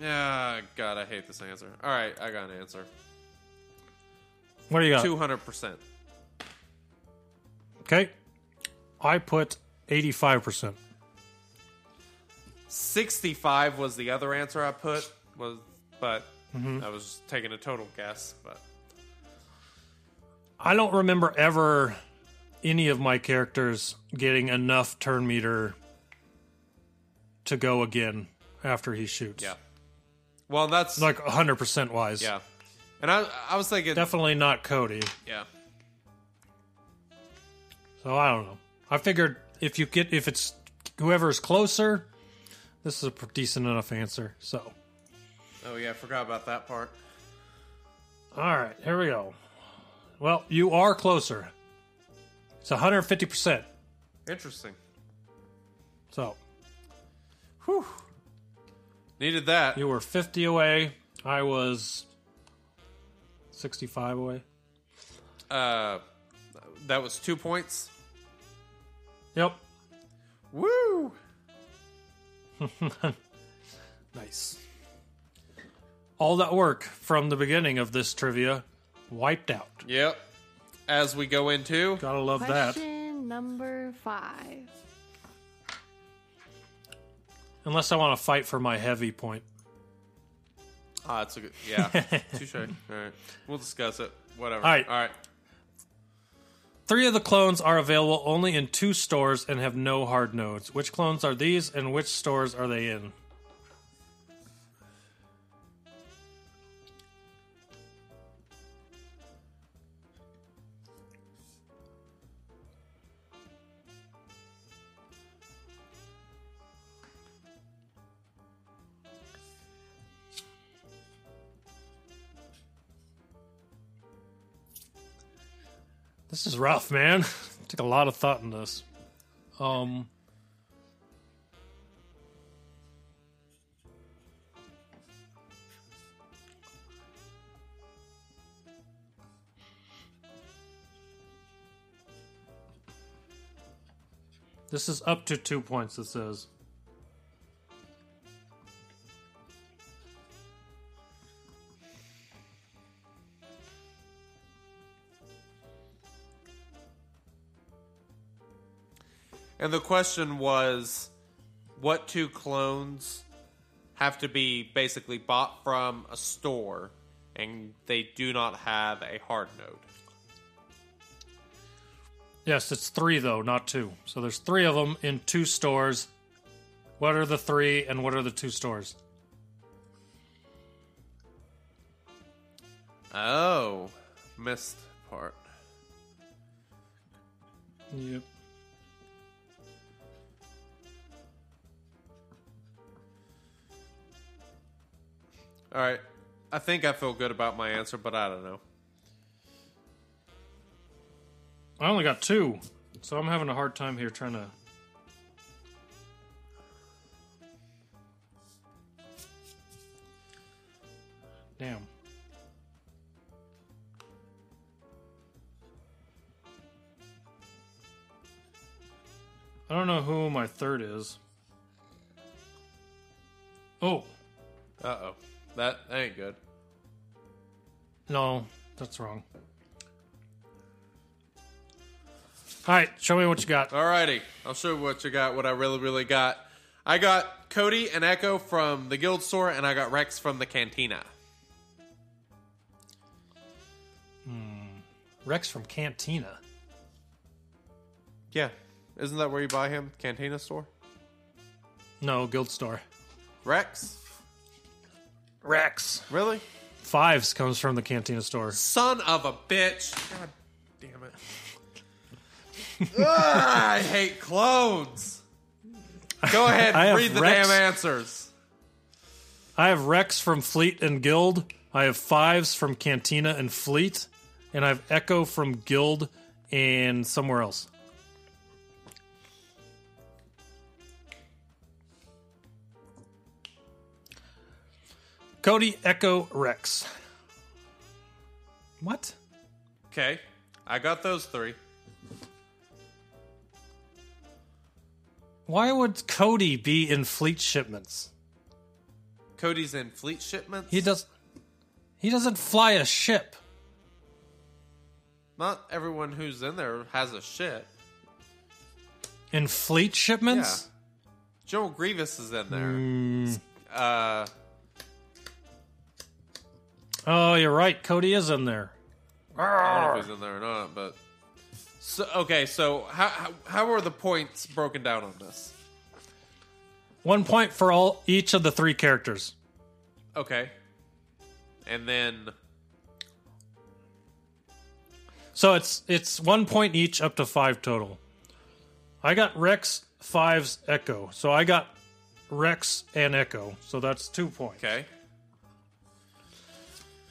yeah, God, I hate this answer. All right, I got an answer. what do you got? Two hundred percent. Okay. I put 85%. 65 was the other answer I put was but mm-hmm. I was taking a total guess but I don't remember ever any of my characters getting enough turn meter to go again after he shoots. yeah well that's Like 100% wise. yeah and I I was thinking Definitely not Cody. yeah So I don't know. I figured if you get if it's whoever's closer, this is a pr- decent enough answer. So, oh yeah I forgot about that part all right, here we go. Well, you are closer. It's 150%. interesting So, whew needed that you were 50 away. I was 65 away. uh that was two points Yep. woo Nice. All that work from the beginning of this trivia wiped out. yep as we go into Gotta love that. Question number five. Unless I want to fight for my heavy point. ah it's a good yeah touche all right we'll discuss it whatever All right. all right Three of the clones are available only in two stores and have no hard nodes. Which clones are these and which stores are they in? This is rough, man. Took a lot of thought in this. Um This is up to two points, it says. And the question was what two clones have to be basically bought from a store and they do not have a hard node? Yes, it's three though, not two. So there's three of them in two stores. What are the three and what are the two stores? Oh, missed part. Yep. All right. I think I feel good about my answer, but I don't know. I only got two, so I'm having a hard time here trying to. Damn. I don't know who my third is. Oh, Uh oh. That ain't good. no, that's wrong. All right, show me what you got. Alrighty. I'll show you what you got, what I really, really got. I got Cody and Echo from the guild store, and I got Rex from the cantina. Hmm. Rex from Cantina. Yeah. Isn't that where you buy him? Cantina store? No, Guild Store. Rex? Rex. Really? Fives comes from the Cantina store. Son of a bitch. God damn it. Ugh, ah, I hate clones. Go ahead, I have read the Rex. damn answers. I have Rex from Fleet and Guild. I have Fives from Cantina and Fleet. And I have Echo from Guild and somewhere else. Cody, Echo, Rex. What? Okay. I got those three. Why would Cody be in fleet shipments? Cody's in fleet shipments. He does. He doesn't fly a ship. Not everyone who's in there has a ship. In fleet shipments? General Grievous is in there. Hmm. Uh, Oh, you're right. Cody is in there. I don't know if he's in there or not, but so okay. So how how, how are the points broken down on this? One point for all each of the three characters. Okay, and then So it's it's one point each up to five total. I got Rex, Fives, Echo. So I got Rex and Echo. So that's two points. okay,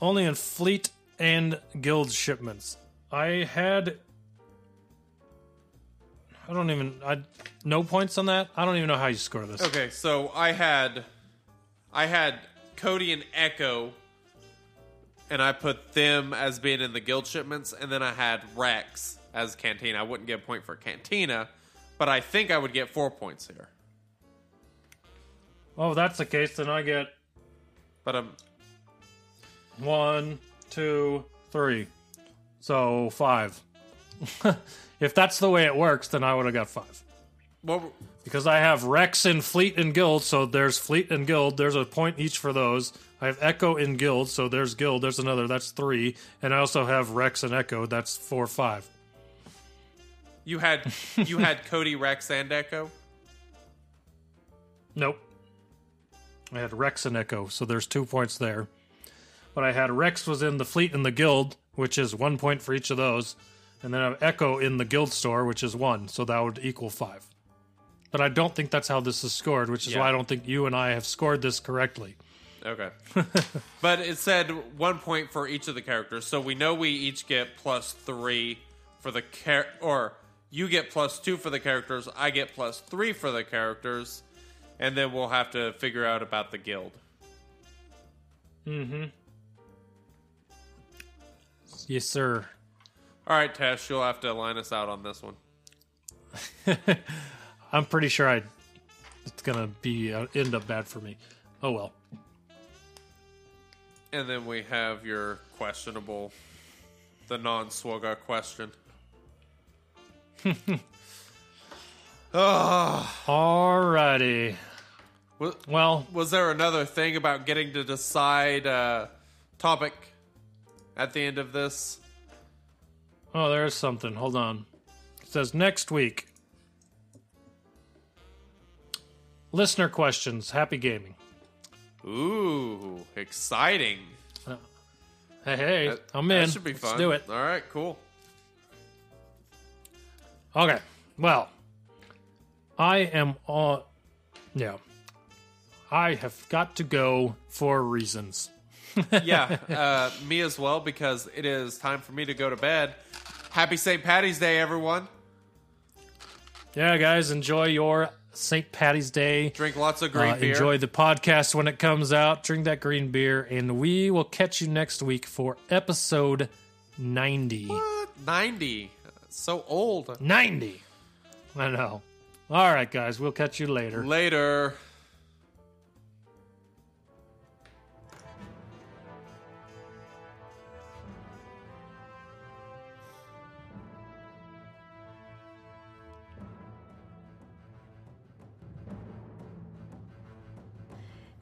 Only in fleet and guild shipments. I had I don't even I no points on that. I don't even know how you score this. okay. So I had I had Cody and Echo, and I put them as being in the guild shipments, and then I had Rex as Cantina. I wouldn't get a point for Cantina, but I think I would get four points here. Oh, if that's the case, then I get But um, One, two, three. So five. if that's the way it works, then I would have got five. what? Because I have Rex in Fleet and Guild, so there's Fleet and Guild. There's a point each for those. I have Echo in Guild, so there's Guild. There's another. That's three. And I also have Rex and Echo. That's four, five. You had you had Cody, Rex, and Echo. Nope. I had Rex and Echo, so there's two points there. But I had Rex was in the Fleet and the Guild, which is one point for each of those. And then I have Echo in the Guild store, which is one, so that would equal five. But I don't think that's how this is scored, which is Yeah. why I don't think you and I have scored this correctly. Okay. but it said one point for each of the characters, so we know we each get plus three for the char- or you get plus two for the characters, I get plus three for the characters, and then we'll have to figure out about the guild. Mm-hmm. Yes, sir. All right, Tash, you'll have to line us out on this one. I'm pretty sure I it's gonna be uh, end up bad for me. Oh well. And then we have your questionable, the non-Swogga question. Alrighty. Was, Well, was there another thing about getting to decide uh, topic at the end of this? oh, there's something. Hold on. It says next week. Listener questions. Happy gaming. Ooh, exciting. Uh, hey, hey, That- I'm in. That should be Let's fun. do it. All right, cool. Okay. Well, I am on. Yeah. I have got to go for reasons. Yeah, uh, me as well because it is time for me to go to bed. Happy St. Patty's Day, everyone. Yeah, guys, enjoy your St. Patty's Day. Drink lots of green Uh, beer. enjoy the podcast when it comes out. Drink that green beer, and we will catch you next week for episode 90. What? 90. So old. 90. I know. All right, guys, we'll catch you later. Later.